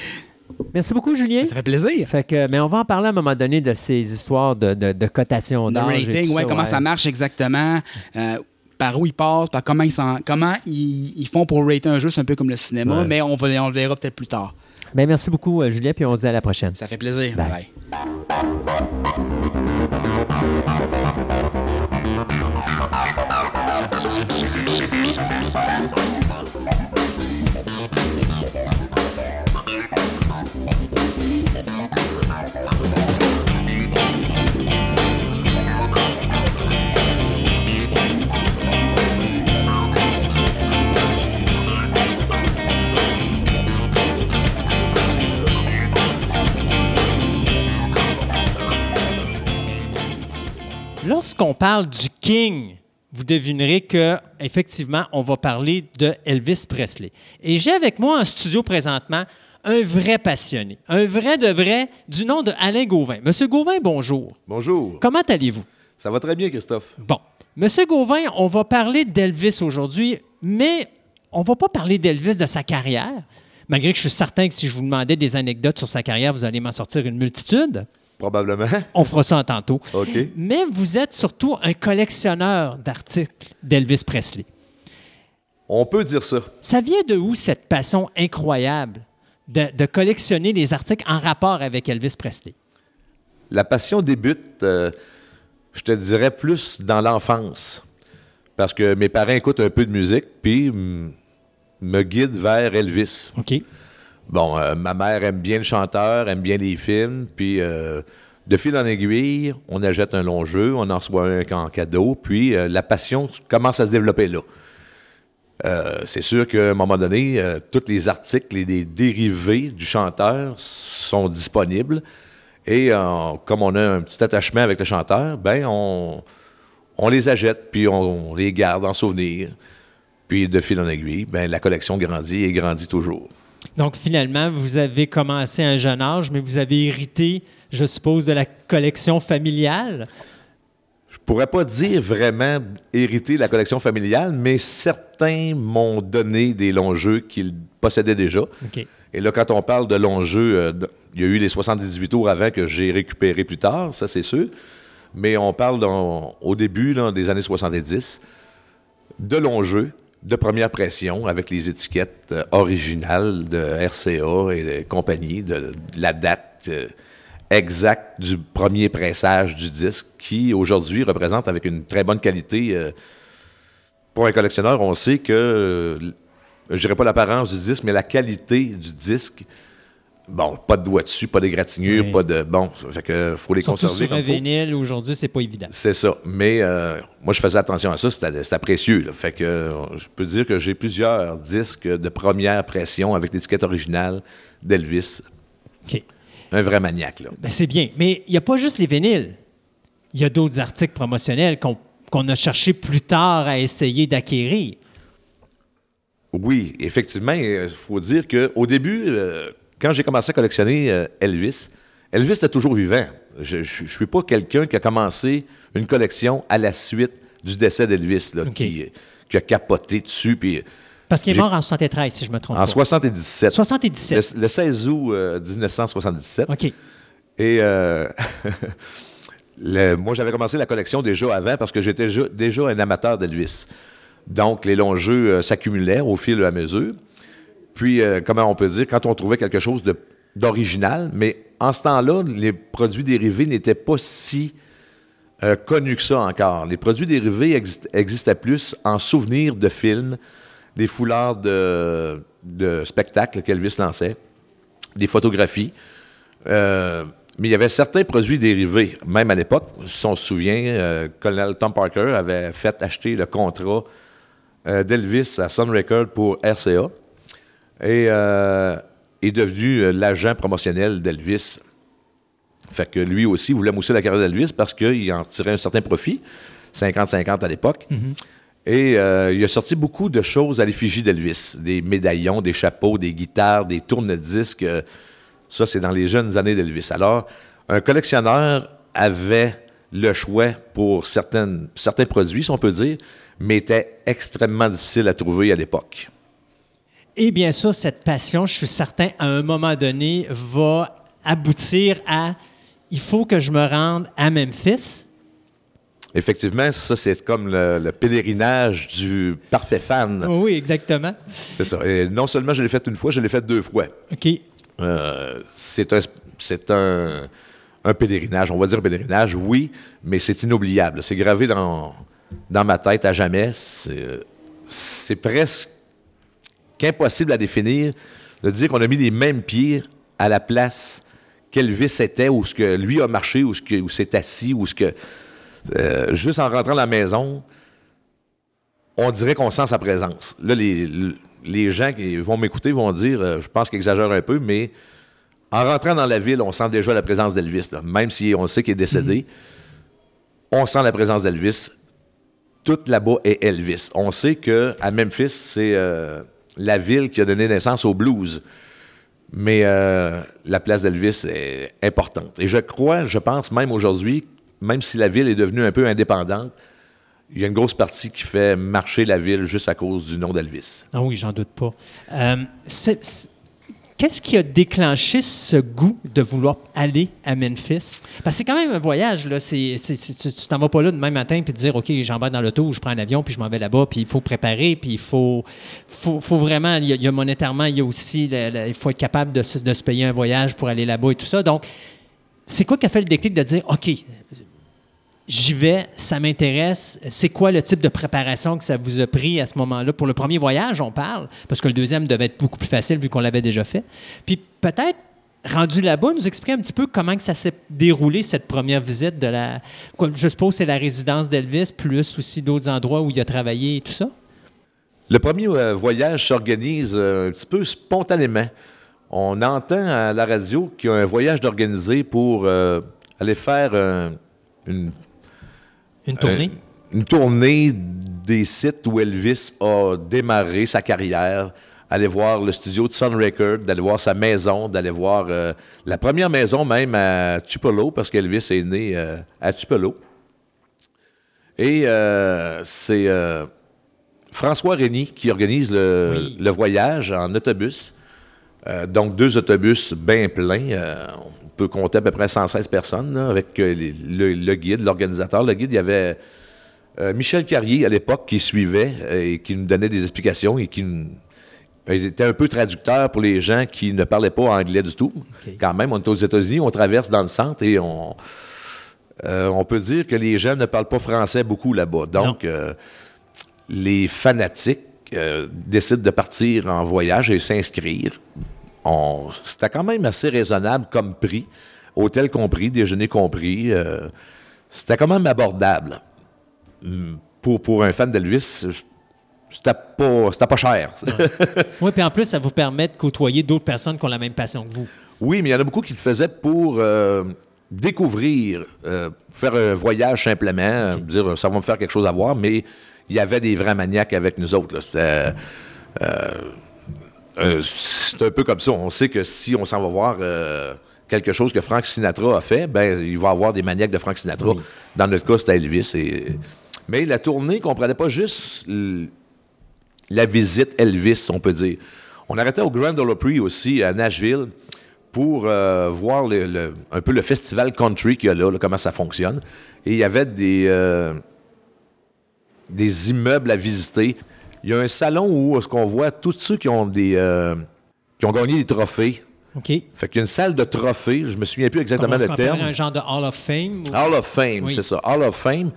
Merci beaucoup, Julien. Ça fait plaisir. Fait que, mais on va en parler à un moment donné de ces histoires de, de, de cotation d'âge. et rating, tout ouais, ça, comment ouais. ça marche exactement, euh, par où ils passent, par comment ils, comment ils, ils font pour rater un jeu, c'est un peu comme le cinéma, Ouais. mais on, va, on le verra peut-être plus tard. Ben, merci beaucoup, euh, Julien, puis on se dit à la prochaine. Ça fait plaisir. Bye. Bye. Lorsqu'on parle du King, vous devinerez que effectivement, on va parler de Elvis Presley. Et j'ai avec moi en studio présentement un vrai passionné, un vrai de vrai du nom de Alain Gauvin. Monsieur Gauvin, bonjour. Bonjour. Comment allez-vous? Ça va très bien, Christophe. Bon. Monsieur Gauvin, on va parler d'Elvis aujourd'hui, mais on va pas parler d'Elvis de sa carrière. Malgré que je suis certain que si je vous demandais des anecdotes sur sa carrière, vous allez m'en sortir une multitude. Probablement. On fera ça en tantôt. OK. Mais vous êtes surtout un collectionneur d'articles d'Elvis Presley. On peut dire ça. Ça vient de où cette passion incroyable de, de collectionner les articles en rapport avec Elvis Presley? La passion débute, euh, je te dirais, plus dans l'enfance. Parce que mes parents écoutent un peu de musique, puis me guident vers Elvis. OK. Bon, euh, ma mère aime bien le chanteur, aime bien les films, puis euh, de fil en aiguille, on achète un long jeu, on en reçoit un en cadeau, puis euh, la passion commence à se développer là. C'est sûr qu'à un moment donné, tous les articles et les dérivés du chanteur sont disponibles. Et comme on a un petit attachement avec le chanteur, ben on, les achète, puis on, on les garde en souvenir. Puis de fil en aiguille, ben, la collection grandit et grandit toujours. Donc, finalement, vous avez commencé à un jeune âge, mais vous avez hérité, je suppose, de la collection familiale. Je pourrais pas dire vraiment hériter la collection familiale, mais certains m'ont donné des longs jeux qu'ils possédaient déjà. Et là, quand on parle de longs jeux, euh, de- il y a eu les 78 tours avant que j'ai récupéré plus tard, ça c'est sûr. Mais on parle dans- au début là, des années 70 de longs jeux de première pression avec les étiquettes euh, originales de RCA et de compagnie, de, la date euh, exacte du premier pressage du disque qui aujourd'hui représente avec une très bonne qualité. euh, pour un collectionneur, on sait que, je dirais pas l'apparence du disque, mais la qualité du disque. Bon, pas de doigts dessus, pas d'égratignures, Oui. pas de. Bon, fait que faut les Surtout conserver sur un comme faut. vinyle, aujourd'hui, c'est pas évident. C'est ça. Mais euh, moi, je faisais attention à ça. C'était précieux. là. Fait que euh, je peux dire que j'ai plusieurs disques de première pression avec l'étiquette originale d'Elvis. OK. Un vrai maniaque, là. Ben, c'est bien. Mais il n'y a pas juste les vinyles. Il y a d'autres articles promotionnels qu'on a cherché plus tard à essayer d'acquérir. Oui, effectivement, il faut dire qu'au début, euh, quand j'ai commencé à collectionner euh, Elvis, Elvis était toujours vivant. Je ne suis pas quelqu'un qui a commencé une collection à la suite du décès d'Elvis, OK. qui, qui a capoté dessus. Puis, Parce qu'il est mort en 73, si je me trompe en pas. 77. 77. Le, le 16 août euh, 1977. OK. Et euh, le- moi, j'avais commencé la collection déjà avant parce que j'étais déjà, déjà un amateur d'Elvis. Donc, les longs jeux euh, s'accumulaient au fil et à mesure. Puis, euh, comment on peut dire, quand on trouvait quelque chose d'original, mais en ce temps-là, les produits dérivés n'étaient pas si euh, connus que ça encore. Les produits dérivés exist- existaient plus en souvenir de films, des foulards de, spectacles qu'Elvis lançait, des photographies. Euh, mais il y avait certains produits dérivés, même à l'époque. Si on se souvient, euh, colonel Tom Parker avait fait acheter le contrat d'Elvis à Sun Record pour RCA et euh, est devenu euh, l'agent promotionnel d'Elvis. Fait que lui aussi voulait mousser la carrière d'Elvis parce qu'il en tirait un certain profit, 50-50 à l'époque. Et euh, il a sorti beaucoup de choses à l'effigie d'Elvis. Des médaillons, des chapeaux, des guitares, des tourne-disques. ça, c'est dans les jeunes années d'Elvis. Alors, un collectionneur avait le choix pour certaines, certains produits, si on peut dire, mais était extrêmement difficile à trouver à l'époque. Et bien sûr, cette passion, je suis certain, à un moment donné, va aboutir à il faut que je me rende à Memphis. Effectivement, ça, c'est comme le, le pèlerinage du parfait fan. Oui, exactement. C'est ça. Et non seulement je l'ai fait une fois, je l'ai fait deux fois. OK. Euh, c'est un, c'est un, un pèlerinage. On va dire pèlerinage, oui, mais c'est inoubliable. C'est gravé dans, dans ma tête à jamais. C'est, c'est presque impossible à définir de dire qu'on a mis les mêmes pieds à la place qu'Elvis était, ou ce que lui a marché, ou ce que, où s'est assis, ou ce que. euh, juste en rentrant dans la maison, on dirait qu'on sent sa présence. Là, les, les gens qui vont m'écouter vont dire, euh, je pense qu'ils exagèrent un peu, mais en rentrant dans la ville, on sent déjà la présence d'Elvis. Même si on sait qu'il est décédé, on sent la présence d'Elvis. Tout là-bas est Elvis. On sait que à Memphis, c'est euh, la ville qui a donné naissance au blues. Mais euh, la place d'Elvis est importante. Et je crois, je pense même aujourd'hui, même si la ville est devenue un peu indépendante, il y a une grosse partie qui fait marcher la ville juste à cause du nom d'Elvis. Ah oui, j'en doute pas. Euh, Qu'est-ce qui a déclenché ce goût de vouloir aller à Memphis? Parce que c'est quand même un voyage. Là. C'est- tu t'en vas pas là demain matin puis te dire, OK, j'embarque dans l'auto ou je prends un avion puis je m'en vais là-bas. Puis il faut préparer. Puis il faut, faut, vraiment, il y, a, monétairement, il y a aussi, il faut être capable de de se payer un voyage pour aller là-bas et tout ça. Donc, c'est quoi qui a fait le déclic de dire, OK, j'y vais, ça m'intéresse. C'est quoi le type de préparation que ça vous a pris à ce moment-là? Pour le premier voyage, on parle, parce que le deuxième devait être beaucoup plus facile vu qu'on l'avait déjà fait. Puis peut-être, rendu là-bas, nous expliquer un petit peu comment que ça s'est déroulé, cette première visite de la... je suppose c'est la résidence d'Elvis, plus aussi d'autres endroits où il a travaillé et tout ça? Le premier euh, voyage s'organise euh, un petit peu spontanément. On entend à la radio qu'il y a un voyage d'organiser pour euh, aller faire une, Une tournée? un- une tournée des sites où Elvis a démarré sa carrière. Aller voir le studio de Sun Record, d'aller voir sa maison, d'aller voir euh, la première maison même à Tupelo, parce qu'Elvis est né euh, à Tupelo. Et euh, c'est euh, François Rény qui organise le, Oui. le voyage en autobus. Euh, donc, deux autobus bien pleins. Euh, on peut compter à peu près 116 personnes là, avec euh, les- le, le guide, l'organisateur. Le guide, il y avait euh, Michel Carrier à l'époque qui suivait euh, et qui nous donnait des explications et qui nous- il était un peu traducteur pour les gens qui ne parlaient pas anglais du tout. Quand même, on est aux États-Unis, on traverse dans le centre et on, euh, on peut dire que les gens ne parlent pas français beaucoup là-bas. Donc, euh, les fanatiques euh, décident de partir en voyage et s'inscrire. C'était quand même assez raisonnable comme prix, hôtel compris, déjeuner compris. euh, C'était quand même abordable. Hum, Pour, pour un fan d'Elvis, c'était pas, c'était pas cher. Oui, puis en plus, ça vous permet de côtoyer d'autres personnes qui ont la même passion que vous. Oui, mais il y en a beaucoup qui le faisaient pour euh, découvrir, euh, faire un voyage simplement, dire ça va me faire quelque chose à voir, mais il y avait des vrais maniaques avec nous autres. là. C'était. euh, euh, c'est un peu comme ça. On sait que si on s'en va voir euh, quelque chose que Frank Sinatra a fait, ben il va y avoir des maniaques de Frank Sinatra. Dans notre cas, c'était Elvis. Et... Mais la tournée ne comprenait pas juste l- la visite Elvis, on peut dire. On arrêtait au Grand Ole Opry aussi, à Nashville, pour euh, voir le- le- un peu le festival country qu'il y a là, là, comment ça fonctionne. Et il y avait des, des immeubles à visiter. Il y a un salon où est-ce qu'on voit tous ceux qui ont des euh, qui ont gagné des trophées. OK. Fait qu'il y a une salle de trophées, je me souviens plus exactement Comment le terme. un genre de Hall of Fame? ou- Hall of Fame, Oui. c'est ça. Hall of Fame.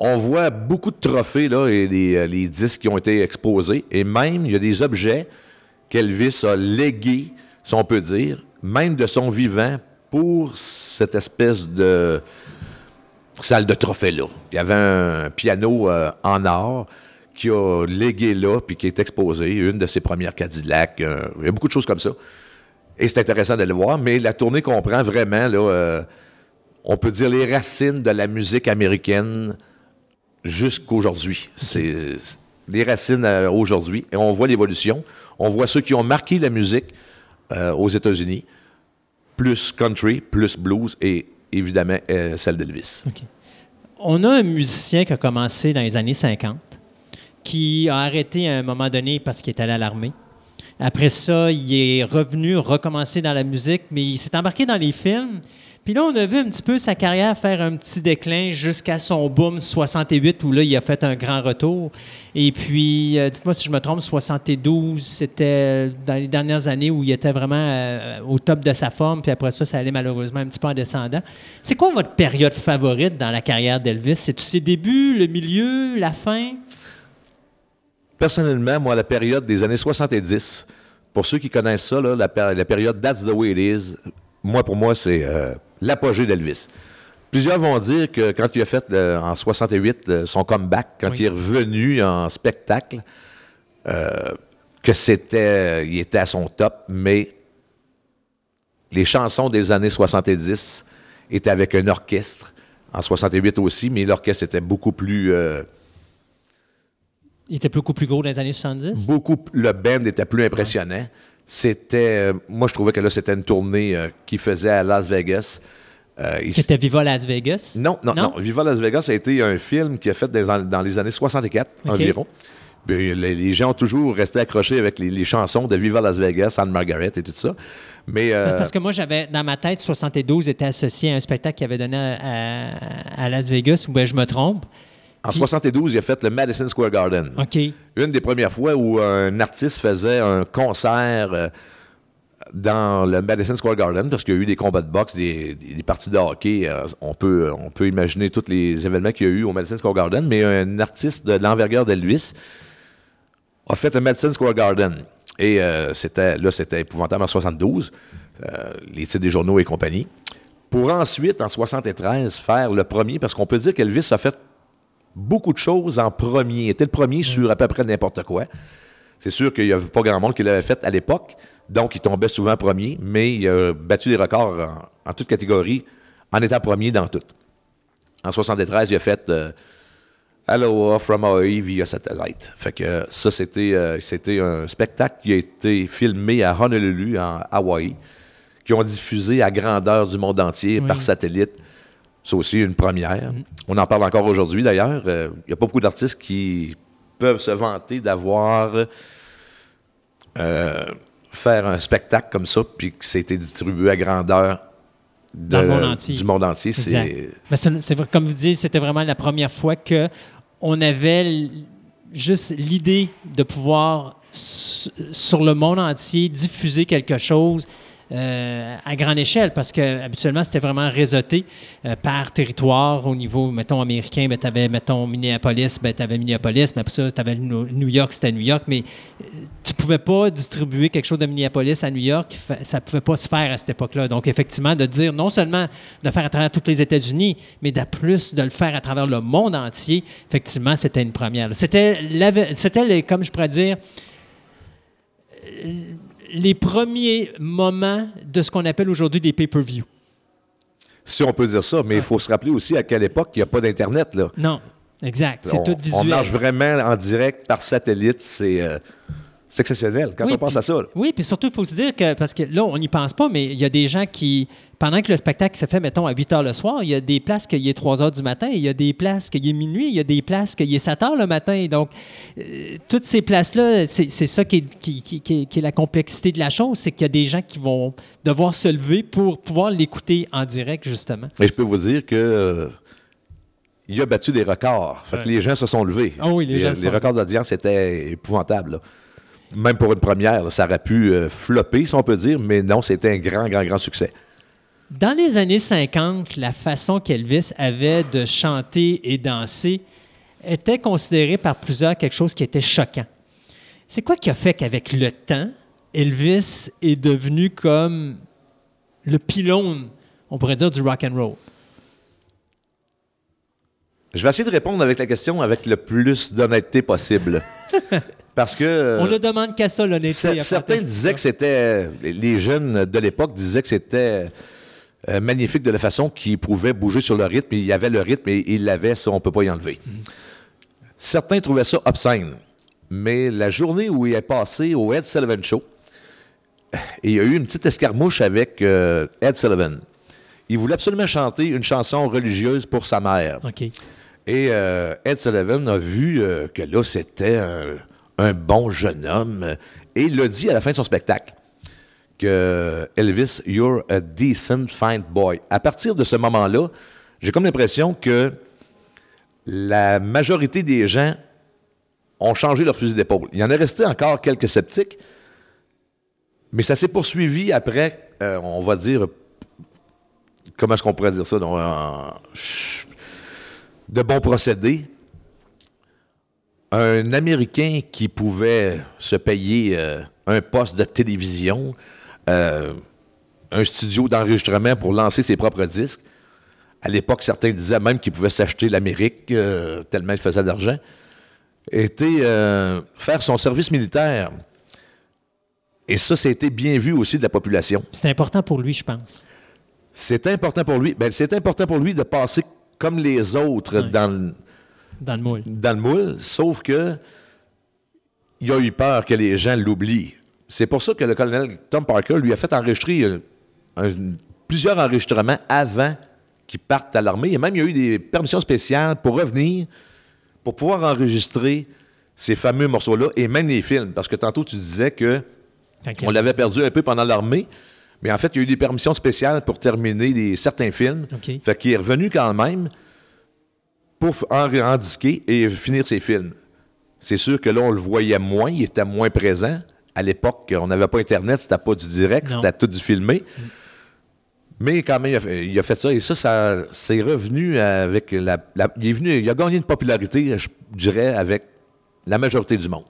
On voit beaucoup de trophées là, et les, euh, les disques qui ont été exposés. Et même, il y a des objets qu'Elvis a légués, si on peut dire, même de son vivant, pour cette espèce de salle de trophées-là. Il y avait un piano euh, en or qui a légué là, puis qui est exposé, une de ses premières Cadillacs. euh, il y a beaucoup de choses comme ça. Et c'est intéressant de le voir, mais la tournée comprend vraiment, là, euh, on peut dire, les racines de la musique américaine jusqu'aujourd'hui. C'est les racines euh, aujourd'hui. Et on voit l'évolution. On voit ceux qui ont marqué la musique euh, aux États-Unis, plus country, plus blues et évidemment celle d'Elvis. On a un musicien qui a commencé dans les années 50, qui a arrêté à un moment donné parce qu'il est allé à l'armée. Après ça, il est revenu, recommencé dans la musique, mais il s'est embarqué dans les films. Puis là, on a vu un petit peu sa carrière faire un petit déclin jusqu'à son boom 68, où là, il a fait un grand retour. Et puis, euh, dites-moi si je me trompe, 72, c'était dans les dernières années où il était vraiment euh, au top de sa forme, puis après ça, ça allait malheureusement un petit peu en descendant. C'est quoi votre période favorite dans la carrière d'Elvis? C'est tous ses débuts, le milieu, la fin? Personnellement, moi, la période des années 70, pour ceux qui connaissent ça, là, la, péri- la période That's the way it is, moi, pour moi, c'est euh, l'apogée d'Elvis. Plusieurs vont dire que quand il a fait euh, en 68 euh, son comeback, quand Oui. il est revenu en spectacle, que c'était, il était à son top, mais les chansons des années 70 étaient avec un orchestre, en 68 aussi, mais l'orchestre était beaucoup plus... euh, Il était beaucoup plus gros dans les années 70? beaucoup le band était plus impressionnant. C'était, euh, moi, je trouvais que là, c'était une tournée euh, qu'il faisait à Las Vegas. Euh, il- C'était Viva Las Vegas? non, non, non, Viva Las Vegas a été un film qui a fait dans, dans les années 64 OK. environ. Puis, les, les gens ont toujours resté accrochés avec les, les chansons de Viva Las Vegas, Anne Margaret et tout ça. Mais euh, Ben, C'est parce que moi, j'avais, dans ma tête, 72 était associé à un spectacle qu'il avait donné à, à- à Las Vegas, ou bien je me trompe. En 72, il a fait le Madison Square Garden. OK. Une des premières fois où un artiste faisait un concert euh, dans le Madison Square Garden, parce qu'il y a eu des combats de boxe, des, des- des parties de hockey. euh, on, peut, on peut imaginer tous les événements qu'il y a eu au Madison Square Garden, mais un artiste de l'envergure d'Elvis a fait le Madison Square Garden. Et euh, c'était là, c'était épouvantable en 72, euh, les titres des journaux et compagnie. Pour ensuite, en 73, faire le premier, parce qu'on peut dire qu'Elvis a fait beaucoup de choses en premier. Il était le premier sur à peu près n'importe quoi. C'est sûr qu'il n'y avait pas grand monde qui l'avait fait à l'époque, donc il tombait souvent premier, mais il a battu des records en, en toute catégorie en étant premier dans tout. En 73, il a fait euh, Aloha from Hawaii via satellite. Fait que ça, c'était euh, c'était un spectacle qui a été filmé à Honolulu, en Hawaï, qui ont diffusé à grandeur du monde entier Oui. par satellite. C'est aussi une première. On en parle encore aujourd'hui, d'ailleurs. Euh, Il n'y a pas beaucoup d'artistes qui peuvent se vanter d'avoir euh, faire un spectacle comme ça, puis que ça a été distribué à grandeur de- Dans le monde entier. du monde entier. C'est Mais c'est, comme vous dites, c'était vraiment la première fois que on avait juste l'idée de pouvoir, sur le monde entier, diffuser quelque chose euh, à grande échelle, parce que habituellement, c'était vraiment réseauté euh, par territoire au niveau, mettons, américain, ben, tu avais, mettons, Minneapolis, ben, tu avais Minneapolis, mais après ça, tu avais New York, c'était New York, mais euh, tu pouvais pas distribuer quelque chose de Minneapolis à New York, ça pouvait pas se faire à cette époque-là. Donc, effectivement, de dire non seulement de faire à travers tous les États-Unis, mais de plus de le faire à travers le monde entier, effectivement, c'était une première. C'était, comme je pourrais dire, les premiers moments de ce qu'on appelle aujourd'hui des pay-per-view. si on peut dire ça, mais il faut se rappeler aussi à quelle époque il n'y a pas d'Internet. là. Non, exact. C'est on, tout on visuel. marche vraiment en direct par satellite. C'est euh, c'est exceptionnel quand Oui, on pense puis- à ça. là. Oui, puis surtout, il faut se dire que, parce que là, on n'y pense pas, mais il y a des gens qui, pendant que le spectacle se fait, mettons, à 8 heures le soir, il y a des places qu'il est 3 heures du matin, il y a des places qu'il est minuit, il y a des places qu'il est 7 heures le matin. Donc, euh, toutes ces places-là, c'est c'est ça qui est, qui- qui- qui est- qui est la complexité de la chose, c'est qu'il y a des gens qui vont devoir se lever pour pouvoir l'écouter en direct, justement. Et je peux vous dire que euh, il a battu des records. Fait que les gens se sont levés. Ah oui, les gens se sont records d'audience étaient épouvantables. là. Même pour une première, là, ça aurait pu euh, flopper, si on peut dire, mais non, c'était un grand, grand, grand succès. Dans les années 50, la façon qu'Elvis avait de chanter et danser était considérée par plusieurs quelque chose qui était choquant. C'est quoi qui a fait qu'avec le temps, Elvis est devenu comme le pylône, on pourrait dire, du rock and roll? Je vais essayer de répondre avec la question avec le plus d'honnêteté possible. Parce que. euh, On ne demande qu'à ça, l'honnêteté. certains disaient que c'était. Les jeunes de l'époque disaient que c'était euh, magnifique de la façon qu'il pouvait bouger sur le rythme. Il y avait le rythme et il l'avait, ça, on ne peut pas y enlever. Certains trouvaient ça obscène. Mais la journée où il est passé au Ed Sullivan Show, il y a eu une petite escarmouche avec euh, Ed Sullivan. Il voulait absolument chanter une chanson religieuse pour sa mère. Et euh, Ed Sullivan a vu que là, c'était un, un bon jeune homme. Et il l'a dit à la fin de son spectacle que Elvis, you're a decent fine boy. À partir de ce moment-là, j'ai comme l'impression que la majorité des gens ont changé leur fusil d'épaule. Il y en est resté encore quelques sceptiques, mais ça s'est poursuivi après, euh, on va dire, comment est-ce qu'on pourrait dire ça, donc, euh, de bons procédés. Un Américain qui pouvait se payer euh, un poste de télévision, euh, un studio d'enregistrement pour lancer ses propres disques. À l'époque, certains disaient même qu'il pouvait s'acheter l'Amérique, euh, tellement il faisait d'argent. Était faire son service militaire. Et ça, c'était bien vu aussi de la population. C'est important pour lui, je pense. C'est important pour lui. Ben, c'est important pour lui de passer comme les autres dans, le- Dans le moule. dans le moule, sauf que il a eu peur que les gens l'oublient. C'est pour ça que le colonel Tom Parker lui a fait enregistrer euh, un- plusieurs enregistrements avant qu'il parte à l'armée. Et même, il y a eu des permissions spéciales pour revenir, pour pouvoir enregistrer ces fameux morceaux-là et même les films. Parce que tantôt, tu disais que on l'avait perdu un peu pendant l'armée, mais en fait, il y a eu des permissions spéciales pour terminer des, certains films. OK. Fait qu'il est revenu quand même pour f- en, en disquer et finir ses films. C'est sûr que là, on le voyait moins, il était moins présent. À l'époque, on n'avait pas Internet, c'était pas du direct, c'était tout du filmé. Mais quand même, il a fait, il a fait ça. Et ça, ça c'est revenu avec la, la- Il est venu, il a gagné une popularité, je dirais, avec la majorité du monde.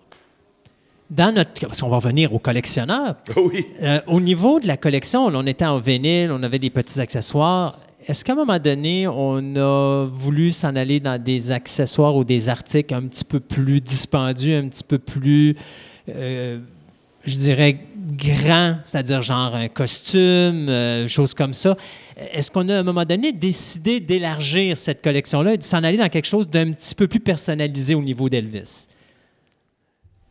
Dans notre. Parce qu'on va revenir aux collectionneurs. Oui. Euh, au niveau de la collection, on était en vinyle, on avait des petits accessoires. Est-ce qu'à un moment donné, on a voulu s'en aller dans des accessoires ou des articles un petit peu plus dispendieux, un petit peu plus, euh, je dirais, grands, c'est-à-dire genre un costume, euh, choses comme ça? Est-ce qu'on a à un moment donné décidé d'élargir cette collection-là et de s'en aller dans quelque chose d'un petit peu plus personnalisé au niveau d'Elvis?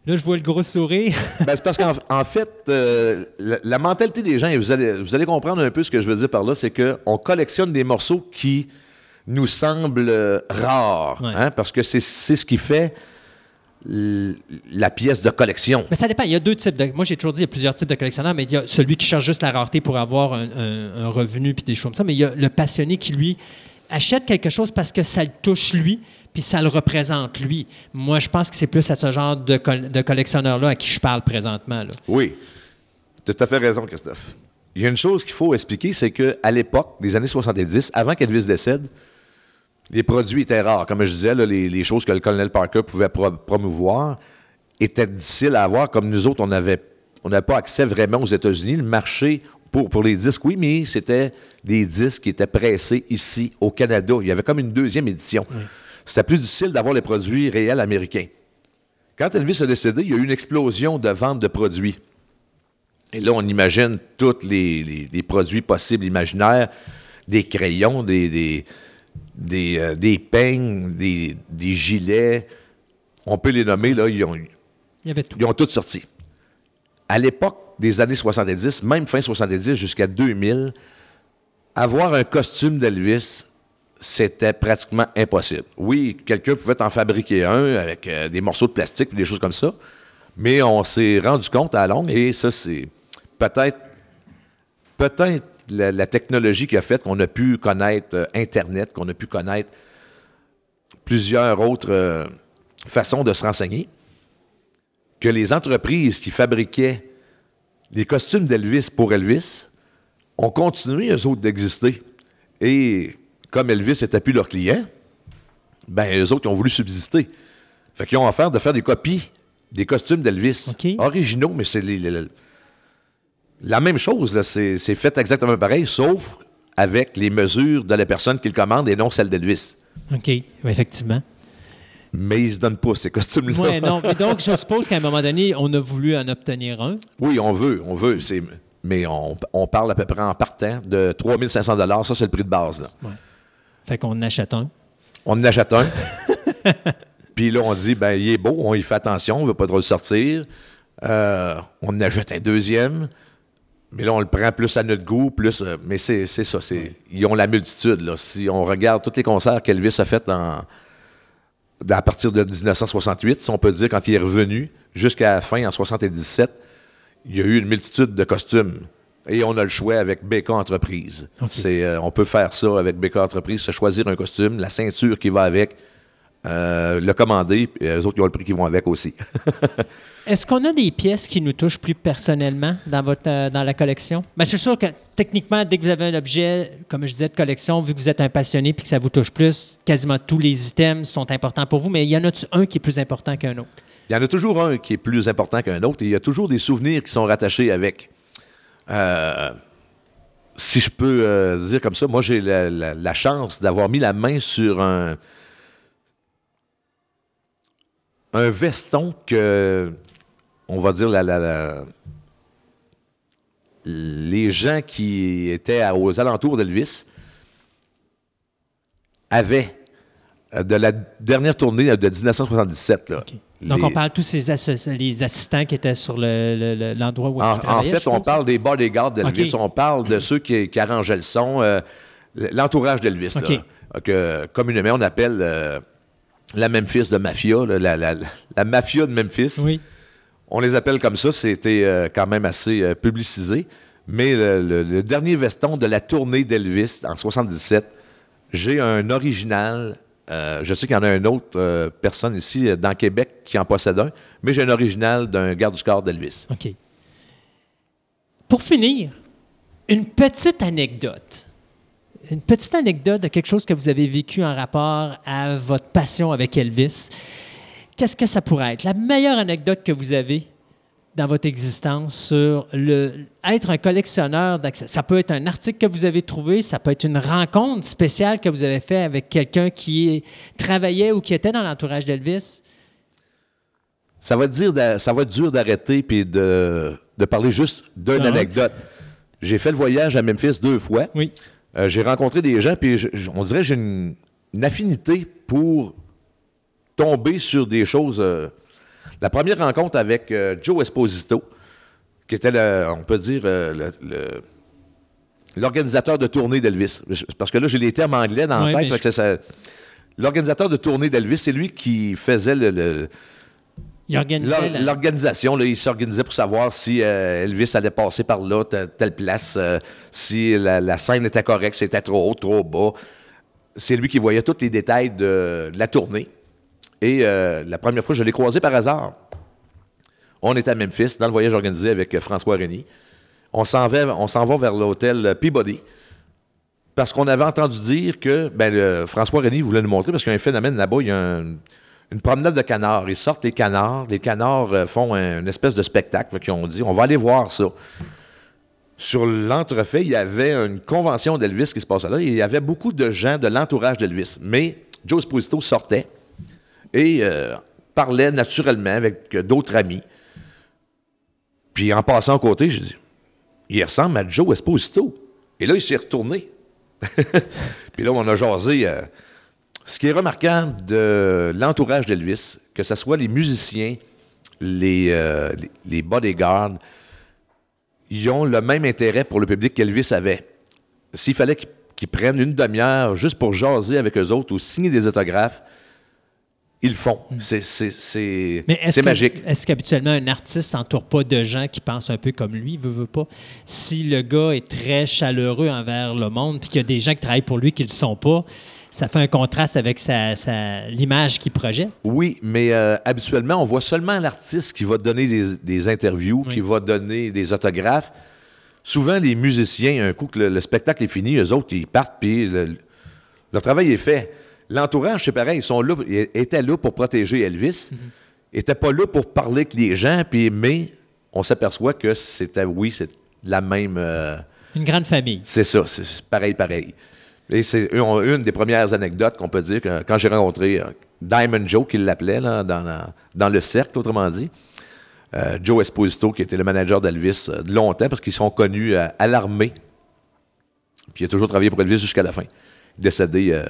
Là, je vois le gros sourire. Ben, c'est parce qu'en en fait, euh, la, la mentalité des gens, et vous allez, vous allez comprendre un peu ce que je veux dire par là, c'est qu'on collectionne des morceaux qui nous semblent euh, rares, Ouais. hein, parce que c'est ce qui fait la pièce de collection. Mais ça dépend. Il y a deux types de. Moi, j'ai toujours dit qu'il y a plusieurs types de collectionneurs, mais il y a celui qui cherche juste la rareté pour avoir un, un- un revenu puis des choses comme ça. Mais il y a le passionné qui, lui, achète quelque chose parce que ça le touche lui puis ça le représente lui. Moi, je pense que c'est plus à ce genre de, col- de collectionneur-là à qui je parle présentement. là. Oui, tu as tout à fait raison, Christophe. Il y a une chose qu'il faut expliquer, c'est qu'à l'époque, des années 70, avant qu'Elvis décède, les produits étaient rares. Comme je disais, là, les, les choses que le colonel Parker pouvait pro- promouvoir étaient difficiles à avoir. Comme nous autres, on n'avait on n'avait pas accès vraiment aux États-Unis. Le marché pour, pour les disques, oui, mais c'était des disques qui étaient pressés ici, au Canada. Il y avait comme une deuxième édition. C'était plus difficile d'avoir les produits réels américains. Quand Elvis a décédé, il y a eu une explosion de vente de produits. Et là, on imagine tous les, les- les produits possibles, imaginaires, des crayons, des, des, des, euh, des peignes, des, des gilets. On peut les nommer, là, ils ont, Il y avait tout. ils ont tous sorti. À l'époque des années 70, même fin 70 jusqu'à 2000, avoir un costume d'Elvis, c'était pratiquement impossible. Oui, quelqu'un pouvait en fabriquer un avec euh, des morceaux de plastique et des choses comme ça, mais on s'est rendu compte à la longue, et ça, c'est peut-être peut-être la, technologie qui a fait qu'on a pu connaître euh, Internet, qu'on a pu connaître plusieurs autres euh, façons de se renseigner, que les entreprises qui fabriquaient des costumes d'Elvis pour Elvis ont continué, eux autres, d'exister. Et comme Elvis n'était plus leur client, ben, eux autres, ils ont voulu subsister. Fait qu'ils ont offert de faire des copies des costumes d'Elvis. Originaux, mais c'est les- les- la même chose. là. C'est fait exactement pareil, sauf avec les mesures de la personne qui le commande et non celle d'Elvis. OK, Oui, effectivement. Mais ils se donnent pas, ces costumes-là. Ouais, non. Mais donc, je suppose qu'à un moment donné, on a voulu en obtenir un. Oui, on veut, on veut. Mais on, on parle à peu près en partant de 3500 Ça, c'est le prix de base. là. Fait qu'on en achète un. On en achète un. Puis là, on dit, ben, il est beau, on y fait attention, on ne veut pas trop le sortir. Euh, on en achète un deuxième. Mais là, on le prend plus à notre goût, plus. euh, mais c'est c'est ça. c'est Ils ont la multitude. Là. Si on regarde tous les concerts qu'Elvis a fait dans, à partir de 1968, si on peut dire, quand il est revenu, jusqu'à la fin, en 77, il y a eu une multitude de costumes. Et on a le choix avec BK Entreprise. C'est, euh, on peut faire ça avec BK Entreprise, se choisir un costume, la ceinture qui va avec, euh, le commander, et les autres, ils ont le prix qui vont avec aussi. Est-ce qu'on a des pièces qui nous touchent plus personnellement dans, votre, euh, dans la collection? Ben, je suis sûr que techniquement, dès que vous avez un objet, comme je disais, de collection, vu que vous êtes un passionné et que ça vous touche plus, quasiment tous les items sont importants pour vous, mais il y en a un qui est plus important qu'un autre? Il y en a toujours un qui est plus important qu'un autre et il y a toujours des souvenirs qui sont rattachés avec. Euh, si je peux euh, dire comme ça, moi j'ai la, chance d'avoir mis la main sur un, veston que, on va dire, la, la- la- les gens qui étaient aux alentours d'Elvis avaient euh, de la dernière tournée de 1977. Là. Donc, Les- on parle de tous ces les assistants qui étaient sur le- le- le- l'endroit où en, ils en travaillaient, fait, je on parle des bodyguards d'Elvis, on parle de ceux qui, qui arrangeaient le son, euh, l'entourage d'Elvis, là, Ok. que communément on appelle euh, la Memphis de mafia, là, la, la- la mafia de Memphis. Oui. On les appelle comme ça, c'était euh, quand même assez euh, publicisé. Mais le, le- le dernier veston de la tournée d'Elvis en 77, j'ai un original. Euh, je sais qu'il y en a une autre euh, personne ici euh, dans Québec qui en possède un, mais j'ai un original d'un garde du corps d'Elvis. OK. Pour finir, une petite anecdote. Une petite anecdote de quelque chose que vous avez vécu en rapport à votre passion avec Elvis. Qu'est-ce que ça pourrait être? La meilleure anecdote que vous avez dans votre existence sur le, être un collectionneur d'accès. Ça peut être un article que vous avez trouvé, ça peut être une rencontre spéciale que vous avez fait avec quelqu'un qui travaillait ou qui était dans l'entourage d'Elvis? Ça va, dire d'a- ça va être dur d'arrêter puis de, de parler juste d'une Ah. anecdote. J'ai fait le voyage à Memphis deux fois. Oui. Euh, j'ai rencontré des gens, puis je- on dirait que j'ai une, une affinité pour tomber sur des choses. euh. La première rencontre avec euh, Joe Esposito, qui était, le, on peut dire, euh, l'organisateur de tournée d'Elvis. Parce que là, j'ai les termes anglais dans la tête. L'organisateur de tournée d'Elvis, c'est lui qui faisait le- L'organisation, il s'organisait pour savoir si euh, Elvis allait passer par là, telle, place, euh, si la, la scène était correcte, si c'était trop haut, trop bas. C'est lui qui voyait tous les détails de, de la tournée. Et euh, la première fois, je l'ai croisé par hasard. On était à Memphis, dans le voyage organisé avec euh, François Reny. On s'en va, on s'en va vers l'hôtel Peabody. Parce qu'on avait entendu dire que ben, François Reny voulait nous montrer, parce qu'il y a un phénomène là-bas, il y a un- une promenade de canards. Ils sortent les canards, les canards euh, font un- une espèce de spectacle. Fait ont dit, on va aller voir ça. Sur l'entrefait, il y avait une convention d'Elvis qui se passait là. Il y avait beaucoup de gens de l'entourage d'Elvis. Mais Joe Esposito sortait et euh, parlait naturellement avec euh, d'autres amis. Puis en passant à côté, j'ai dit, il ressemble à Joe Esposito. Et là, il s'est retourné. Puis là, on a jasé. euh, ce qui est remarquable de l'entourage d'Elvis, que ce soit les musiciens, les, bodyguards, ils ont le même intérêt pour le public qu'Elvis avait. S'il fallait qu'ils qu'ils prennent une demi-heure juste pour jaser avec eux autres ou signer des autographes, ils le font. C'est- C'est magique. Est-ce qu'habituellement, un artiste s'entoure pas de gens qui pensent un peu comme lui, veut, veut pas? Si le gars est très chaleureux envers le monde, puis qu'il y a des gens qui travaillent pour lui qui ne le sont pas, ça fait un contraste avec sa, sa- l'image qu'il projette? Oui, mais euh, habituellement, on voit seulement l'artiste qui va donner des, des interviews, Oui. qui va donner des autographes. Souvent, les musiciens, un coup que le, le spectacle est fini, eux autres, ils partent, puis le, leur travail est fait. L'entourage, c'est pareil, ils sont là, ils étaient là pour protéger Elvis, n'étaient pas là pour parler avec les gens, puis, mais on s'aperçoit que c'était, oui, c'est la même... euh, Une grande famille. c'est ça, c'est pareil, pareil. Et c'est une, des premières anecdotes qu'on peut dire que quand j'ai rencontré euh, Diamond Joe, qu'il l'appelait là, dans, le cercle, autrement dit, euh, Joe Esposito, qui était le manager d'Elvis euh, de longtemps, parce qu'ils sont connus euh, à l'armée. Puis il a toujours travaillé pour Elvis jusqu'à la fin. Décédé.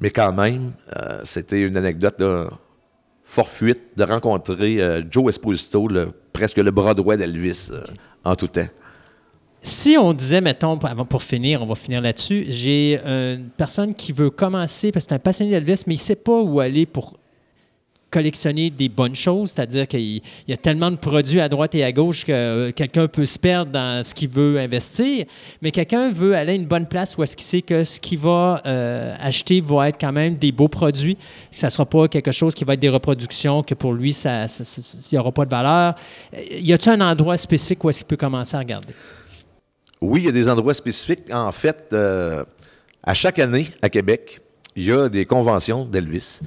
Mais quand même, euh, c'était une anecdote là, fortuite de rencontrer euh, Joe Esposito, presque le droit d'Elvis euh, en tout temps. Si on disait, mettons, avant pour finir, on va finir là-dessus, j'ai une personne qui veut commencer, parce que c'est un passionné d'Elvis, mais il ne sait pas où aller pour collectionner des bonnes choses, c'est-à-dire qu'il il y a tellement de produits à droite et à gauche que euh, quelqu'un peut se perdre dans ce qu'il veut investir, mais quelqu'un veut aller à une bonne place où est-ce qu'il sait que ce qu'il va euh, acheter va être quand même des beaux produits, que ça ne sera pas quelque chose qui va être des reproductions, que pour lui, ça, n'y aura pas de valeur. Euh, Y a-t-il un endroit spécifique où est-ce qu'il peut commencer à regarder? Oui, il y a des endroits spécifiques. En fait, à chaque année, à Québec, il y a des conventions d'Elvis.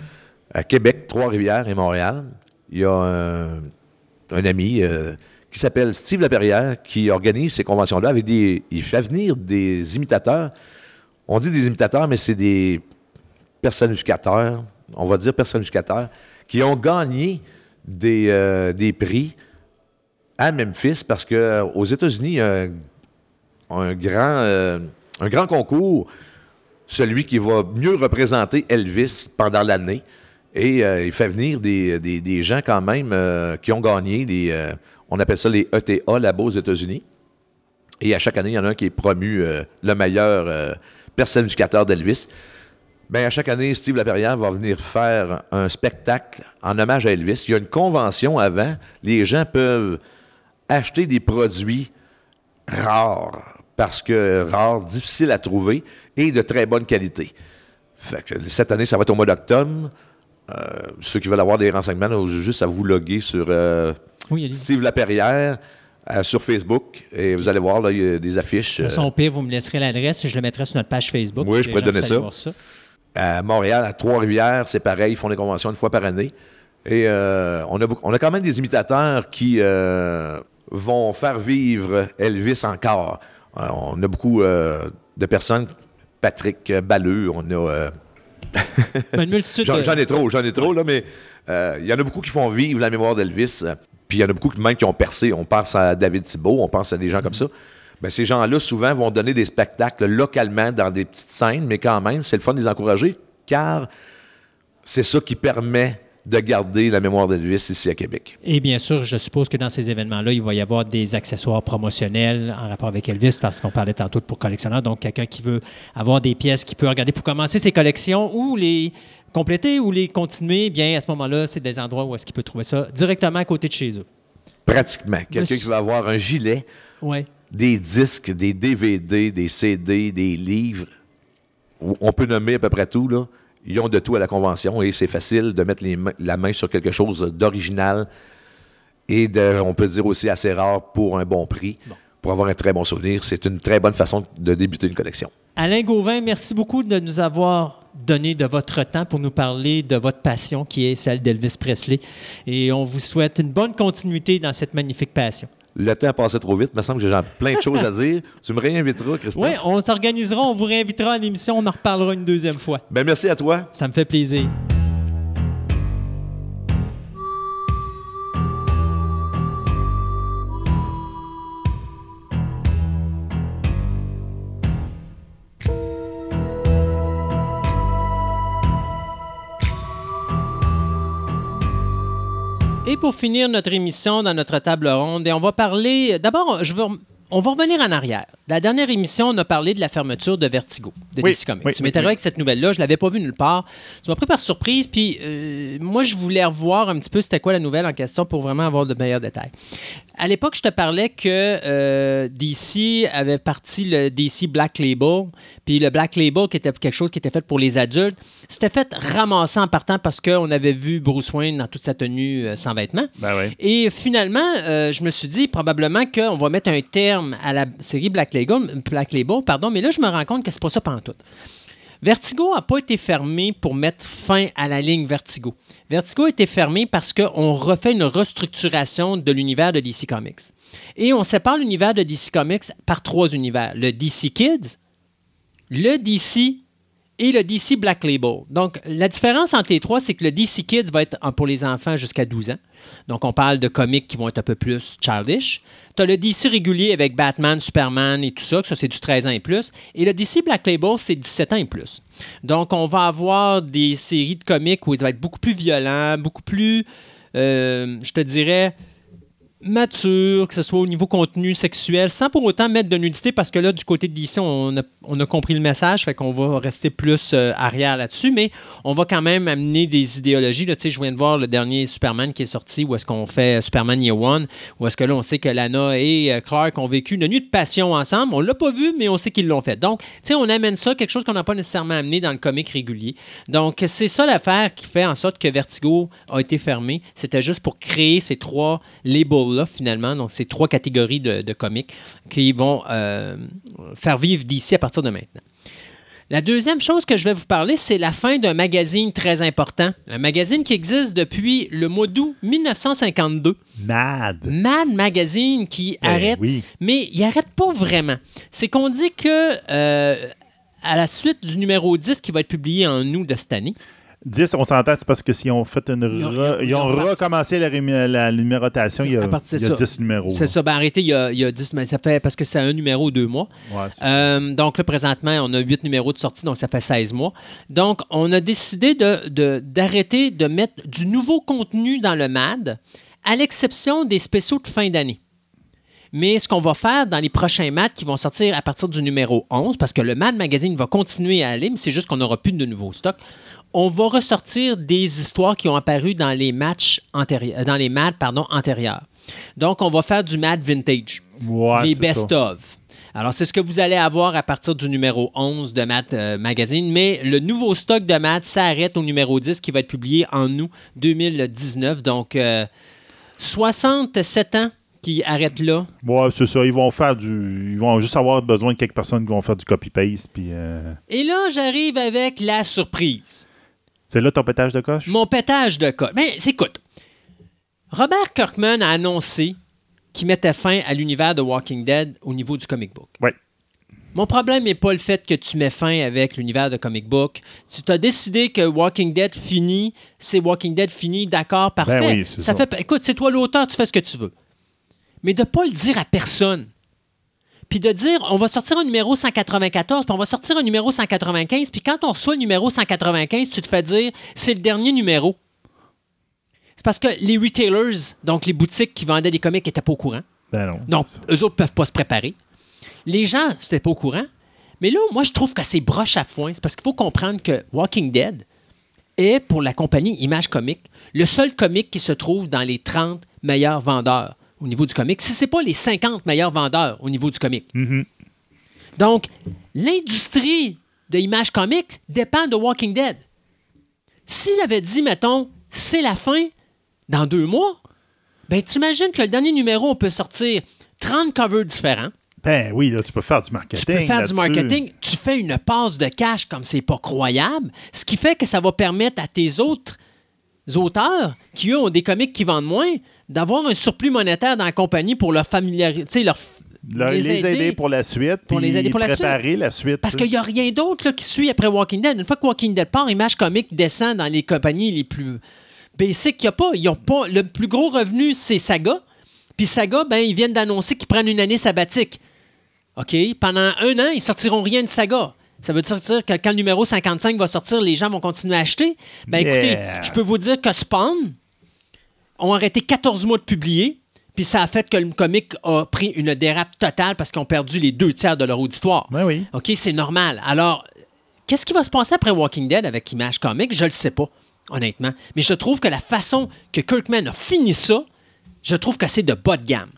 À Québec, Trois-Rivières et Montréal, il y a un, ami euh, qui s'appelle Steve Laperrière qui organise ces conventions-là avec des. Il fait venir des imitateurs. On dit des imitateurs, mais c'est des personnificateurs, on va dire personnificateurs, qui ont gagné des, euh, prix à Memphis parce qu'aux États-Unis, il y a un un grand, euh, un grand concours, celui qui va mieux représenter Elvis pendant l'année. Et euh, il fait venir des, des- des gens quand même euh, qui ont gagné, les, euh, on appelle ça les ETA là-bas aux États-Unis. Et à chaque année, il y en a un qui est promu le meilleur personnificateur d'Elvis. Bien, à chaque année, Steve Laperrière va venir faire un spectacle en hommage à Elvis. Il y a une convention avant. Les gens peuvent acheter des produits rares, parce que rares, difficiles à trouver et de très bonne qualité. Fait que cette année, ça va être au mois d'octobre. Euh, ceux qui veulent avoir des renseignements, là, juste à vous loguer sur euh, Oui. Steve Laperrière euh, sur Facebook et vous allez voir, là, il y a des affiches. De son pire, vous me laisserez l'adresse et je le mettrai sur notre page Facebook. Oui, je pourrais donner ça. À Montréal, à Trois-Rivières, c'est pareil, ils font des conventions une fois par année. Et euh, on, a, beaucoup- on a quand même des imitateurs qui euh, vont faire vivre Elvis encore. On a beaucoup de personnes, Patrick Balleux, on a... euh, Ben, J'en ai trop, j'en ai trop, là, mais euh, il y en a beaucoup qui font vivre la mémoire d'Elvis. euh, Puis il y en a beaucoup qui- même qui ont percé. On pense à David Thibault, on pense à des gens comme ça. Ben, ces gens-là, souvent, vont donner des spectacles localement dans des petites scènes, mais quand même, c'est le fun de les encourager, car c'est ça qui permet de garder la mémoire d'Elvis ici à Québec. Et bien sûr, je suppose que dans ces événements-là, il va y avoir des accessoires promotionnels en rapport avec Elvis, parce qu'on parlait tantôt de pour collectionneurs. Donc, quelqu'un qui veut avoir des pièces qu'il peut regarder pour commencer ses collections ou les compléter ou les continuer, bien à ce moment-là, c'est des endroits où est-ce qu'il peut trouver ça directement à côté de chez eux. Pratiquement. Quelqu'un qui va avoir un gilet, des disques, des DVD, des CD, des livres. On peut nommer à peu près tout, là. Ils ont de tout à la convention et c'est facile de mettre les la main sur quelque chose d'original et de, on peut dire aussi assez rare pour un bon prix. Pour avoir un très bon souvenir, c'est une très bonne façon de débuter une collection. Alain Gauvin, merci beaucoup de nous avoir donné de votre temps pour nous parler de votre passion qui est celle d'Elvis Presley. Et on vous souhaite une bonne continuité dans cette magnifique passion. Le temps a passé trop vite. Il me semble que j'ai plein de choses à dire. Tu me réinviteras, Christophe? Oui, on s'organisera, on vous réinvitera à l'émission, on en reparlera une deuxième fois. Ben, merci à toi. Ça me fait plaisir. Et pour finir notre émission dans notre table ronde, et on va parler. D'abord, je veux. On va revenir en arrière. La dernière émission, on a parlé de la fermeture de Vertigo, de Oui, DC Comics. oui, tu arrivé oui. avec cette nouvelle-là, je l'avais pas vue nulle part. Tu m'as pris par surprise, puis euh, moi, je voulais revoir un petit peu c'était quoi la nouvelle en question pour vraiment avoir de meilleurs détails. À l'époque, je te parlais que euh, DC avait parti le DC Black Label, puis le Black Label, qui était quelque chose qui était fait pour les adultes, c'était fait ramasser en partant parce qu'on avait vu Bruce Wayne dans toute sa tenue euh, sans vêtements. Ben. Et finalement, je me suis dit probablement qu'on va mettre un terme à la série Black Label, Black Label pardon, mais là, je me rends compte que c'est pas ça pantoute. Vertigo n'a pas été fermé pour mettre fin à la ligne Vertigo. Vertigo a été fermé parce qu'on refait une restructuration de l'univers de DC Comics. Et on sépare l'univers de DC Comics par trois univers. Le DC Kids, le DC et le DC Black Label. Donc, la différence entre les trois, c'est que le DC Kids va être pour les enfants jusqu'à 12 ans. Donc, on parle de comics qui vont être un peu plus childish. Tu as le DC régulier avec Batman, Superman et tout ça, que ça, c'est du 13 ans et plus. Et le DC Black Label, c'est 17 ans et plus. Donc, on va avoir des séries de comics où il va être beaucoup plus violent, beaucoup plus, euh, je te dirais, mature, que ce soit au niveau contenu sexuel, sans pour autant mettre de nudité, parce que là, du côté de DC, on a, on a compris le message, fait qu'on va rester plus euh, arrière là-dessus, mais on va quand même amener des idéologies. Là, je viens de voir le dernier Superman qui est sorti, où est-ce qu'on fait Superman Year One, où est-ce que là, on sait que Lana et euh, Clark ont vécu une nuit de passion ensemble. On l'a pas vu, mais on sait qu'ils l'ont fait. Donc, tu sais, on amène ça, quelque chose qu'on n'a pas nécessairement amené dans le comic régulier. Donc, c'est ça l'affaire qui fait en sorte que Vertigo a été fermé. C'était juste pour créer ces trois finalement, donc ces trois catégories de, de comics qui vont euh, faire vivre d'ici à partir de maintenant. La deuxième chose que je vais vous parler, c'est la fin d'un magazine très important. Un magazine qui existe depuis le mois d'août 1952. Mad. Mad Magazine qui Eh arrête, oui. mais il arrête pas vraiment. C'est qu'on dit que euh, à la suite du numéro 10 qui va être publié en août de cette année, 10, on s'entend, c'est parce que s'ils ont fait une. Ils ont- re- ils Ils ont, ont parti- recommencé la, numérotation. Il y a, il y a c'est 10 numéros. c'est ça, ben arrêté il y a, il y a 10, mais ça fait parce que c'est un numéro deux mois. Ouais, Euh, donc là, présentement, on a 8 numéros de sortie, donc ça fait 16 mois. Donc, on a décidé de- de- d'arrêter de, mettre du nouveau contenu dans le MAD, à l'exception des spéciaux de fin d'année. Mais ce qu'on va faire dans les prochains MAD qui vont sortir à partir du numéro 11, parce que le MAD Magazine va continuer à aller, mais c'est juste qu'on n'aura plus de nouveaux stocks, on va ressortir des histoires qui ont apparu dans les matchs antérieurs, dans les pardon, antérieurs. Donc, on va faire du MAD Vintage Ouais, les best-of. Alors, c'est ce que vous allez avoir à partir du numéro 11 de Math euh, Magazine, mais le nouveau stock de Math s'arrête au numéro 10 qui va être publié en août 2019. Donc, euh, 67 ans qui arrêtent là. Ouais, c'est ça. Ils vont faire du. Ils vont juste avoir besoin de quelques personnes qui vont faire du copy-paste. Puis. euh, Et là, j'arrive avec la surprise. C'est là ton pétage de coche? Mon pétage de cas. Mais écoute, Robert Kirkman a annoncé qu'il mettait fin à l'univers de Walking Dead au niveau du comic book. Ouais. Mon problème n'est pas le fait que tu mets fin avec l'univers de comic book. Si tu as décidé que Walking Dead finit, c'est Walking Dead fini, d'accord, parfait. Ben oui, c'est ça. fait, écoute, c'est toi l'auteur, tu fais ce que tu veux. Mais de ne pas le dire à personne. Puis de dire, on va sortir un numéro 194, puis on va sortir un numéro 195, puis quand on reçoit le numéro 195, tu te fais dire, c'est le dernier numéro. C'est parce que les retailers, donc les boutiques qui vendaient des comics, n'étaient pas au courant. Ben non. Donc, eux autres peuvent pas se préparer. Les gens, c'était pas au courant. Mais là, moi, je trouve que c'est broche à foin. C'est parce qu'il faut comprendre que Walking Dead est, pour la compagnie Image Comics, le seul comic qui se trouve dans les 30 meilleurs vendeurs au niveau du comic, si ce n'est pas les 50 meilleurs vendeurs au niveau du comic. Mhm. Donc, l'industrie de Image Comics dépend de Walking Dead. S'il avait dit, mettons, c'est la fin dans deux mois, ben t'imagines que le dernier numéro, on peut sortir 30 covers différents. Ben oui, là, tu peux faire du marketing. Tu peux faire du marketing. Tu fais une passe de cash comme c'est pas croyable, ce qui fait que ça va permettre à tes autres auteurs qui, eux, ont des comics qui vendent moins, d'avoir un surplus monétaire dans la compagnie pour leur sais, leur les, aider. pour la suite, Pour les aider pour la préparer la suite. Parce qu'il n'y a rien d'autre qui suit après Walking Dead. Une fois que Walking Dead part, Image Comics descend dans les compagnies les plus basiques qu'il n'y a pas. Ils ont pas. Le plus gros revenu, c'est Saga. Puis Saga, ben, ils viennent d'annoncer qu'ils prennent une année sabbatique. OK? Pendant un an, ils sortiront rien de Saga. Ça veut dire que quand le numéro 55 va sortir, les gens vont continuer à acheter? Ben écoutez, Yeah. je peux vous dire que Spawn ont arrêté 14 mois de publier. Puis ça a fait que le comic a pris une dérape totale parce qu'ils ont perdu les deux tiers de leur auditoire. Ben oui. OK, c'est normal. Alors, qu'est-ce qui va se passer après Walking Dead avec Image Comics? Je le sais pas, honnêtement. Mais je trouve que la façon que Kirkman a fini ça, je trouve que c'est de bas de gamme.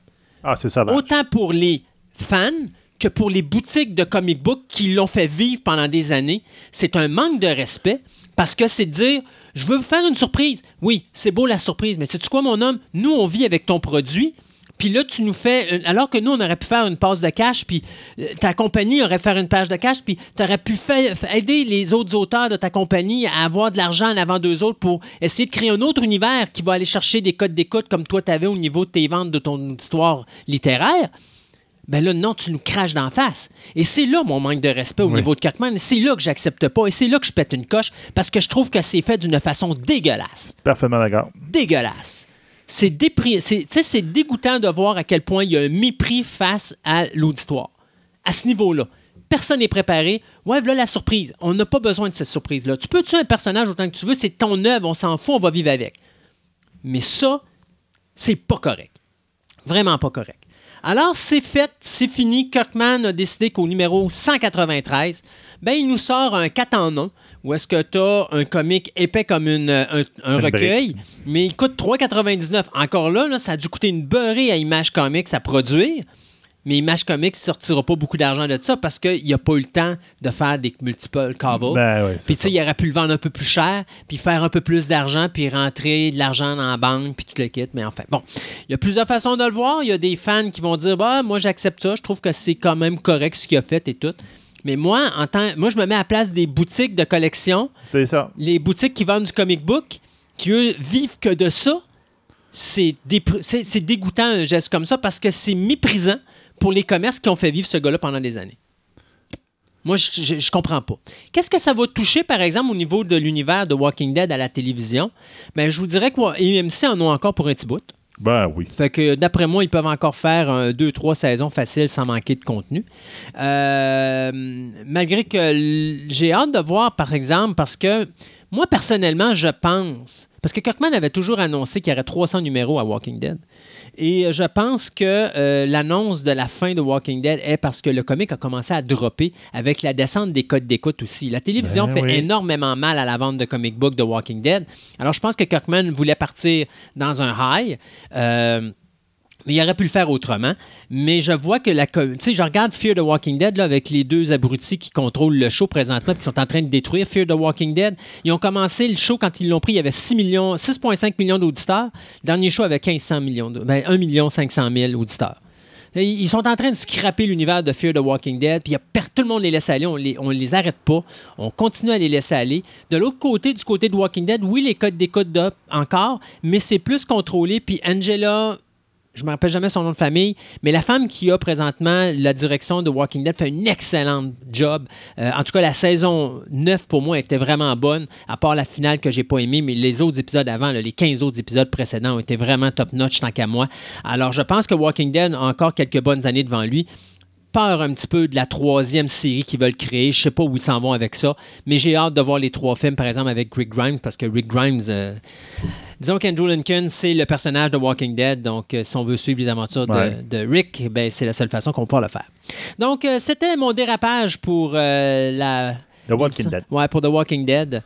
Ah, c'est ça. Autant pour les fans que pour les boutiques de comic book qui l'ont fait vivre pendant des années. C'est un manque de respect parce que c'est dire je veux vous faire une surprise. Oui, c'est beau la surprise, mais sais-tu quoi, mon homme? Nous, on vit avec ton produit. Puis là, tu nous fais. Alors que nous, on aurait pu faire une passe de cash, puis euh, ta compagnie aurait faire une page de cash, puis tu aurais pu aider les autres auteurs de ta compagnie à avoir de l'argent en avant d'eux autres pour essayer de créer un autre univers qui va aller chercher des codes d'écoute comme toi, tu avais au niveau de tes ventes de ton histoire littéraire. Ben là, non, tu nous craches d'en face. Et c'est là mon manque de respect au niveau de Kirkman. C'est là que j'accepte pas. Et c'est là que je pète une coche parce que je trouve que c'est fait d'une façon dégueulasse Parfaitement d'accord. dégueulasse. C'est dépri- dégoûtant de voir à quel point il y a un mépris face à l'auditoire. À ce niveau-là. Personne n'est préparé. Ouais, voilà la surprise. On n'a pas besoin de cette surprise-là. Tu peux tuer un personnage autant que tu veux, c'est ton œuvre, on s'en fout, on va vivre avec. Mais ça, c'est pas correct. Vraiment pas correct. Alors, c'est fait, c'est fini. Kirkman a décidé qu'au numéro 193, ben, il nous sort un 4 en 1 où est-ce que tu as un comique épais comme une, un, un Une recueil, mais il coûte 3,99. Encore là, là, ça a dû coûter une beurrée à Image Comics à produire. Mais Image Comics ne sortira pas beaucoup d'argent de ça parce qu'il n'a pas eu le temps de faire des multiple covers. Ben ouais, Puis tu sais, ça. il aurait pu le vendre un peu plus cher, puis faire un peu plus d'argent, puis rentrer de l'argent dans la banque, puis tout le kit. Mais enfin, bon, il y a plusieurs façons de le voir. Il y a des fans qui vont dire, bah, moi j'accepte ça, je trouve que c'est quand même correct ce qu'il a fait et tout. Mais moi, en tant, moi, je me mets à la place des boutiques de collection, C'est ça. les boutiques qui vendent du comic book, qui eux vivent que de ça. C'est dépr- c'est c'est dégoûtant un geste comme ça parce que c'est méprisant pour les commerces qui ont fait vivre ce gars-là pendant des années. Moi, je, je comprends pas. Qu'est-ce que ça va toucher, par exemple, au niveau de l'univers de Walking Dead à la télévision? Ben, je vous dirais que EMC en ont encore pour un petit bout. Ben oui. Fait que d'après moi, ils peuvent encore faire un, deux, trois saisons faciles sans manquer de contenu. Euh, malgré que j'ai hâte de voir, par exemple, parce que moi, personnellement, je pense. Parce que Kirkman avait toujours annoncé qu'il y aurait 300 numéros à Walking Dead. Et je pense que euh, l'annonce de la fin de Walking Dead est parce que le comic a commencé à dropper avec la descente des codes d'écoute aussi. La télévision Ben fait oui. énormément mal à la vente de comic book de Walking Dead. Alors, je pense que Kirkman voulait partir dans un high. Euh, il aurait pu le faire autrement. Mais je vois que la. Tu sais, je regarde Fear the Walking Dead là, avec les deux abrutis qui contrôlent le show présentement, qui sont en train de détruire Fear the Walking Dead. Ils ont commencé le show quand ils l'ont pris, il y avait 6 millions, 6,5 millions d'auditeurs. Le dernier show avait 1500 millions, ben, 1 million 500 000 auditeurs. Ils sont en train de scraper l'univers de Fear the Walking Dead, puis tout le monde les laisse aller, on les, on les arrête pas, on continue à les laisser aller. De l'autre côté, du côté de Walking Dead, oui, les codes d'écoute d'op encore, mais c'est plus contrôlé, puis Angela, je me rappelle jamais son nom de famille, mais la femme qui a présentement la direction de Walking Dead fait une excellente job. Euh, en tout cas, la saison 9 pour moi était vraiment bonne, à part la finale que j'ai pas aimée, mais les autres épisodes avant, les 15 autres épisodes précédents ont été vraiment top-notch tant qu'à moi. Alors, je pense que Walking Dead a encore quelques bonnes années devant lui peur un petit peu de la troisième série qu'ils veulent créer. Je sais pas où ils s'en vont avec ça, mais j'ai hâte de voir les trois films, par exemple, avec Rick Grimes, parce que Rick Grimes, euh, disons qu'Andrew Lincoln, c'est le personnage de Walking Dead, donc euh, si on veut suivre les aventures de- Ouais. de, Rick, ben, c'est la seule façon qu'on peut le faire. Donc, euh, c'était mon dérapage pour euh, la... The Walking Dead. Ouais, pour The Walking Dead.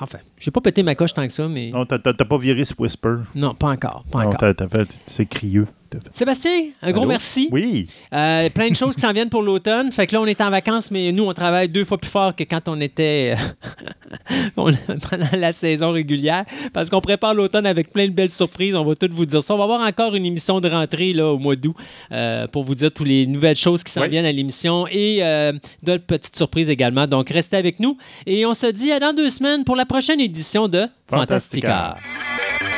Enfin, j'ai pas pété ma coche tant que ça, mais Non, t'as pas viré ce Whisper. non, pas encore, pas Non, encore. t'as fait- c'est crieux. Sébastien, un gros merci. Oui. Euh, plein de choses qui s'en viennent pour l'automne. Fait que là, on est en vacances, mais nous, on travaille deux fois plus fort que quand on était on- pendant la saison régulière. Parce qu'on prépare l'automne avec plein de belles surprises. On va toutes vous dire ça. On va avoir encore une émission de rentrée là, au mois d'août euh, pour vous dire toutes les nouvelles choses qui s'en Oui. viennent à l'émission et euh, d'autres petites surprises également. Donc, restez avec nous. Et on se dit à dans deux semaines pour la prochaine édition de Fantastica. Fantastica.